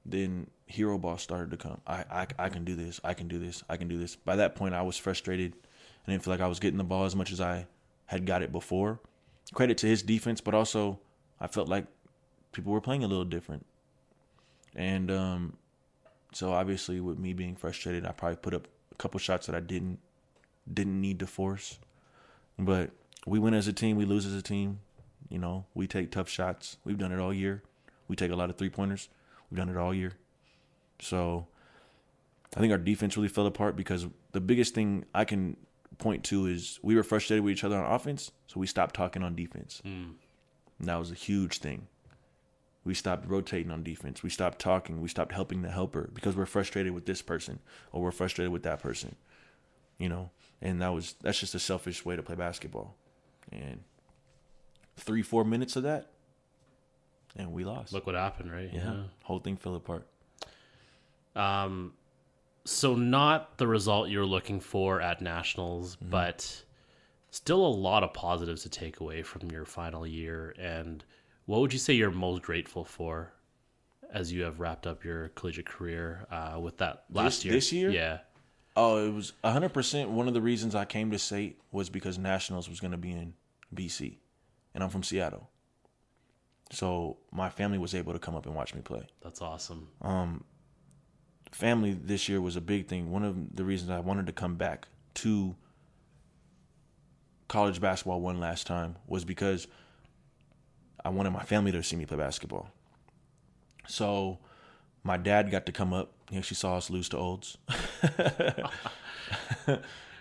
then hero ball started to come. I, I I can do this. I can do this. I can do this. By that point, I was frustrated. I didn't feel like I was getting the ball as much as I had got it before. Credit to his defense, but also I felt like people were playing a little different. And um, so obviously, with me being frustrated, I probably put up a couple shots that I didn't didn't need to force. But we win as a team, we lose as a team. You know, we take tough shots. We've done it all year. We take a lot of three pointers. We've done it all year. So I think our defense really fell apart because the biggest thing I can point to is we were frustrated with each other on offense, so we stopped talking on defense. Mm. And that was a huge thing. We stopped rotating on defense. We stopped talking. We stopped helping the helper because we're frustrated with this person or we're frustrated with that person. You know, and that was that's just a selfish way to play basketball. And three, four minutes of that, and we lost. Look what happened, right? yeah, whole thing fell apart. Um, so not the result you're looking for at nationals, Mm-hmm. but still a lot of positives to take away from your final year. And what would you say you're most grateful for as you have wrapped up your collegiate career uh, with that last This- year? this year? yeah. Oh, it was 100% one of the reasons I came to SAIT was because Nationals was going to be in BC. And I'm from Seattle. So my family was able to come up and watch me play. That's awesome. Um, Family this year was a big thing. One of the reasons I wanted to come back to college basketball one last time was because I wanted my family to see me play basketball. So my dad got to come up. He actually saw us lose to Olds.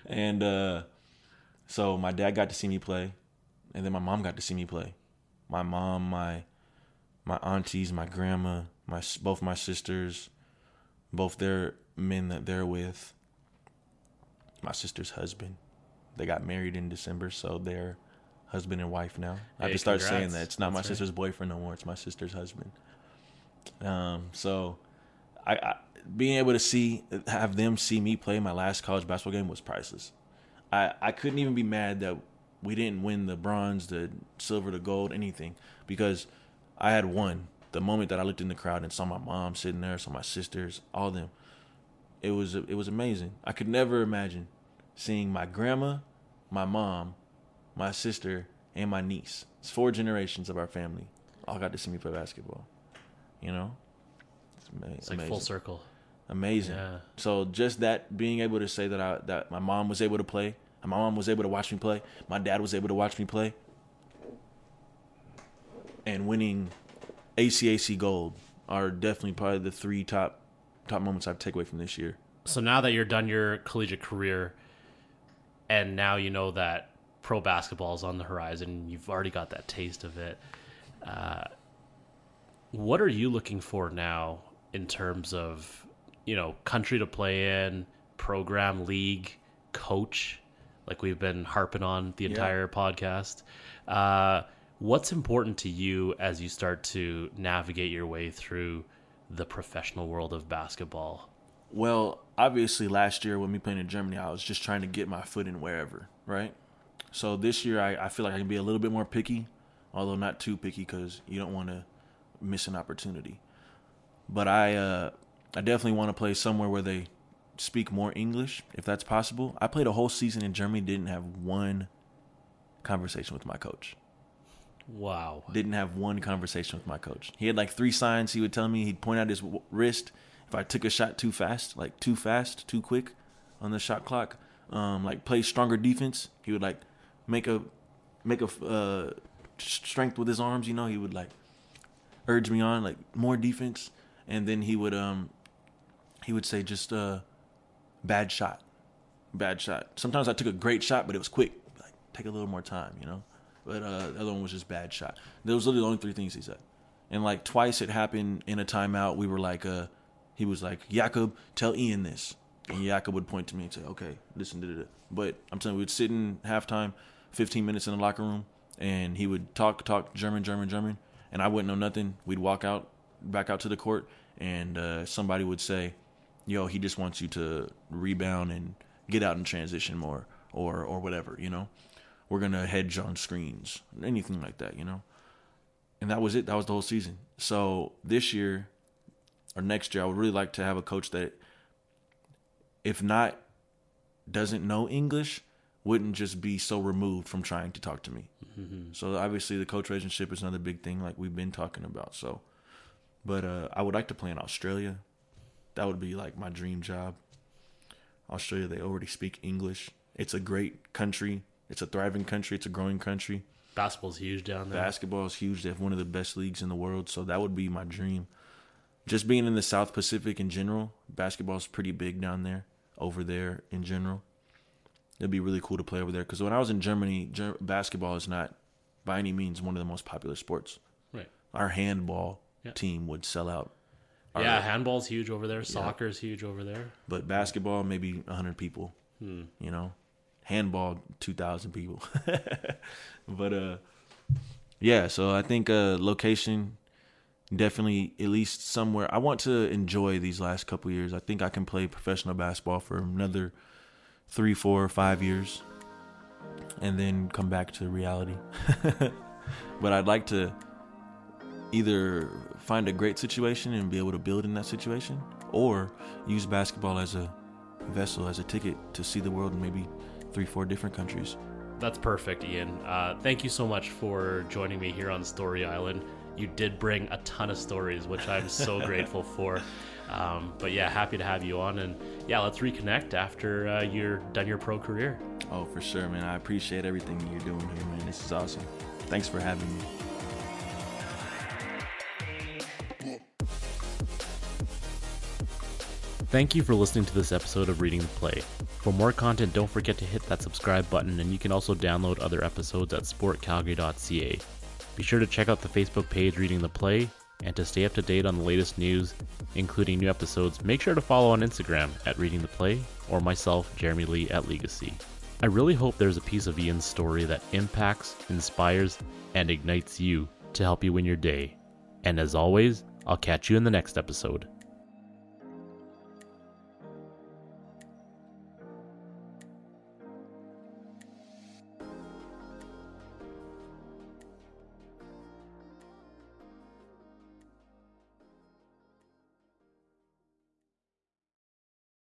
and uh, so my dad got to see me play, and then my mom got to see me play. My mom, my my aunties, my grandma, my both my sisters, both their men that they're with. My sister's husband, they got married in December, so they're husband and wife now. I have to start saying that it's not my That's right. sister's boyfriend no more; it's my sister's husband. Um, so I, I being able to see have them see me play my last college basketball game was priceless. I I couldn't even be mad that we didn't win the bronze, the silver, the gold, anything because I had won. The moment that I looked in the crowd and saw my mom sitting there, saw my sisters, all of them, it was it was amazing. I could never imagine seeing my grandma, my mom, my sister, and my niece. It's four generations of our family all got to see me play basketball. You know, it's, ama- It's like amazing full circle. amazing. Yeah. So just that being able to say that I that my mom was able to play, and my mom was able to watch me play, my dad was able to watch me play, and winning ACAC gold are definitely probably the three top top moments I take away from this year. So now that you're done your collegiate career, and now you know that pro basketball is on the horizon, you've already got that taste of it. Uh, what are you looking for now in terms of, you know, country to play in, program, league, coach, like we've been harping on the entire podcast? Uh, what's important to you as you start to navigate your way through the professional world of basketball? Well, obviously last year when me playing in Germany, I was just trying to get my foot in wherever, right? So this year I, I feel like I can be a little bit more picky, although not too picky because you don't want to miss an opportunity. But I uh, I definitely want to play somewhere where they speak more English, if that's possible. I played a whole season in Germany, didn't have one conversation with my coach. Wow. Didn't have one conversation with my coach. He had like three signs. He would tell me he'd point out his w- wrist if I took a shot too fast, like too fast, too quick on the shot clock. Um, like play stronger defense. He would like make a make a uh, strength with his arms. You know, he would like urge me on like more defense, and then he would um he would say just uh bad shot, bad shot. Sometimes I took a great shot, but it was quick. Like take a little more time, you know. But uh, the other one was just bad shot. Those were the only three things he said. And like twice it happened in a timeout. We were like, uh, he was like, Jakob, tell Ian this. And Jakob would point to me and say, okay, listen. But I'm telling you, we would sit in halftime, 15 minutes in the locker room, and he would talk, talk German, German, German. And I wouldn't know nothing. We'd walk out, back out to the court, and uh, somebody would say, yo, he just wants you to rebound and get out in transition more or, or whatever, you know? We're going to hedge on screens, anything like that, you know? And that was it. That was the whole season. So this year or next year, I would really like to have a coach that, if not, doesn't know English, wouldn't just be so removed from trying to talk to me. So obviously the coach relationship is another big thing like we've been talking about. So but uh I would like to play in Australia. That would be like my dream job. Australia they already speak English. It's a great country. It's a thriving country. It's a growing country. Basketball's huge down there. Basketball is huge. They have one of the best leagues in the world, so that would be my dream. Just being in the South Pacific in general, basketball is pretty big down there, over there in general. It'd be really cool to play over there because when I was in Germany, Ger- basketball is not by any means one of the most popular sports. Right. Our handball Yeah. team would sell out, Yeah, handball's huge over there. Soccer's huge over there. but basketball maybe 100 people. Hmm. You know, handball 2,000 people. but uh, yeah. So I think uh, location definitely at least somewhere. I want to enjoy these last couple years. I think I can play professional basketball for another three, four, five years, and then come back to reality. but I'd like to either find a great situation and be able to build in that situation, or use basketball as a vessel, as a ticket to see the world in maybe three, four different countries. That's perfect, Ian. Uh, thank you so much for joining me here on Story Island. You did bring a ton of stories, which I'm so grateful for. Um, but yeah, happy to have you on. And yeah, let's reconnect after uh, you're done your pro career. Oh, for sure, man. I appreciate everything you're doing here, man. This is awesome. Thanks for having me. Thank you for listening to this episode of Reading the Play. For more content, don't forget to hit that subscribe button, and you can also download other episodes at sportcalgary.ca. Be sure to check out the Facebook page Reading the Play, and to stay up to date on the latest news, including new episodes, make sure to follow on Instagram at Reading the Play or myself, Jeremy Lee at Legacy. I really hope there's a piece of Ian's story that impacts, inspires, and ignites you to help you win your day. And as always, I'll catch you in the next episode.